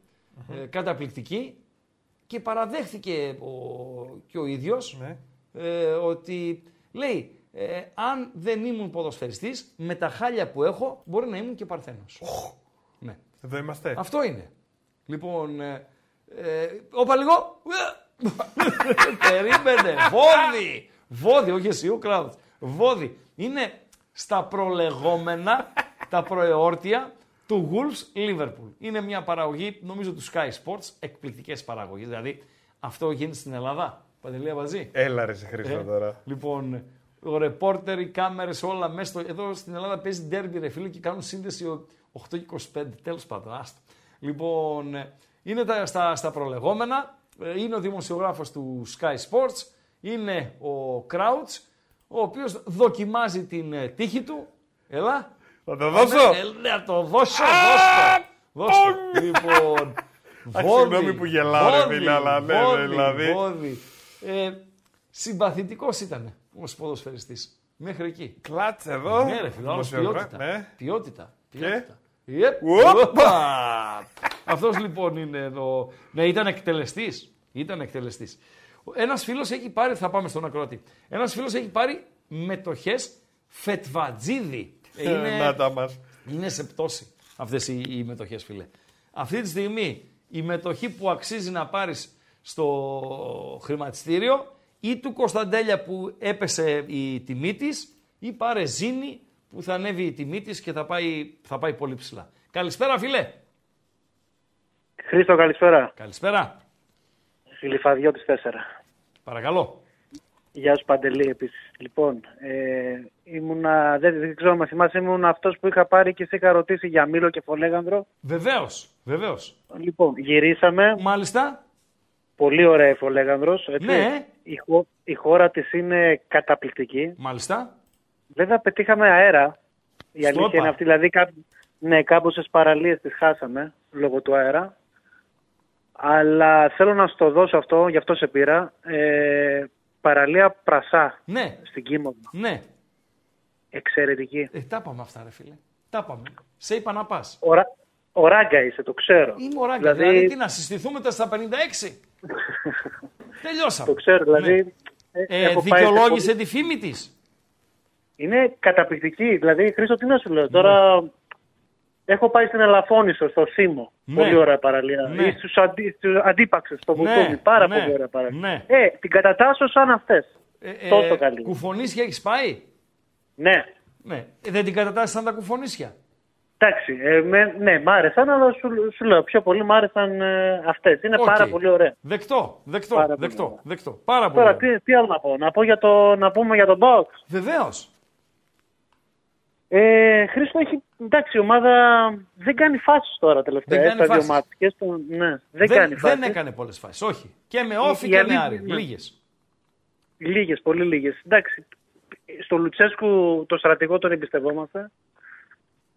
Ε, καταπληκτική και παραδέχθηκε ο, και ο ίδιος Ναι. ε, ότι λέει ε, αν δεν ήμουν ποδοσφαιριστής με τα χάλια που έχω μπορεί να ήμουν και παρθένος. Ναι. Εδώ είμαστε. Αυτό είναι. Λοιπόν, ε, ε, όπα λίγο. Περίμενε. Βόδι. Βόδι, όχι εσύ, ο Κράουτς. Βόδι. Είναι στα προλεγόμενα, τα προεόρτια του Wolves Liverpool. Είναι μια παραγωγή, νομίζω, του Sky Sports, εκπληκτικές παραγωγές. Δηλαδή, αυτό γίνεται στην Ελλάδα. Παντελία Βαζή. Έλα ρε σε Χρήστο Ε, τώρα. Λοιπόν, ο ρεπόρτερ, οι κάμερες, όλα μέσα. Στο... Εδώ στην Ελλάδα παίζει ντέρμπι, ρε φίλε, και κάνουν σύνδεση ο 8 και 25. Τέλος πάντων, άστο. Λοιπόν, ε, είναι τα, στα, στα προλεγόμενα. Ε, Είναι ο δημοσιογράφος του Sky Sports. Είναι ο Crouch, ο οποίος δοκιμάζει την ε, τύχη του. Έλα. Θα το δώσω. Ναι, ε, να το δώσω, δώσ' το. Δώσ' το. Λοιπόν, Αχ, βόδι, συγγνώμη που γελάω, ρε βόδι, φίλε, αλλά ναι, ναι, βόδι, δηλαδή. βόδι. Ε, συμπαθητικός ήταν ως ποδοσφαιριστής. Μέχρι εκεί. Κλάτς εδώ. Ναι, ρε φίλε, άλλος Δημοσιογράφ, ποιότητα. ναι. Ποιότητα. ποιότητα. Yep. Οπα! Οπα! Αυτός λοιπόν είναι εδώ. Ναι, ήταν εκτελεστής. Ήταν εκτελεστής. Ένας φίλος έχει πάρει, θα πάμε στον ακροατή. Ένας φίλος έχει πάρει μετοχές φετβατζίδι. Ε, είναι, Να τα μας. είναι σε πτώση αυτές οι, οι μετοχές, φίλε. Αυτή τη στιγμή η μετοχή που αξίζει να πάρεις στο χρηματιστήριο ή του Κωνσταντέλια που έπεσε η τιμή της ή πάρε ζήνη που θα ανέβει η τιμή της και θα πάει, θα πάει πολύ ψηλά. Καλησπέρα φίλε. Χρήστο, καλησπέρα. Καλησπέρα. Ηλιφαδιώτης 4. Παρακαλώ. Γεια σου Παντελή επίσης. Λοιπόν, ε, ήμουνα, δεν, δεν ξέρω αν θυμάσαι, ήμουν αυτός που είχα πάρει και σε είχα ρωτήσει για Μήλο και Φολέγανδρο. Βεβαίως, βεβαίως. Λοιπόν, γυρίσαμε. Μάλιστα. Πολύ ωραία η Φολέγανδρος. Έτσι. Ναι. Η, χω- η χώρα της είναι καταπληκτική. Μάλιστα. Βέβαια πετύχαμε αέρα. Η Στο αλήθεια είπα. είναι αυτή. Δηλαδή, κά, ναι, κάμποσες παραλίες τις χάσαμε λόγω του αέρα. Αλλά θέλω να σου το δώσω αυτό, γι' αυτό σε πήρα. Ε, παραλία Πρασά Ναι, στην Κίμωνα. ναι. Εξαιρετική. Ε, τα πάμε αυτά ρε φίλε. Τα πάμε. Σε είπα να πας. Ωρα... Ο Ράγκα είσαι, το ξέρω. Είμαι ο Ράγκας, Δηλαδή- δηλαδή... τι να συστηθούμε τα στα 56. Τελειώσαμε. Το ξέρω, δηλαδή. ε, Ε, έχω πάει σε δικαιολόγησε πολύ- τη φήμη της; Είναι καταπληκτική. Δηλαδή, Χρήστο, τι να σου λέω. Τώρα έχω πάει στην Ελαφώνησο, στο Σίμο. Ναι. Πολύ ωραία παραλία. Ναι. Ή στους, αντί, στους αντίπαξες, στο Ναι, Βουκούμι. Πάρα ναι, πολύ ωραία παραλία. ναι. Ε, την κατατάσσω σαν αυτές. Ε, ε, Τόσο καλή. Κουφονίσια έχεις πάει; Ναι. Ναι. Ε, δεν την κατατάσσεις σαν τα κουφονίσια; Εντάξει, ε, με, ναι, μ' άρεσαν, αλλά σου, σου λέω πιο πολύ μ' άρεσαν ε, αυτές. Είναι Οκ. πάρα πολύ ωραία. Δεκτό, δεκτό, Πάρα πολύ δεκτό, ωραία. δεκτό. Πάρα πολύ. Τώρα, ωραία. τι, τι άλλο να πω; Να, πω για το, να πούμε για τον Box. Βεβαίως. Ε, Χρήστο, έχει, εντάξει, η ομάδα δεν κάνει φάσεις τώρα τελευταία. Δεν ε, κάνει στα δύο φάσεις. μάτια. Και στο- ναι, δεν, Δεν, κάνει φάσεις. δεν έκανε πολλές φάσεις, όχι. Και με ΟΦΗ η και με αλήθεια Άρη. είναι- Λίγες. Λίγες, πολύ λίγες. Εντάξει, στο Λουτσέσκου το στρατηγό τον εμπιστευόμαστε.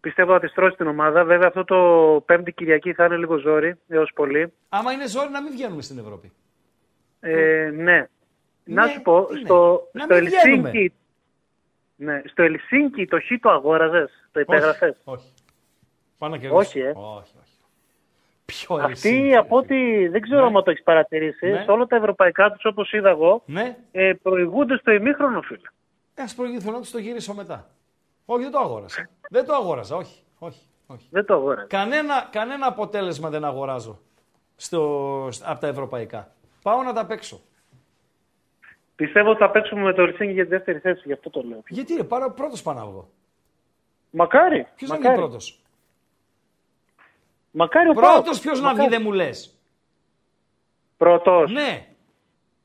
Πιστεύω θα τη στρώσει την ομάδα. Βέβαια αυτό το πέμπτη Κυριακή θα είναι λίγο ζόρι, έως πολύ. Άμα είναι ζόρι να μην βγαίνουμε στην Ευρώπη. Ε, ναι. Να Ναι, σου πω, τι ναι. στο, Να στο μην βγαίνουμε. Ελσίνκι... Ναι, στο Ελσίνκι το χ το αγόραζες, το υπέγραφες; Όχι. όχι. Πάνε να κερδίσει. Όχι, ε. όχι, όχι. Ποιο Αυτή Ελσίνκι, από ρε φίλε. ό,τι δεν ξέρω Ναι. αν το έχεις παρατηρήσει, Ναι. σε όλα τα ευρωπαϊκά τους όπως είδα εγώ, Ναι, ε, προηγούνται στο ημίχρονο, φίλε. ε, ας προηγηθούν να τους το γυρίσω μετά. Όχι, δεν το αγόρασα. δεν το αγόρασα, όχι. όχι, όχι. Δεν το αγόραζε. Κανένα, κανένα αποτέλεσμα δεν αγοράζω στο, από τα ευρωπαϊκά. Πάω να τα παίξω. Πιστεύω ότι θα παίξουμε με το Ελσίνκι για τη δεύτερη θέση, γι' αυτό το λέω. Γιατί ρε, πάρω πρώτος πάνω εγώ. Μακάρι. Ποιος να μακάρι. βγει πρώτος; Μακάρι ο Πρώτος ποιος να βγει δεν μου λες; Πρώτος. Ναι.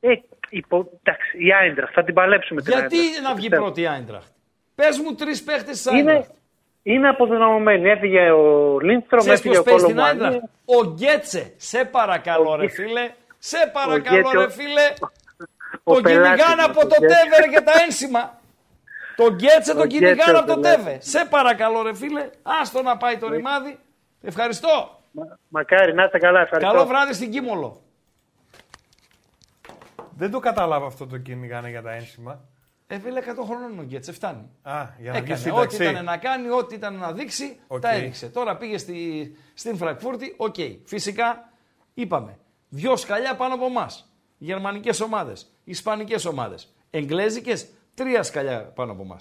Ε, υπο... Εντάξει, η Άιντραχτ θα την παλέψουμε την Γιατί Άιντραχτ. να βγει Πιστεύω. πρώτη η Άιντραχτ; Πες μου τρεις παίχτες της Είναι, είναι αποδυναμωμένη. Έφυγε ο Λίντστρομ, Ξέρεις έφυγε ο πώς παίζει την Κολομάνι. Άιντραχτ; Ο Γκέτσε. Σε παρακαλώ Ο ρε Γκέ- φίλε. Σε παρακαλώ Γκέτσε, ρε ο- φίλε. Ο Τον πελάτης κυνηγάνε μας, από ο το Γκέτσε. τέβερ και τα ένσημα. Τον Γκέτσε τον Ο Γκέτσε, κυνηγάνε ο από το πελάτης. τέβε. Σε παρακαλώ ρε φίλε. Άστο να πάει το ρημάδι. Ευχαριστώ. Μα- Μακάρι, να είστε καλά. Ευχαριστώ. Καλό βράδυ στην Κίμολο. Δεν το κατάλαβα αυτό το κυνηγάνε για τα ένσημα. Ε, φίλε, 100 χρόνων ο Γκέτσε, φτάνει. Α, για να βγει Έκανε ό,τι σύνταξη. ήταν να κάνει, ό,τι ήταν να δείξει, Οκ. τα έδειξε. Τώρα πήγε στη, στην Φραγκφούρτη, οκ. Φυσικά, είπαμε, δυο σκαλιά πάνω από εμάς. Γερμανικές ομάδες, Ισπανικές ομάδες, Εγγλέζικες, τρία σκαλιά πάνω από εμάς.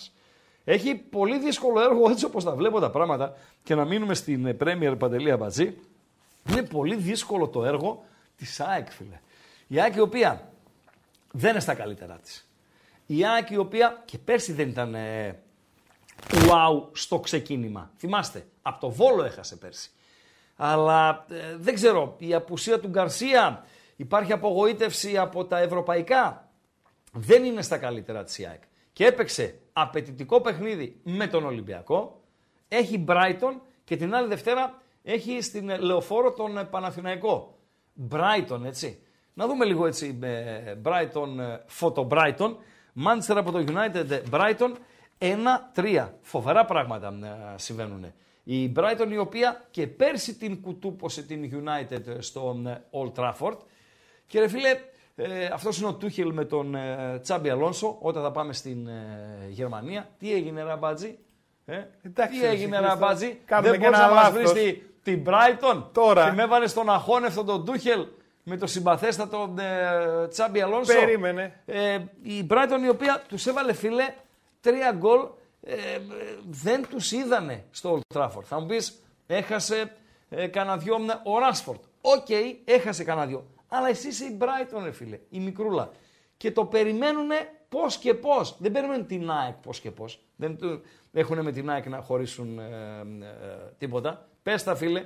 Έχει πολύ δύσκολο έργο έτσι όπως τα βλέπω τα πράγματα και να μείνουμε στην ε, Premier Παντελία Μπατζή. Είναι πολύ δύσκολο το έργο της ΑΕΚ, φίλε. Η ΑΕΚ η οποία δεν είναι στα καλύτερά της. Η ΑΕΚ η οποία και πέρσι δεν ήταν ε, wow στο ξεκίνημα. Θυμάστε, από το Βόλο έχασε πέρσι. Αλλά ε, δεν ξέρω, η απουσία του Γκαρσία, υπάρχει απογοήτευση από τα ευρωπαϊκά; Δεν είναι στα καλύτερα της η ΑΕΚ. Και έπαιξε απαιτητικό παιχνίδι με τον Ολυμπιακό. Έχει Brighton και την άλλη Δευτέρα έχει στην ε, Λεωφόρο τον ε, Παναθηναϊκό. Brighton, έτσι. Να δούμε λίγο έτσι ε, Brighton, ε, φωτο Brighton. Manchester από το United ε, Brighton 1-3. Φοβερά πράγματα ε, συμβαίνουν. Η Brighton η οποία και πέρσι την κουτούπωσε την United ε, στον ε, Old Trafford. Και ρε φίλε, ε, αυτός είναι ο Τούχελ με τον ε, Τσάμπι Αλόνσο όταν θα πάμε στην ε, Γερμανία. Τι έγινε Ραμπάτζη, ε; Εντάξει, τι ρε, έγινε Χρήστο, Ραμπάτζη, κάνουμε δεν και μπορείς ένα να μας λάθος. βρεις τη- την Brighton Τώρα. και με έβαλε στον αχώνευτο τον Τούχελ με το συμπαθέστατο ε, Τσάμπι Αλόνσο. Περίμενε. Ε, η Brighton η οποία τους έβαλε φίλε τρία γκολ ε, ε, δεν τους είδανε στο Old Trafford. Θα μου πεις έχασε ε, κανένα δυο ο Ράσφορντ. Οκ, έχασε κανένα δυο. Αλλά εσύ είσαι η Brighton ρε φίλε, η μικρούλα. Και το περιμένουνε πώς και πώς. Δεν περιμένουν την ΑΕΚ πώς και πώς. Δεν του- έχουν με την ΑΕΚ να χωρίσουν ε, ε, τίποτα. Πες τα φίλε,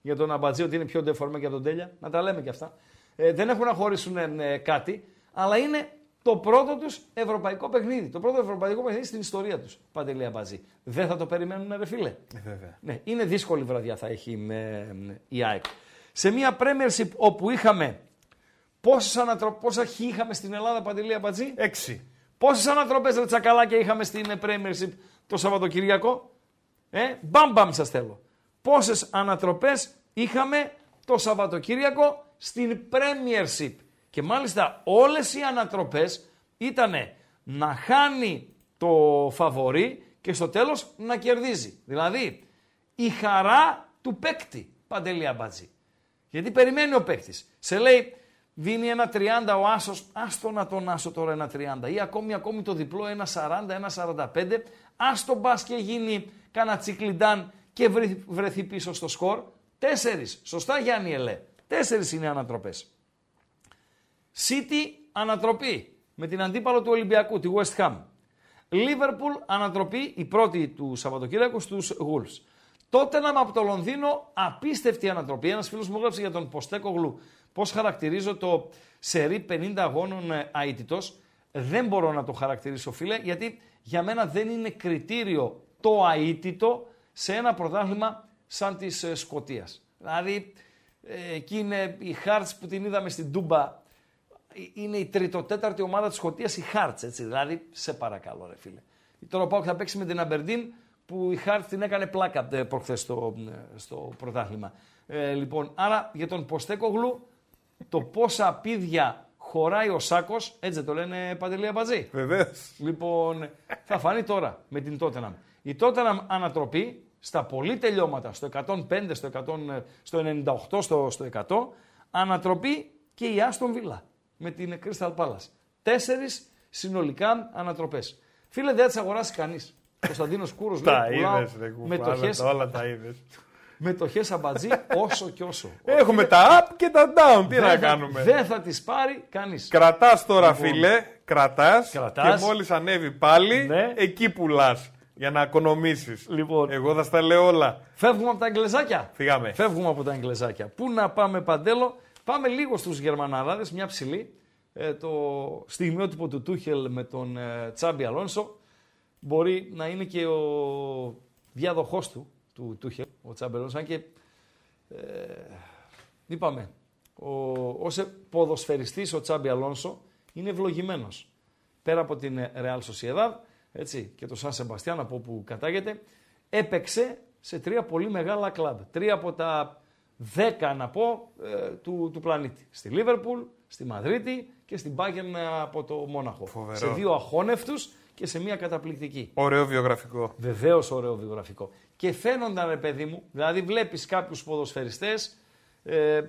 για τον Αμπατζή ότι είναι πιο ντεφορμέ και από τον Ντέλια. Να τα λέμε κι αυτά. Ε, δεν έχουν να χωρίσουν ε, κάτι, αλλά είναι το πρώτο τους ευρωπαϊκό παιχνίδι. Το πρώτο ευρωπαϊκό παιχνίδι στην ιστορία τους. Παντελή Αμπατζή. Δεν θα το περιμένουν, ρε φίλε. βέβαια. Ναι, είναι δύσκολη βραδιά θα έχει με, με η ΑΕΚ. Σε μια Premiership όπου είχαμε πόσες ανατρο... πόσα χ είχαμε στην Ελλάδα, Παντελή Αμπατζή; Έξι. Πόσες ανατροπές ρε τσακαλάκια είχαμε στην ε, Premiership το Σαββατοκυριακό; Ε, μπαμ μπαμ σας θέλω. Πόσες ανατροπές είχαμε το Σαββατοκύριακο στην Premiership; Και μάλιστα όλες οι ανατροπές ήταν να χάνει το φαβορί και στο τέλος να κερδίζει. Δηλαδή η χαρά του παίκτη, Παντελή Αμπάτζη. Γιατί περιμένει ο παίκτης. Σε λέει, δίνει ένα 30 ο άσος, άστο να τον άσο τώρα ένα 30. Ή ακόμη, ακόμη το διπλό, ένα 40, ένα 45. Άστο μπα και γίνει κάνα τσικλιντάν και βρει- βρεθεί πίσω στο σκορ. Τέσσερις. Σωστά, Γιάννη Ελέ. Τέσσερις είναι οι ανατροπές. City ανατροπή με την αντίπαλο του Ολυμπιακού, τη West Ham. Liverpool ανατροπή, η πρώτη του Σαββατοκύριακου στους Wolves. Τότεναμ από το Λονδίνο, απίστευτη ανατροπή. Ένας φίλος μου έγραψε για τον Ποστέκογλου πώς χαρακτηρίζω το σερί 50 αγώνων ε, αίτητος. Δεν μπορώ να το χαρακτηρίσω φίλε, γιατί για μένα δεν είναι κριτήριο το αίτητο σε ένα πρωτάθλημα σαν της ε, Σκοτίας. Δηλαδή, ε, εκεί είναι η Hearts που την είδαμε στην Τούμπα είναι η τριτοτέταρτη ομάδα της Σκωτίας, η Χάρτ. Έτσι. Δηλαδή, σε παρακαλώ, ρε φίλε. Τώρα ο Πάουκ θα παίξει με την Αμπερντίν που η Χάρτ την έκανε πλάκα ε, προχθές στο, ε, στο πρωτάθλημα. Ε, λοιπόν, άρα για τον Ποστέκογλου, το πόσα πίδια χωράει ο Σάκος, έτσι δεν το λένε Παντελή Αμπατζή. Βεβαίως. Λοιπόν, θα φανεί τώρα με την Τότεναμ. Η Τότεναμ ανατροπή στα πολλή τελειώματα, στο 105, στο, 100, ε, στο 98, στο, στο 100, ανατροπή και η Άστον Βίλα με την Crystal Palace. Τέσσερις συνολικά ανατροπές. Φίλε, δεν θα τις αγοράσει κανείς. Κωνσταντίνος Κούρος Τα λέει: πουλάω είδες, ρε μετοχές, κουφάλα, όλα τα είδες. μετοχές αμπατζή όσο και όσο. Έχουμε τα up και τα down. Τι Δεν να θα- κάνουμε; Δεν θα τις πάρει κανείς. Κρατάς τώρα, Λοιπόν, φίλε. Κρατάς. κρατάς. Και μόλις ανέβει πάλι, Ναι. εκεί πουλάς. Για να οικονομήσεις. Λοιπόν. Εγώ θα στα λέω όλα. Φεύγουμε από τα εγγλεζάκια. Φύγαμε. Φεύγουμε από τα εγγλεζάκια. Πού να πάμε παντέλο; Πάμε λίγο στους Γερμαναράδες, μια ψηλή. Ε, το στιγμιότυπο του Τούχελ με τον ε, Τσάμπι Αλόνσο. Μπορεί να είναι και ο διάδοχός του, του Τούχελ, ο Τσάμπερος, αν και ε, είπαμε, ο, ως ποδοσφαιριστής ο Τσάμπι Αλόνσο είναι ευλογημένος. Πέρα από την Real Sociedad έτσι, και το Σαν Σεμπαστιάν από όπου κατάγεται, έπαιξε σε τρία πολύ μεγάλα κλαμπ. Τρία από τα δέκα, να πω, ε, του, του πλανήτη. Στη Λίβερπουλ, στη Μαδρίτη και στην Bayern από το Μόναχο. Φοβερό. Σε δύο αχώνευτους και σε μία καταπληκτική. Ωραίο βιογραφικό. Βεβαίως ωραίο βιογραφικό. Και φαίνονταν, ρε παιδί μου, δηλαδή βλέπεις κάποιους ποδοσφαιριστές, ε,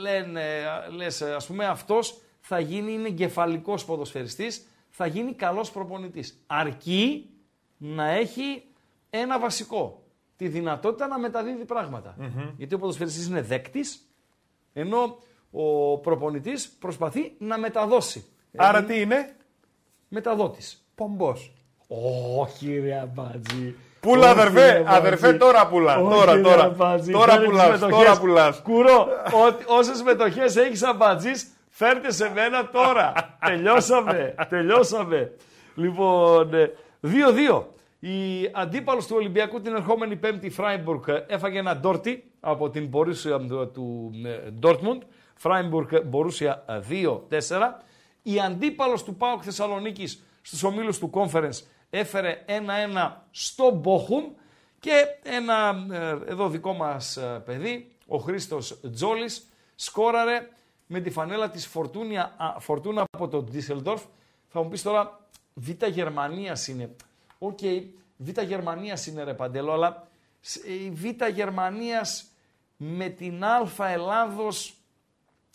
λένε, λες, ας πούμε, αυτός θα γίνει, είναι εγκεφαλικός ποδοσφαιριστής, θα γίνει καλός προπονητής. Αρκεί να έχει ένα βασικό. Τη δυνατότητα να μεταδίδει πράγματα. Γιατί ο ποδοσφαιριστής είναι δέκτης, ενώ ο προπονητής προσπαθεί να μεταδώσει. Άρα Ε, τι είναι, Μεταδότης. Πομπός. Όχι ρε αμπάτζι. Πούλα, Όχι, αδερφέ, ρε, αμπάτζι. αδερφέ, τώρα πουλάς. Όχι, Τώρα, ρε, τώρα. αμπάτζι. Τώρα Κάνε τις πουλάς, μετοχές. τώρα πουλάς. Κουρό, όσες μετοχές έχεις αμπατζής, φέρτε σε μένα τώρα. τελειώσαμε, τελειώσαμε. Λοιπόν, ε, 2-2. Η αντίπαλος του Ολυμπιακού την ερχόμενη Πέμπτη Φράιμπουργκ έφαγε ένα ντόρτι από την Borussia του ε, Dortmund. Φράιμπουργκ Borussia 2-4. Η αντίπαλος του ΠΑΟΚ Θεσσαλονίκης στους ομίλους του Conference έφερε 1-1 στο Μπόχουμ και ένα ε, εδώ δικό μας ε, παιδί, ο Χρήστος Τζόλης, σκόραρε με τη φανέλα της Φορτούνα, α, Φορτούνα από το Ντίσελντορφ. Θα μου πεις τώρα, Β' Γερμανίας είναι. Οκ, Β' Γερμανίας είναι ρε Παντέλο, αλλά σ- η Β' Γερμανίας με την Α Ελλάδος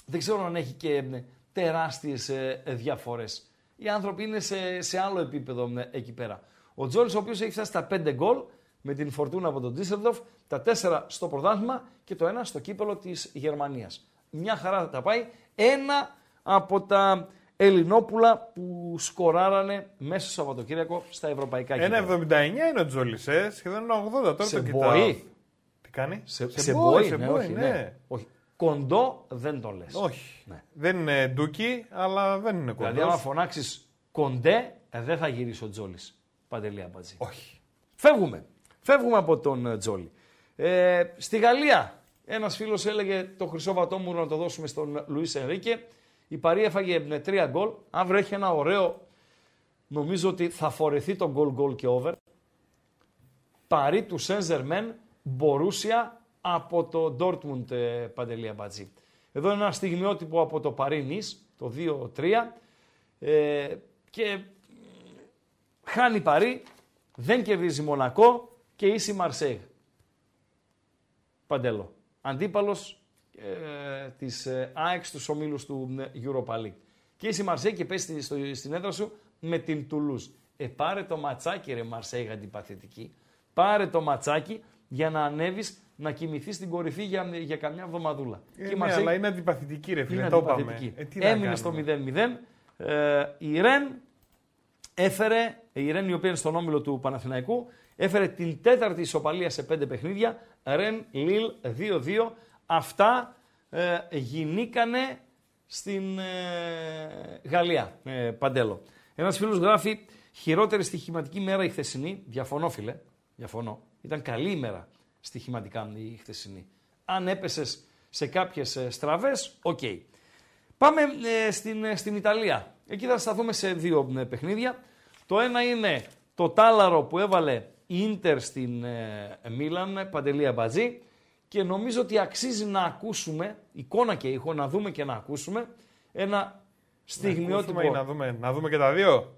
δεν ξέρω αν έχει και ε, τεράστιες ε, ε, διαφορές. Οι άνθρωποι είναι σε, σε άλλο επίπεδο ε, εκεί πέρα. Ο Τζόλης ο οποίος έχει φτάσει στα 5 γκολ με την Φορτούνα από τον Ντίσσελντορφ, τα 4 στο πρωτάθλημα και το 1 στο κύπελο της Γερμανίας. Μια χαρά τα πάει. Ένα από τα Ελληνόπουλα που σκοράρανε μέσα στο Σαββατοκύριακο στα ευρωπαϊκά Ένα κύπελα. 79 είναι ο Τζόλη, ε. σχεδόν ένα 80. Τώρα Σε το κοιτάω. μπορεί. Τι κάνει; Σε, σε, σε μπορεί, σε ναι, μπορεί, όχι, ναι. ναι. όχι. Κοντό δεν το λες. Όχι. Ναι. Δεν είναι ντούκι, αλλά δεν είναι κοντός. Δηλαδή, άμα φωνάξεις κοντέ, ε, δεν θα γυρίσει ο Τζόλης. Παντελή Αμπατζή. Όχι. Φεύγουμε. Φεύγουμε από τον ε, Τζόλη. Ε, στη Γαλλία, ένας φίλος έλεγε το χρυσό βατόμουρο να το δώσουμε στον Λουίς Ενρίκε. Η Παρή έφαγε με τρία γκολ. Αύριο έχει ένα ωραίο. Νομίζω ότι θα φορεθεί το γκολ γκολ και over. Παρή του Σενζερμέν, Μπορούσια από το Dortmund ε, Παντελή Αμπατζή. Εδώ είναι ένα στιγμιότυπο από το Παρί Νις, το 2-3. Ε, και χάνει Παρί, δεν κερδίζει Μονακό και ίση Μαρσέγ. Παντέλο. Αντίπαλος ε, της ε, ΑΕΚ στους ομίλους του ε, Europa League. Και ίση Μαρσέγ και πέσει στη- στο- στην έδρα σου με την Τουλούζ. Ε, πάρε το ματσάκι ρε Μαρσέγ αντιπαθητική. Πάρε το ματσάκι για να ανέβεις να κοιμηθείς στην κορυφή για, για καμιά εβδομαδούλα. Ε, Και η ναι, Μαρσέγ αλλά είναι αντιπαθητική, ρε φίλε. είναι το είπαμε. αντιπαθητική. Ε, τι να Έμεινε στο κάνουμε. 0-0. Ε, η Ρεν έφερε, η Ρεν η οποία είναι στον όμιλο του Παναθηναϊκού, έφερε την τέταρτη ισοπαλία σε πέντε παιχνίδια. Ρεν Λίλ 2-2. Αυτά ε, γινήκανε στην ε, Γαλλία, ε, Παντέλο. Ένας φίλος γράφει χειρότερη στοιχηματική μέρα η χθεσινή. Διαφωνώ φίλε, διαφωνώ. Ήταν καλή ημέρα στοιχηματικά η χθεσινή. Αν έπεσες σε κάποιες ε, στραβές, οκ. Πάμε ε, στην, ε, στην Ιταλία. Εκεί θα σταθούμε σε δύο ε, παιχνίδια. Το ένα είναι το τάλαρο που έβαλε η Ίντερ στην ε, Μίλαν, ε, Παντελή Αμπατζή. Και νομίζω ότι αξίζει να ακούσουμε, εικόνα και ήχο, να δούμε και να ακούσουμε ένα στιγμιότυπο. Ακούσουμε ή να δούμε, να δούμε και τα δύο.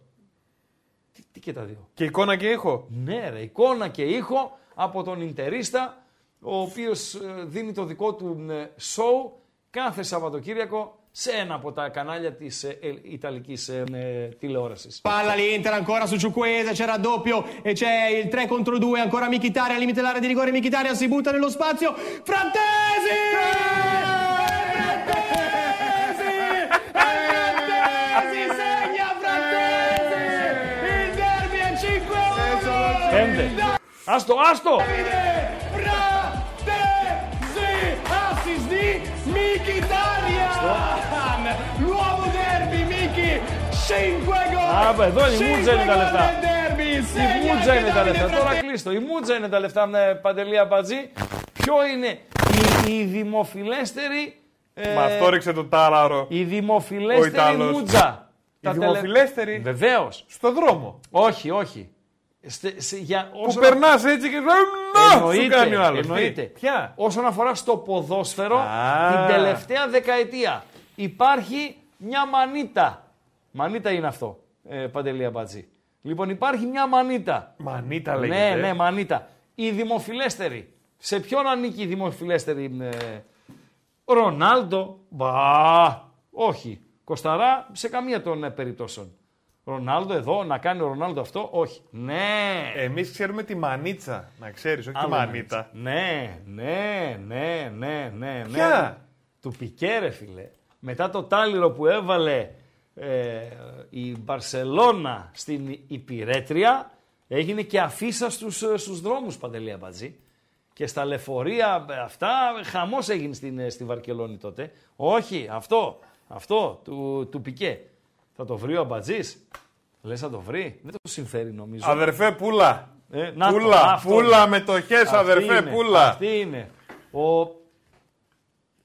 Τι, τι και τα δύο. Και εικόνα και ήχο. Ναι ρε, εικόνα και ήχο από τον Ιντερίστα, ο οποίος ε, δίνει το δικό του ε, show κάθε Σαββατοκύριακο σε ένα από τα κανάλια της ε, ε, Ιταλικής ε, ε, τηλεόρασης. Palla l'Inter ancora su Ciuqueza, c'è raddoppio e c'è il 3 contro 2, ancora Michitarian, al limite dell'area di rigore, Michitarian si butta nello spazio, Frattesi! Frattesi segna Frattesi! Il derby è 5-1! Πέντε. Άστο, άστο! Frattesi! Assist di Michitarian! Nuovo derby, Miki! 5 gol! Α, εδώ είναι η Μούτζα είναι τα λεφτά. Η Μούτζα είναι τα λεφτά. Τώρα κλείστο. Η Μούτζα είναι τα λεφτά με παντελή αμπατζή. Ποιο είναι η, η δημοφιλέστερη. ε, Μα αυτό ρίξε το τάραρο. η Ο δημοφιλέστερη Ιταλός. Μούτζα. Η δημοφιλέστερη. Βεβαίως. Στο δρόμο. Όχι, όχι. Στε- σε- για, Που όσον- περνάς έτσι και. Να! Σου κάνει ο άλλος. εννοείται. Ποια; Όσον αφορά στο ποδόσφαιρο, Α. την τελευταία δεκαετία υπάρχει μια μανίτα. Μανίτα είναι αυτό, ε, Παντελή Αμπατζή. Λοιπόν, υπάρχει μια μανίτα. Μανίτα λέγεται. Ναι, ναι, μανίτα. Η δημοφιλέστερη. Σε ποιον ανήκει η δημοφιλέστερη. Ε, Ρονάλντο; Μπα. Όχι. Κοσταρά σε καμία των ε, περιπτώσεων. Ρονάλντο εδώ, να κάνει ο Ρονάλντο αυτό, όχι. Ναι. Εμείς ξέρουμε τη μανίτσα. Να ξέρεις, όχι τη Άλλο μανίτα. Ναι, ναι, ναι, ναι, ναι. ναι. Ποια; Του Πικέ, ρε φίλε. Μετά το τάλιρο που έβαλε ε, η Μπαρσελώνα στην υπηρέτρια, έγινε και αφίσα στους, ε, στους δρόμους, Παντελή Αμπατζή. Και στα λεωφορεία ε, αυτά, χαμός έγινε στην, ε, στη Βαρκελόνη τότε. Όχι, αυτό, αυτό, του, του Πικέ. Θα το βρει ο Αμπατζής; Λες θα το βρει; Δεν το συμφέρει νομίζω. Αδερφέ πουλα. Ε, να το, πουλα, αυτό πουλα είναι. με το χες, Αυτή αδερφέ, είναι, πουλα. Αυτή είναι. Ο...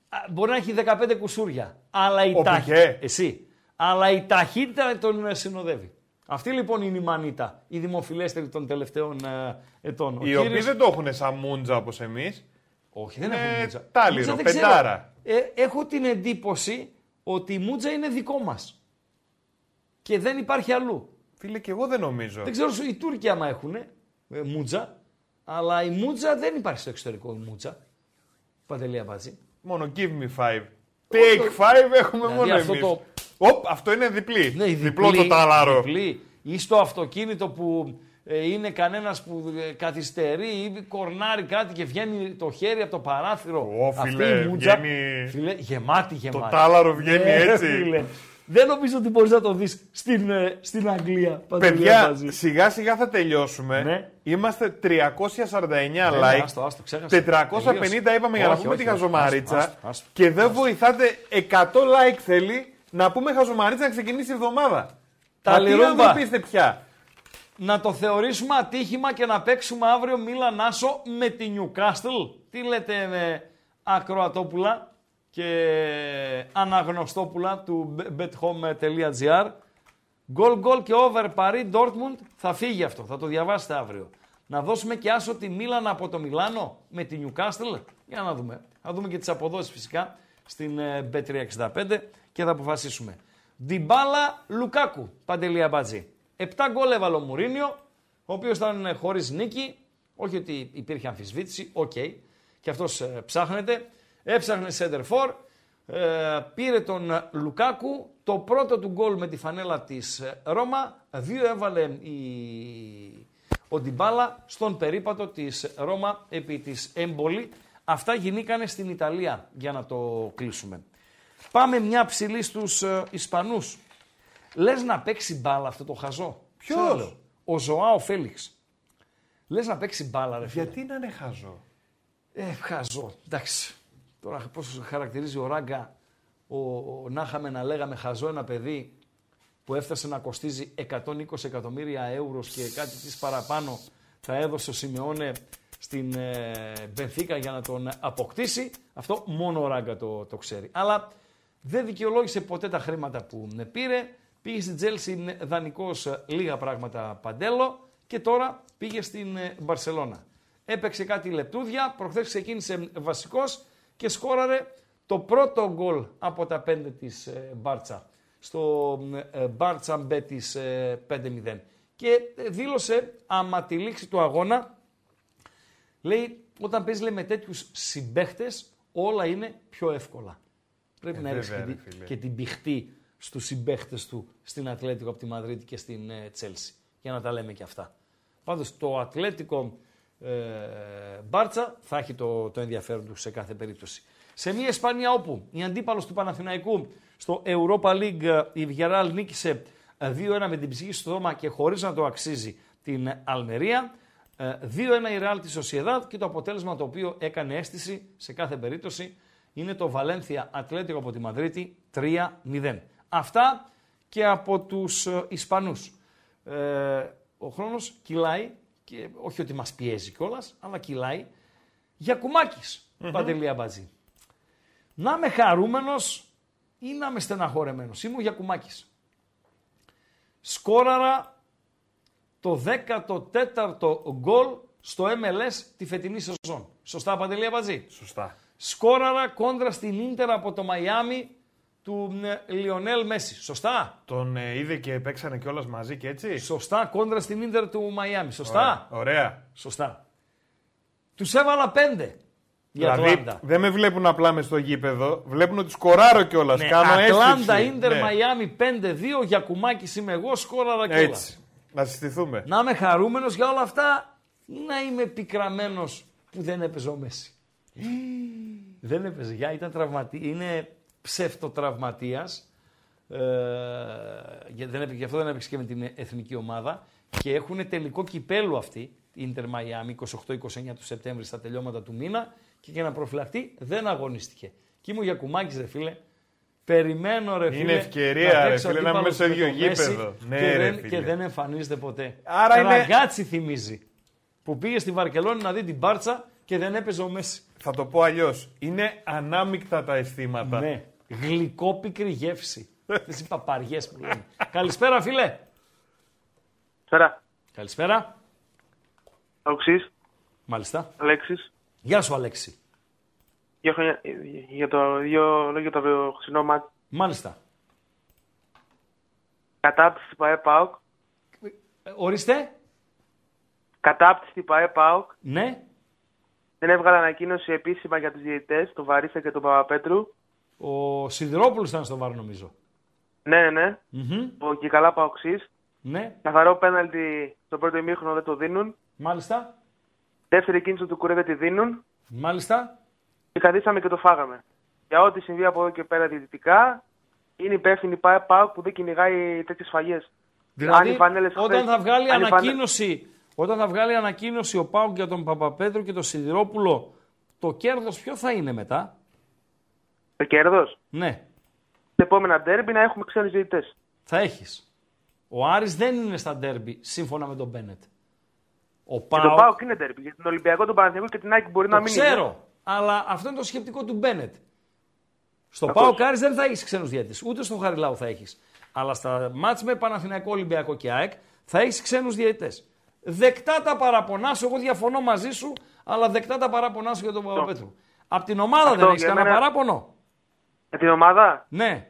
Α, Μπορεί να έχει 15 κουσούρια. Αλλά η, Ο ταχ- Πικέ. Εσύ. Αλλά η ταχύτητα τον ε, συνοδεύει. Αυτή λοιπόν είναι η μανίτα, η δημοφιλέστερη των τελευταίων ε, ετών. Ο Οι οποίοι κύριος- δεν το έχουν σαν μούντζα όπως εμείς. Όχι, δεν είναι έχουν μούτζα. τάλιρο, Μούτζα δεν ξέρω. πεντάρα. Ε, έχω την εντύπωση ότι η μούτζα είναι δικό μας. Και δεν υπάρχει αλλού. Φίλε, και εγώ δεν νομίζω. Δεν ξέρω οι Τούρκοι άμα έχουν ε, μούτζα, αλλά η μούτζα δεν υπάρχει στο εξωτερικό η μούτζα. Παντελή Αμπατζή. Μόνο give me five. Take five έχουμε Δηλαδή μόνο αυτό εμείς. το- Οπ, αυτό είναι διπλή. Ναι, η Διπλό διπλή- το τάλαρο. διπλή. Ή στο αυτοκίνητο που ε, είναι κανένας που ε, καθυστερεί ή κορνάρει κάτι και βγαίνει το χέρι από το παράθυρο. Ω, Αυτή φίλε, η μούτζα, βγαίνει- φίλε, γεμάτη, γεμάτη. τάλαρο βγαίνει Ναι, έτσι. φίλε. Δεν νομίζω ότι μπορείς να το δεις στην, ε, στην Αγγλία. Παντελή Παιδιά, Αμπατζή. σιγά σιγά θα τελειώσουμε. Ναι. Είμαστε 349 Ναι, like. άστο, άστο, ξέχασα. 450 Τελείωσε. είπαμε για να Όχι, πούμε όχι, τη όχι. χαζομαρίτσα. Άστο, άστο, άστο. Και δεν βοηθάτε 100 like θέλει να πούμε χαζομαρίτσα να ξεκινήσει η εβδομάδα. Τα Μα τι λιρούμπα. άνθρωποι είστε πια. να το θεωρήσουμε ατύχημα και να παίξουμε αύριο Μίλαν Άσο με τη Newcastle. Τι λέτε με ακροατόπουλα; Και αναγνωστόπουλα του bethome.gr. Γκολ γκολ και over Παρί Dortmund θα φύγει αυτό, θα το διαβάσετε αύριο. Να δώσουμε και άσο τη Μίλαν από το Μιλάνο με τη Newcastle. Για να δούμε. Θα δούμε και τις αποδόσεις φυσικά στην ε, B365 και θα αποφασίσουμε. Ντιμπάλα Λουκάκου, Παντελή Αμπατζή. 7 γκολ έβαλε ο Μουρίνιο, ο οποίος ήταν ε, χωρίς νίκη. Όχι ότι υπήρχε αμφισβήτηση, οκ. Και αυτός ε, ψάχνεται. Έψαχνε σέντερ φορ. Ε, πήρε τον ε, Λουκάκου. Το πρώτο του γκολ με τη φανέλα της ε, Ρώμα. Δύο έβαλε η... ο Ντιμπάλα στον περίπατο της Ρώμα επί της έμπολη. Αυτά γινήκανε στην Ιταλία για να το κλείσουμε. Πάμε μια ψηλή στους ε, Ισπανούς. Λες να παίξει μπάλα αυτό το χαζό; Ποιος; Ξέρω, λέω. Ο Ζωάο Φέληξ. Λες να παίξει μπάλα ρε φίλε. Γιατί να είναι χαζό; Ε, χαζό. Εντάξει. Τώρα πώς χαρακτηρίζει ο Ράγκα ο, ο, να είχαμε να λέγαμε χαζό ένα παιδί που έφτασε να κοστίζει 120 εκατομμύρια ευρώ και κάτι της παραπάνω θα έδωσε ο Σιμεώνε στην ε, Μπενθήκα για να τον αποκτήσει. Αυτό μόνο ο Ράγκα το, το ξέρει. Αλλά δεν δικαιολόγησε ποτέ τα χρήματα που ε, πήρε. Πήγε στην Τζέλσι δανεικός ε, λίγα πράγματα παντέλο και τώρα πήγε στην ε, Μπαρσελώνα. Έπαιξε κάτι λεπτούδια, προχθές ξεκίνησε βασικός και σκόραρε το πρώτο γκολ από τα πέντε της ε, Μπάρτσα στο ε, Μπάρτσα Μπέ της ε, 5-0. Και ε, δήλωσε άμα τη λήξη του αγώνα, λέει όταν παίζει λέει, με τέτοιους συμπαίχτες όλα είναι πιο εύκολα. Πρέπει να έριξει και, βέβαια, ρε τη- φίλε. και την πηχτή στους συμπαίχτες του στην Ατλέτικο από τη Μαδρίτη και στην ε, Τσέλσι. Για να τα λέμε και αυτά. Πάντως το Ατλέτικο ε, Μπάρτσα θα έχει το, το ενδιαφέρον του σε κάθε περίπτωση. Σε μια Ισπανία όπου η αντίπαλος του Παναθηναϊκού στο Europa League ε, η Villarreal νίκησε ε, 2-1 με την ψυχή στο δώμα και χωρίς να το αξίζει την Αλμερία. Ε, 2-1 η Real της Sociedad και το αποτέλεσμα το οποίο έκανε αίσθηση σε κάθε περίπτωση είναι το Βαλένθια Ατλέτικο από τη Μαδρίτη 3-0. Αυτά και από τους ε, Ισπανούς. Ε, ο χρόνος κυλάει και όχι ότι μας πιέζει κιόλας, αλλά κυλάει. Για κουμάκης, Παντελή Αμπατζή. Να είμαι χαρούμενος ή να είμαι στεναχωρεμένος; Ήμουν για κουμάκης. Σκόραρα το 14ο γκολ στο MLS τη φετινή σεζόν. Σωστά, Παντελή Αμπατζή; Σωστά. Σκόραρα κόντρα στην Ίντερ από το Μαϊάμι του ε, Λιονέλ Μέση. Σωστά; Τον ε, είδε και παίξανε κιόλας μαζί και έτσι; Σωστά, κόντρα στην Ίντερ του Μαϊάμι. Σωστά; Ωραία. Ωραία. Σωστά. Τους έβαλα πέντε. Για Δηλαδή Ατλάντα. δεν με βλέπουν απλά μες στο γήπεδο, βλέπουν ότι σκοράρω κιόλας. Ναι, κάνω Ατλάντα, αίσθηση. Ίντερ, Ναι. Μαϊάμι 5-2. Για κουμάκι είμαι εγώ, σκόραρα κιόλας. Έτσι. Να συστηθούμε. Να είμαι χαρούμενος για όλα αυτά ή να είμαι πικραμένος που δεν έπαιζε ο Μέση. δεν έπαιζε. Για, ήταν τραυματί... Είναι ψευτοτραυματίας. Ε, για- δεν έπαιξε- γι' αυτό δεν έπαιξε και με την εθνική ομάδα. Και έχουν τελικό κυπέλου αυτή, Ίντερ Μαϊάμι, 28-29 του Σεπτέμβρη στα τελειώματα του μήνα. Και για να προφυλαχτεί δεν αγωνίστηκε. Και ήμουν για κουμάκι, ρε φίλε. Περιμένω, ρε Είναι φίλε. ευκαιρία, να ρε παίξω φίλε, να αντίπαλος είμαι στο με ίδιο το Μέση γήπεδο. Ναι, και, ρε δεν, φίλε. και δεν εμφανίζεται ποτέ. Άρα είναι- Ραγκάτσι θυμίζει. Που πήγε στη Βαρκελόνη να δει την Μπάρτσα και δεν έπαιζε ο Μέση. Θα το πω αλλιώς. Είναι ανάμεικτα τα αισθήματα. Ναι. Γλυκόπικρη γεύση. Τι οι παπαριές που λένε. Καλησπέρα, φίλε. Σέρα. Καλησπέρα. Οξύ, Μάλιστα. Αλέξης. Γεια σου, Αλέξη. Για, χρόνια- για το δύο λόγια για το χθεσινό μάτι. Μάλιστα. Κατάπτυστη ΠαΕ ΠΑΟΚ. Ε, ορίστε. Κατάπτυστη ΠαΕ ΠΑΟΚ. Ναι. Δεν έβγαλε ανακοίνωση επίσημα για τους διαιτητές, τον Βαρίστα και τον Παπαπέτρου. Ο Σιδηρόπουλος ήταν στο βάρο, νομίζω. Ναι, ναι, ναι. Μμμ. Ο και καλά Παοξής. Ναι. Καθαρό πέναλτι στο πρώτο ημίχρονο δεν το δίνουν. Μάλιστα. Δεύτερη κίνηση του Κουρέ δεν τη δίνουν. Μάλιστα. Και καθίσαμε και το φάγαμε. Για ό,τι συμβεί από εδώ και πέρα διαιτητικά, είναι υπεύθυνη η ΠαΕ ΠΑΟΚ που δεν κυνηγάει τέτοιες φαγές. Δηλαδή, όταν χθες- θα βγάλει αν οι φανε- ανακοίνωση, όταν θα βγάλει ανακοίνωση ο Πάουκ για τον Παπαπέτρου και τον Σιδηρόπουλο, το κέρδος ποιο θα είναι μετά; Το κέρδος; Ναι, Τα επόμενα ντέρμπι να έχουμε ξένου διαιτητέ. θα έχεις. Ο Άρης δεν είναι στα ντέρμπι, σύμφωνα με τον Μπένετ. Ο Και το Πάουκ, ΠΑΟΚ είναι ντέρμπι. Για τον Ολυμπιακό, τον Παναθηναϊκό και την Άκη μπορεί το να μην ξέρω, είναι. αλλά αυτό είναι το σκεπτικό του Μπένετ. Στο Σαφώς. Πάουκ Άρης δεν θα έχεις ξένους διαιτητές, ούτε στο Χαριλάου θα έχεις. Αλλά στα μάτς με Παναθηναϊκό, Ολυμπιακό και ΑΕΚ θα έχεις ξένους διαιτητές. Δεκτά τα παραπονά σου, εγώ διαφωνώ μαζί σου, αλλά δεκτά τα παραπονά σου για τον Παπαπέτρου. Απ' την ομάδα Αυτό δεν έχεις για κανένα μένα- παράπονο. Για την ομάδα, Ναι.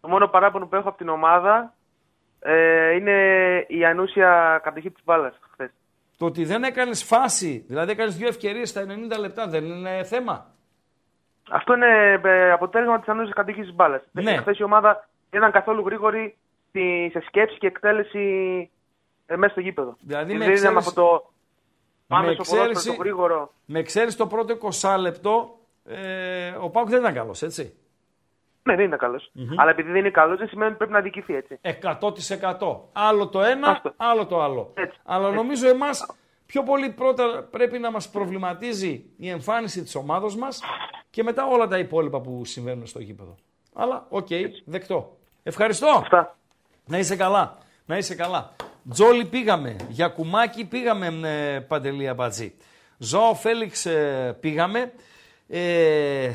το μόνο παράπονο που έχω από την ομάδα ε, είναι η ανούσια κατοχή της μπάλας χθες. Το ότι δεν έκανες φάση, δηλαδή έκανες δύο ευκαιρίες στα 90 λεπτά, δεν είναι θέμα; Αυτό είναι ε, αποτέλεσμα της ανούσιας κατοχής της μπάλας. Ναι. Χθες η ομάδα δεν ήταν καθόλου γρήγορη στη- σε σκέψη και εκτέλεση ε, μέσα στο γήπεδο. Δηλαδή, Και με δεν είδαμε εξαίρεση- από το με άμεσο ποδόσφαιρο εξαίρεση- το γρήγορο. Με εξαίρεση το πρώτο 20 λεπτό, ε, ο Πάουκ δεν ήταν καλός, έτσι. Ναι, δεν είναι καλός. Αλλά επειδή δεν είναι καλός, δεν σημαίνει ότι πρέπει να δικηθεί έτσι. 100%. Άλλο το ένα, Αυτό. άλλο το άλλο. Έτσι. Αλλά Έτσι. νομίζω εμάς πιο πολύ πρώτα πρέπει να μας προβληματίζει η εμφάνιση της ομάδος μας και μετά όλα τα υπόλοιπα που συμβαίνουν στο γήπεδο. Αλλά, οκ, δεκτό. Ευχαριστώ. Αυτά. Να είσαι καλά. Να είσαι καλά. Τζόλη πήγαμε. Γιακουμάκη πήγαμε, ε, Παντελή Αμπατζή. Ζοάο Φέλιξ ε, πήγαμε. Ε,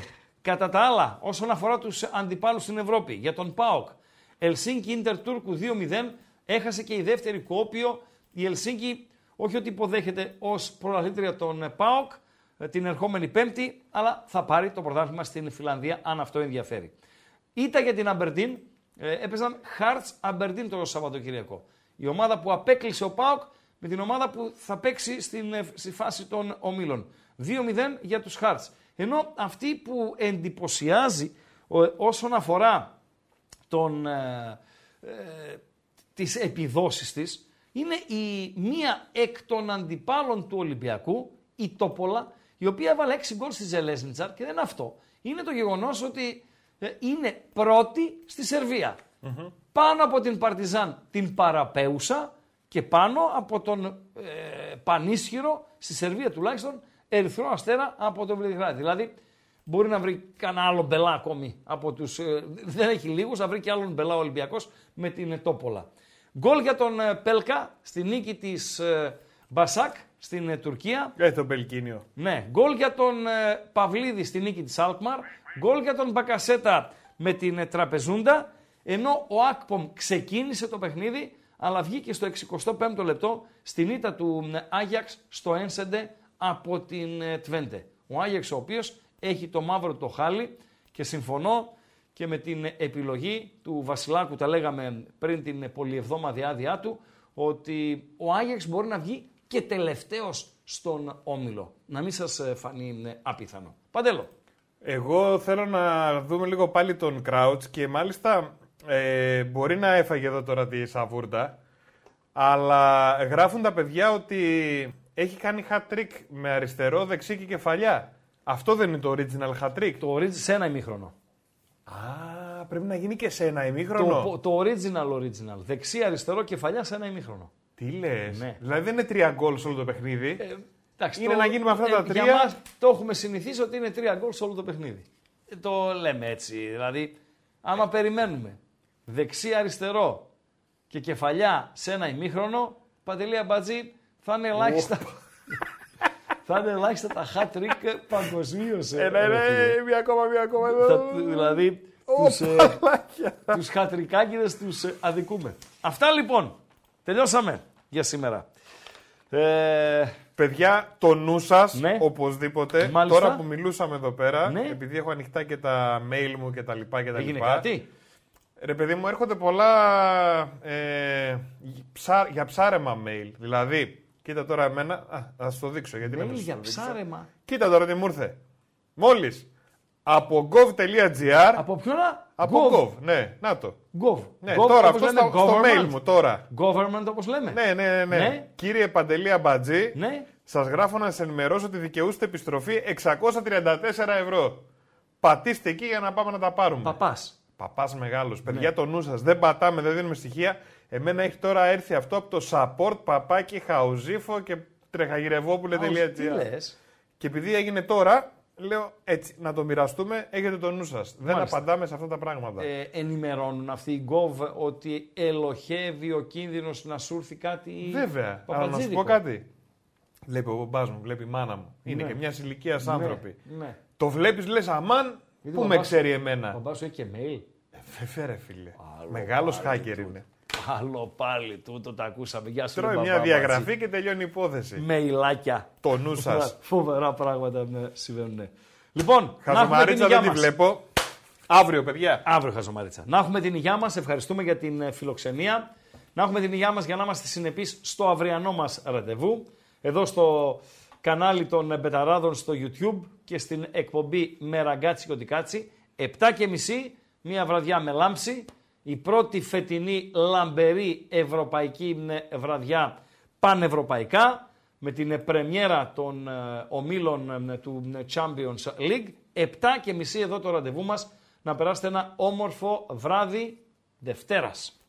κατά τα άλλα, όσον αφορά τους αντιπάλους στην Ευρώπη, για τον ΠΑΟΚ. Ελσίνκι Ίντερ Τούρκου 2-0. Έχασε και η δεύτερη κόπιο. Η Ελσίνκι όχι ότι υποδέχεται ως προλαλήτρια τον ε, ΠΑΟΚ ε, την ερχόμενη Πέμπτη, αλλά θα πάρει το πρωτάθλημα στην Φιλανδία, αν αυτό ενδιαφέρει. Ήτα για την Αμπερντίν, ε, έπαιζαν Hearts Αμπερντίν το Σαββατοκυριακό. Η ομάδα που απέκλεισε ο Πάοκ με την ομάδα που θα παίξει στην, ε, στη φάση των ομίλων. 2-0 για τους Hearts. Ενώ αυτή που εντυπωσιάζει ο- όσον αφορά τον, ε, ε, τις επιδόσεις της είναι η μία εκ των αντιπάλων του Ολυμπιακού, η Τόπολα, η οποία έβαλε 6 γκολ στη Ζελέσνιτσαρ και δεν είναι αυτό. Είναι το γεγονός ότι ε, είναι πρώτη στη σερβια Πάνω από την Παρτιζάν την παραπέουσα και πάνω από τον ε, πανίσχυρο, στη Σερβία τουλάχιστον, Ερυθρό Αστέρα από το Βελιγράδι. Δηλαδή μπορεί να βρει κανένα άλλο μπελά ακόμη από τους... ε, δεν έχει λίγους, να βρει και άλλον μπελά ο Ολυμπιακός με την Τόπολα. Γκολ για τον ε, Πέλκα στη νίκη της ε, Μπασάκ στην ε, Τουρκία. Ε, το Πελκίνιο. Ναι, γκολ για τον ε, Παυλίδη στη νίκη της Αλκμαρ, γκολ για τον Μπακασέτα με την ε, Τραπεζούντα, ενώ ο Ακπομ ξεκίνησε το παιχνίδι, αλλά βγήκε στο 65ο λεπτό στην ήττα του ε, Άγιαξ στο Ένσεντε από την ε, Τβέντε. Ο Άγιαξ ο οποίος έχει το μαύρο το χάλι και συμφωνώ και με την επιλογή του Βασιλάκου, τα λέγαμε πριν την πολυεβδόμαδη άδειά του, ότι ο Άγιαξ μπορεί να βγει και τελευταίος στον Όμιλο. Να μην σας ε, φανεί ε, απίθανο. Παντέλο. Εγώ θέλω να δούμε λίγο πάλι τον Κράουτς και μάλιστα ε, μπορεί να έφαγε εδώ τώρα τη σαβούρτα, αλλά γράφουν τα παιδιά ότι έχει κάνει hat-trick με αριστερό, δεξί και κεφαλιά. Αυτό δεν είναι το original hat-trick. Το original σε ένα ημίχρονο. Α, πρέπει να γίνει και σε ένα ημίχρονο. Το, το original original. Δεξί, αριστερό, κεφαλιά σε ένα ημίχρονο. Τι λες; Ναι. Δηλαδή δεν είναι τρία γκολ σε όλο το παιχνίδι. Ε, εντάξει, Είναι να γίνει με αυτά τα τρία. Για μας το έχουμε συνηθίσει ότι είναι τρία γκολ σε όλο το παιχνίδι. Ε, το λέμε έτσι. Δηλαδή, άμα περιμένουμε δεξί, αριστερό και κεφαλιά σε ένα ημίχρονο, Παντελία Μπατζή θα είναι ελάχιστα. θα είναι ελάχιστα τα hat trick παγκοσμίως. Ένα, ένα, μία ακόμα, μία ακόμα. εδώ. δηλαδή, Ω, τους, ε, παλάκια. τους χατρικάκιδες τους ε, αδικούμε. Αυτά λοιπόν. Τελειώσαμε για σήμερα. Ε, Παιδιά, το νου σας, Ναι. οπωσδήποτε. Μάλιστα. Τώρα που μιλούσαμε εδώ πέρα, Ναι. επειδή έχω ανοιχτά και τα mail μου και τα λοιπά και τα έγινε λοιπά. κάτι. Ρε παιδί μου, έρχονται πολλά ε, ψά- για ψάρεμα mail. Δηλαδή, κοίτα τώρα εμένα, α, θα σου το δείξω γιατί Mail να σου για το δείξω. ψάρεμα. Κοίτα τώρα τι μου ήρθε. Μόλις, από gov.gr, Από ποιον να; από gov. ναι, να το. Gov. Ναι, Gov, τώρα όπως αυτό λένε, στο, στο government. mail μου τώρα. Government όπως λέμε. Ναι, ναι, ναι. ναι. Ναι. Κύριε Παντελία Μπατζή, Ναι. Σας γράφω να σας ενημερώσω ότι δικαιούστε επιστροφή 634 ευρώ. Πατήστε εκεί για να πάμε να τα πάρουμε. Παπάς. Παπάς μεγάλος. Ναι. Παιδιά, το νου σας. Δεν πατάμε, δεν δίνουμε στοιχεία. Εμένα έχει τώρα έρθει αυτό από το support παπάκι χαουζίφο και Τι τρεχαγυρευόπουλε.gr. λες. Και επειδή έγινε τώρα, λέω έτσι, να το μοιραστούμε, έχετε το νου σας. Δεν Μάλιστα. απαντάμε σε αυτά τα πράγματα. Ε, ενημερώνουν αυτοί οι Gov ότι ελοχεύει ο κίνδυνος να σου έρθει κάτι Βέβαια. Αλλά να σου παπατζίδικο. πω κάτι. Βλέπει ο μπαμπάς μου, βλέπει η μάνα μου. Είναι Ναι. και μιας ηλικίας άνθρωποι. Ναι. Το βλέπεις, λες αμάν, Γιατί πού ο με μπαμπάς- ξέρει Ο εμένα. μπαμπάς σου έχει και mail. Βέβαια, ρε φίλε. Άλλο Μεγάλος πάλι hacker του. είναι. Άλλο πάλι τούτο το ακούσαμε. Γεια σου, Τρώει ρε μια μπαμπά, διαγραφή μπατζή. και τελειώνει η υπόθεση. Μεϊλάκια. Το νου σας. Φοβερά πράγματα ναι, συμβαίνουν. Λοιπόν, να έχουμε την Χαζομαρίτσα υγειά δεν τη μας. βλέπω. Αύριο, παιδιά. Αύριο Χαζομαρίτσα. Να έχουμε την υγειά μας, ευχαριστούμε για την ε, φιλοξενία. Να έχουμε την υγειά μας για να είμαστε συνεπείς στο αυριανό μας ραντεβού. Εδώ στο κανάλι των ε, Μπεταράδων στο YouTube και στην εκπομπή με ραγκάτσι και οτικάτσι. 7 και μισή, μια βραδιά με λάμψη. Η πρώτη φετινή λαμπερή ευρωπαϊκή ε, βραδιά πανευρωπαϊκά με την ε, πρεμιέρα των ε, ομίλων ε, του ε, Champions League. 7 και μισή εδώ το ραντεβού μας να περάσετε ένα όμορφο βράδυ Δευτέρας.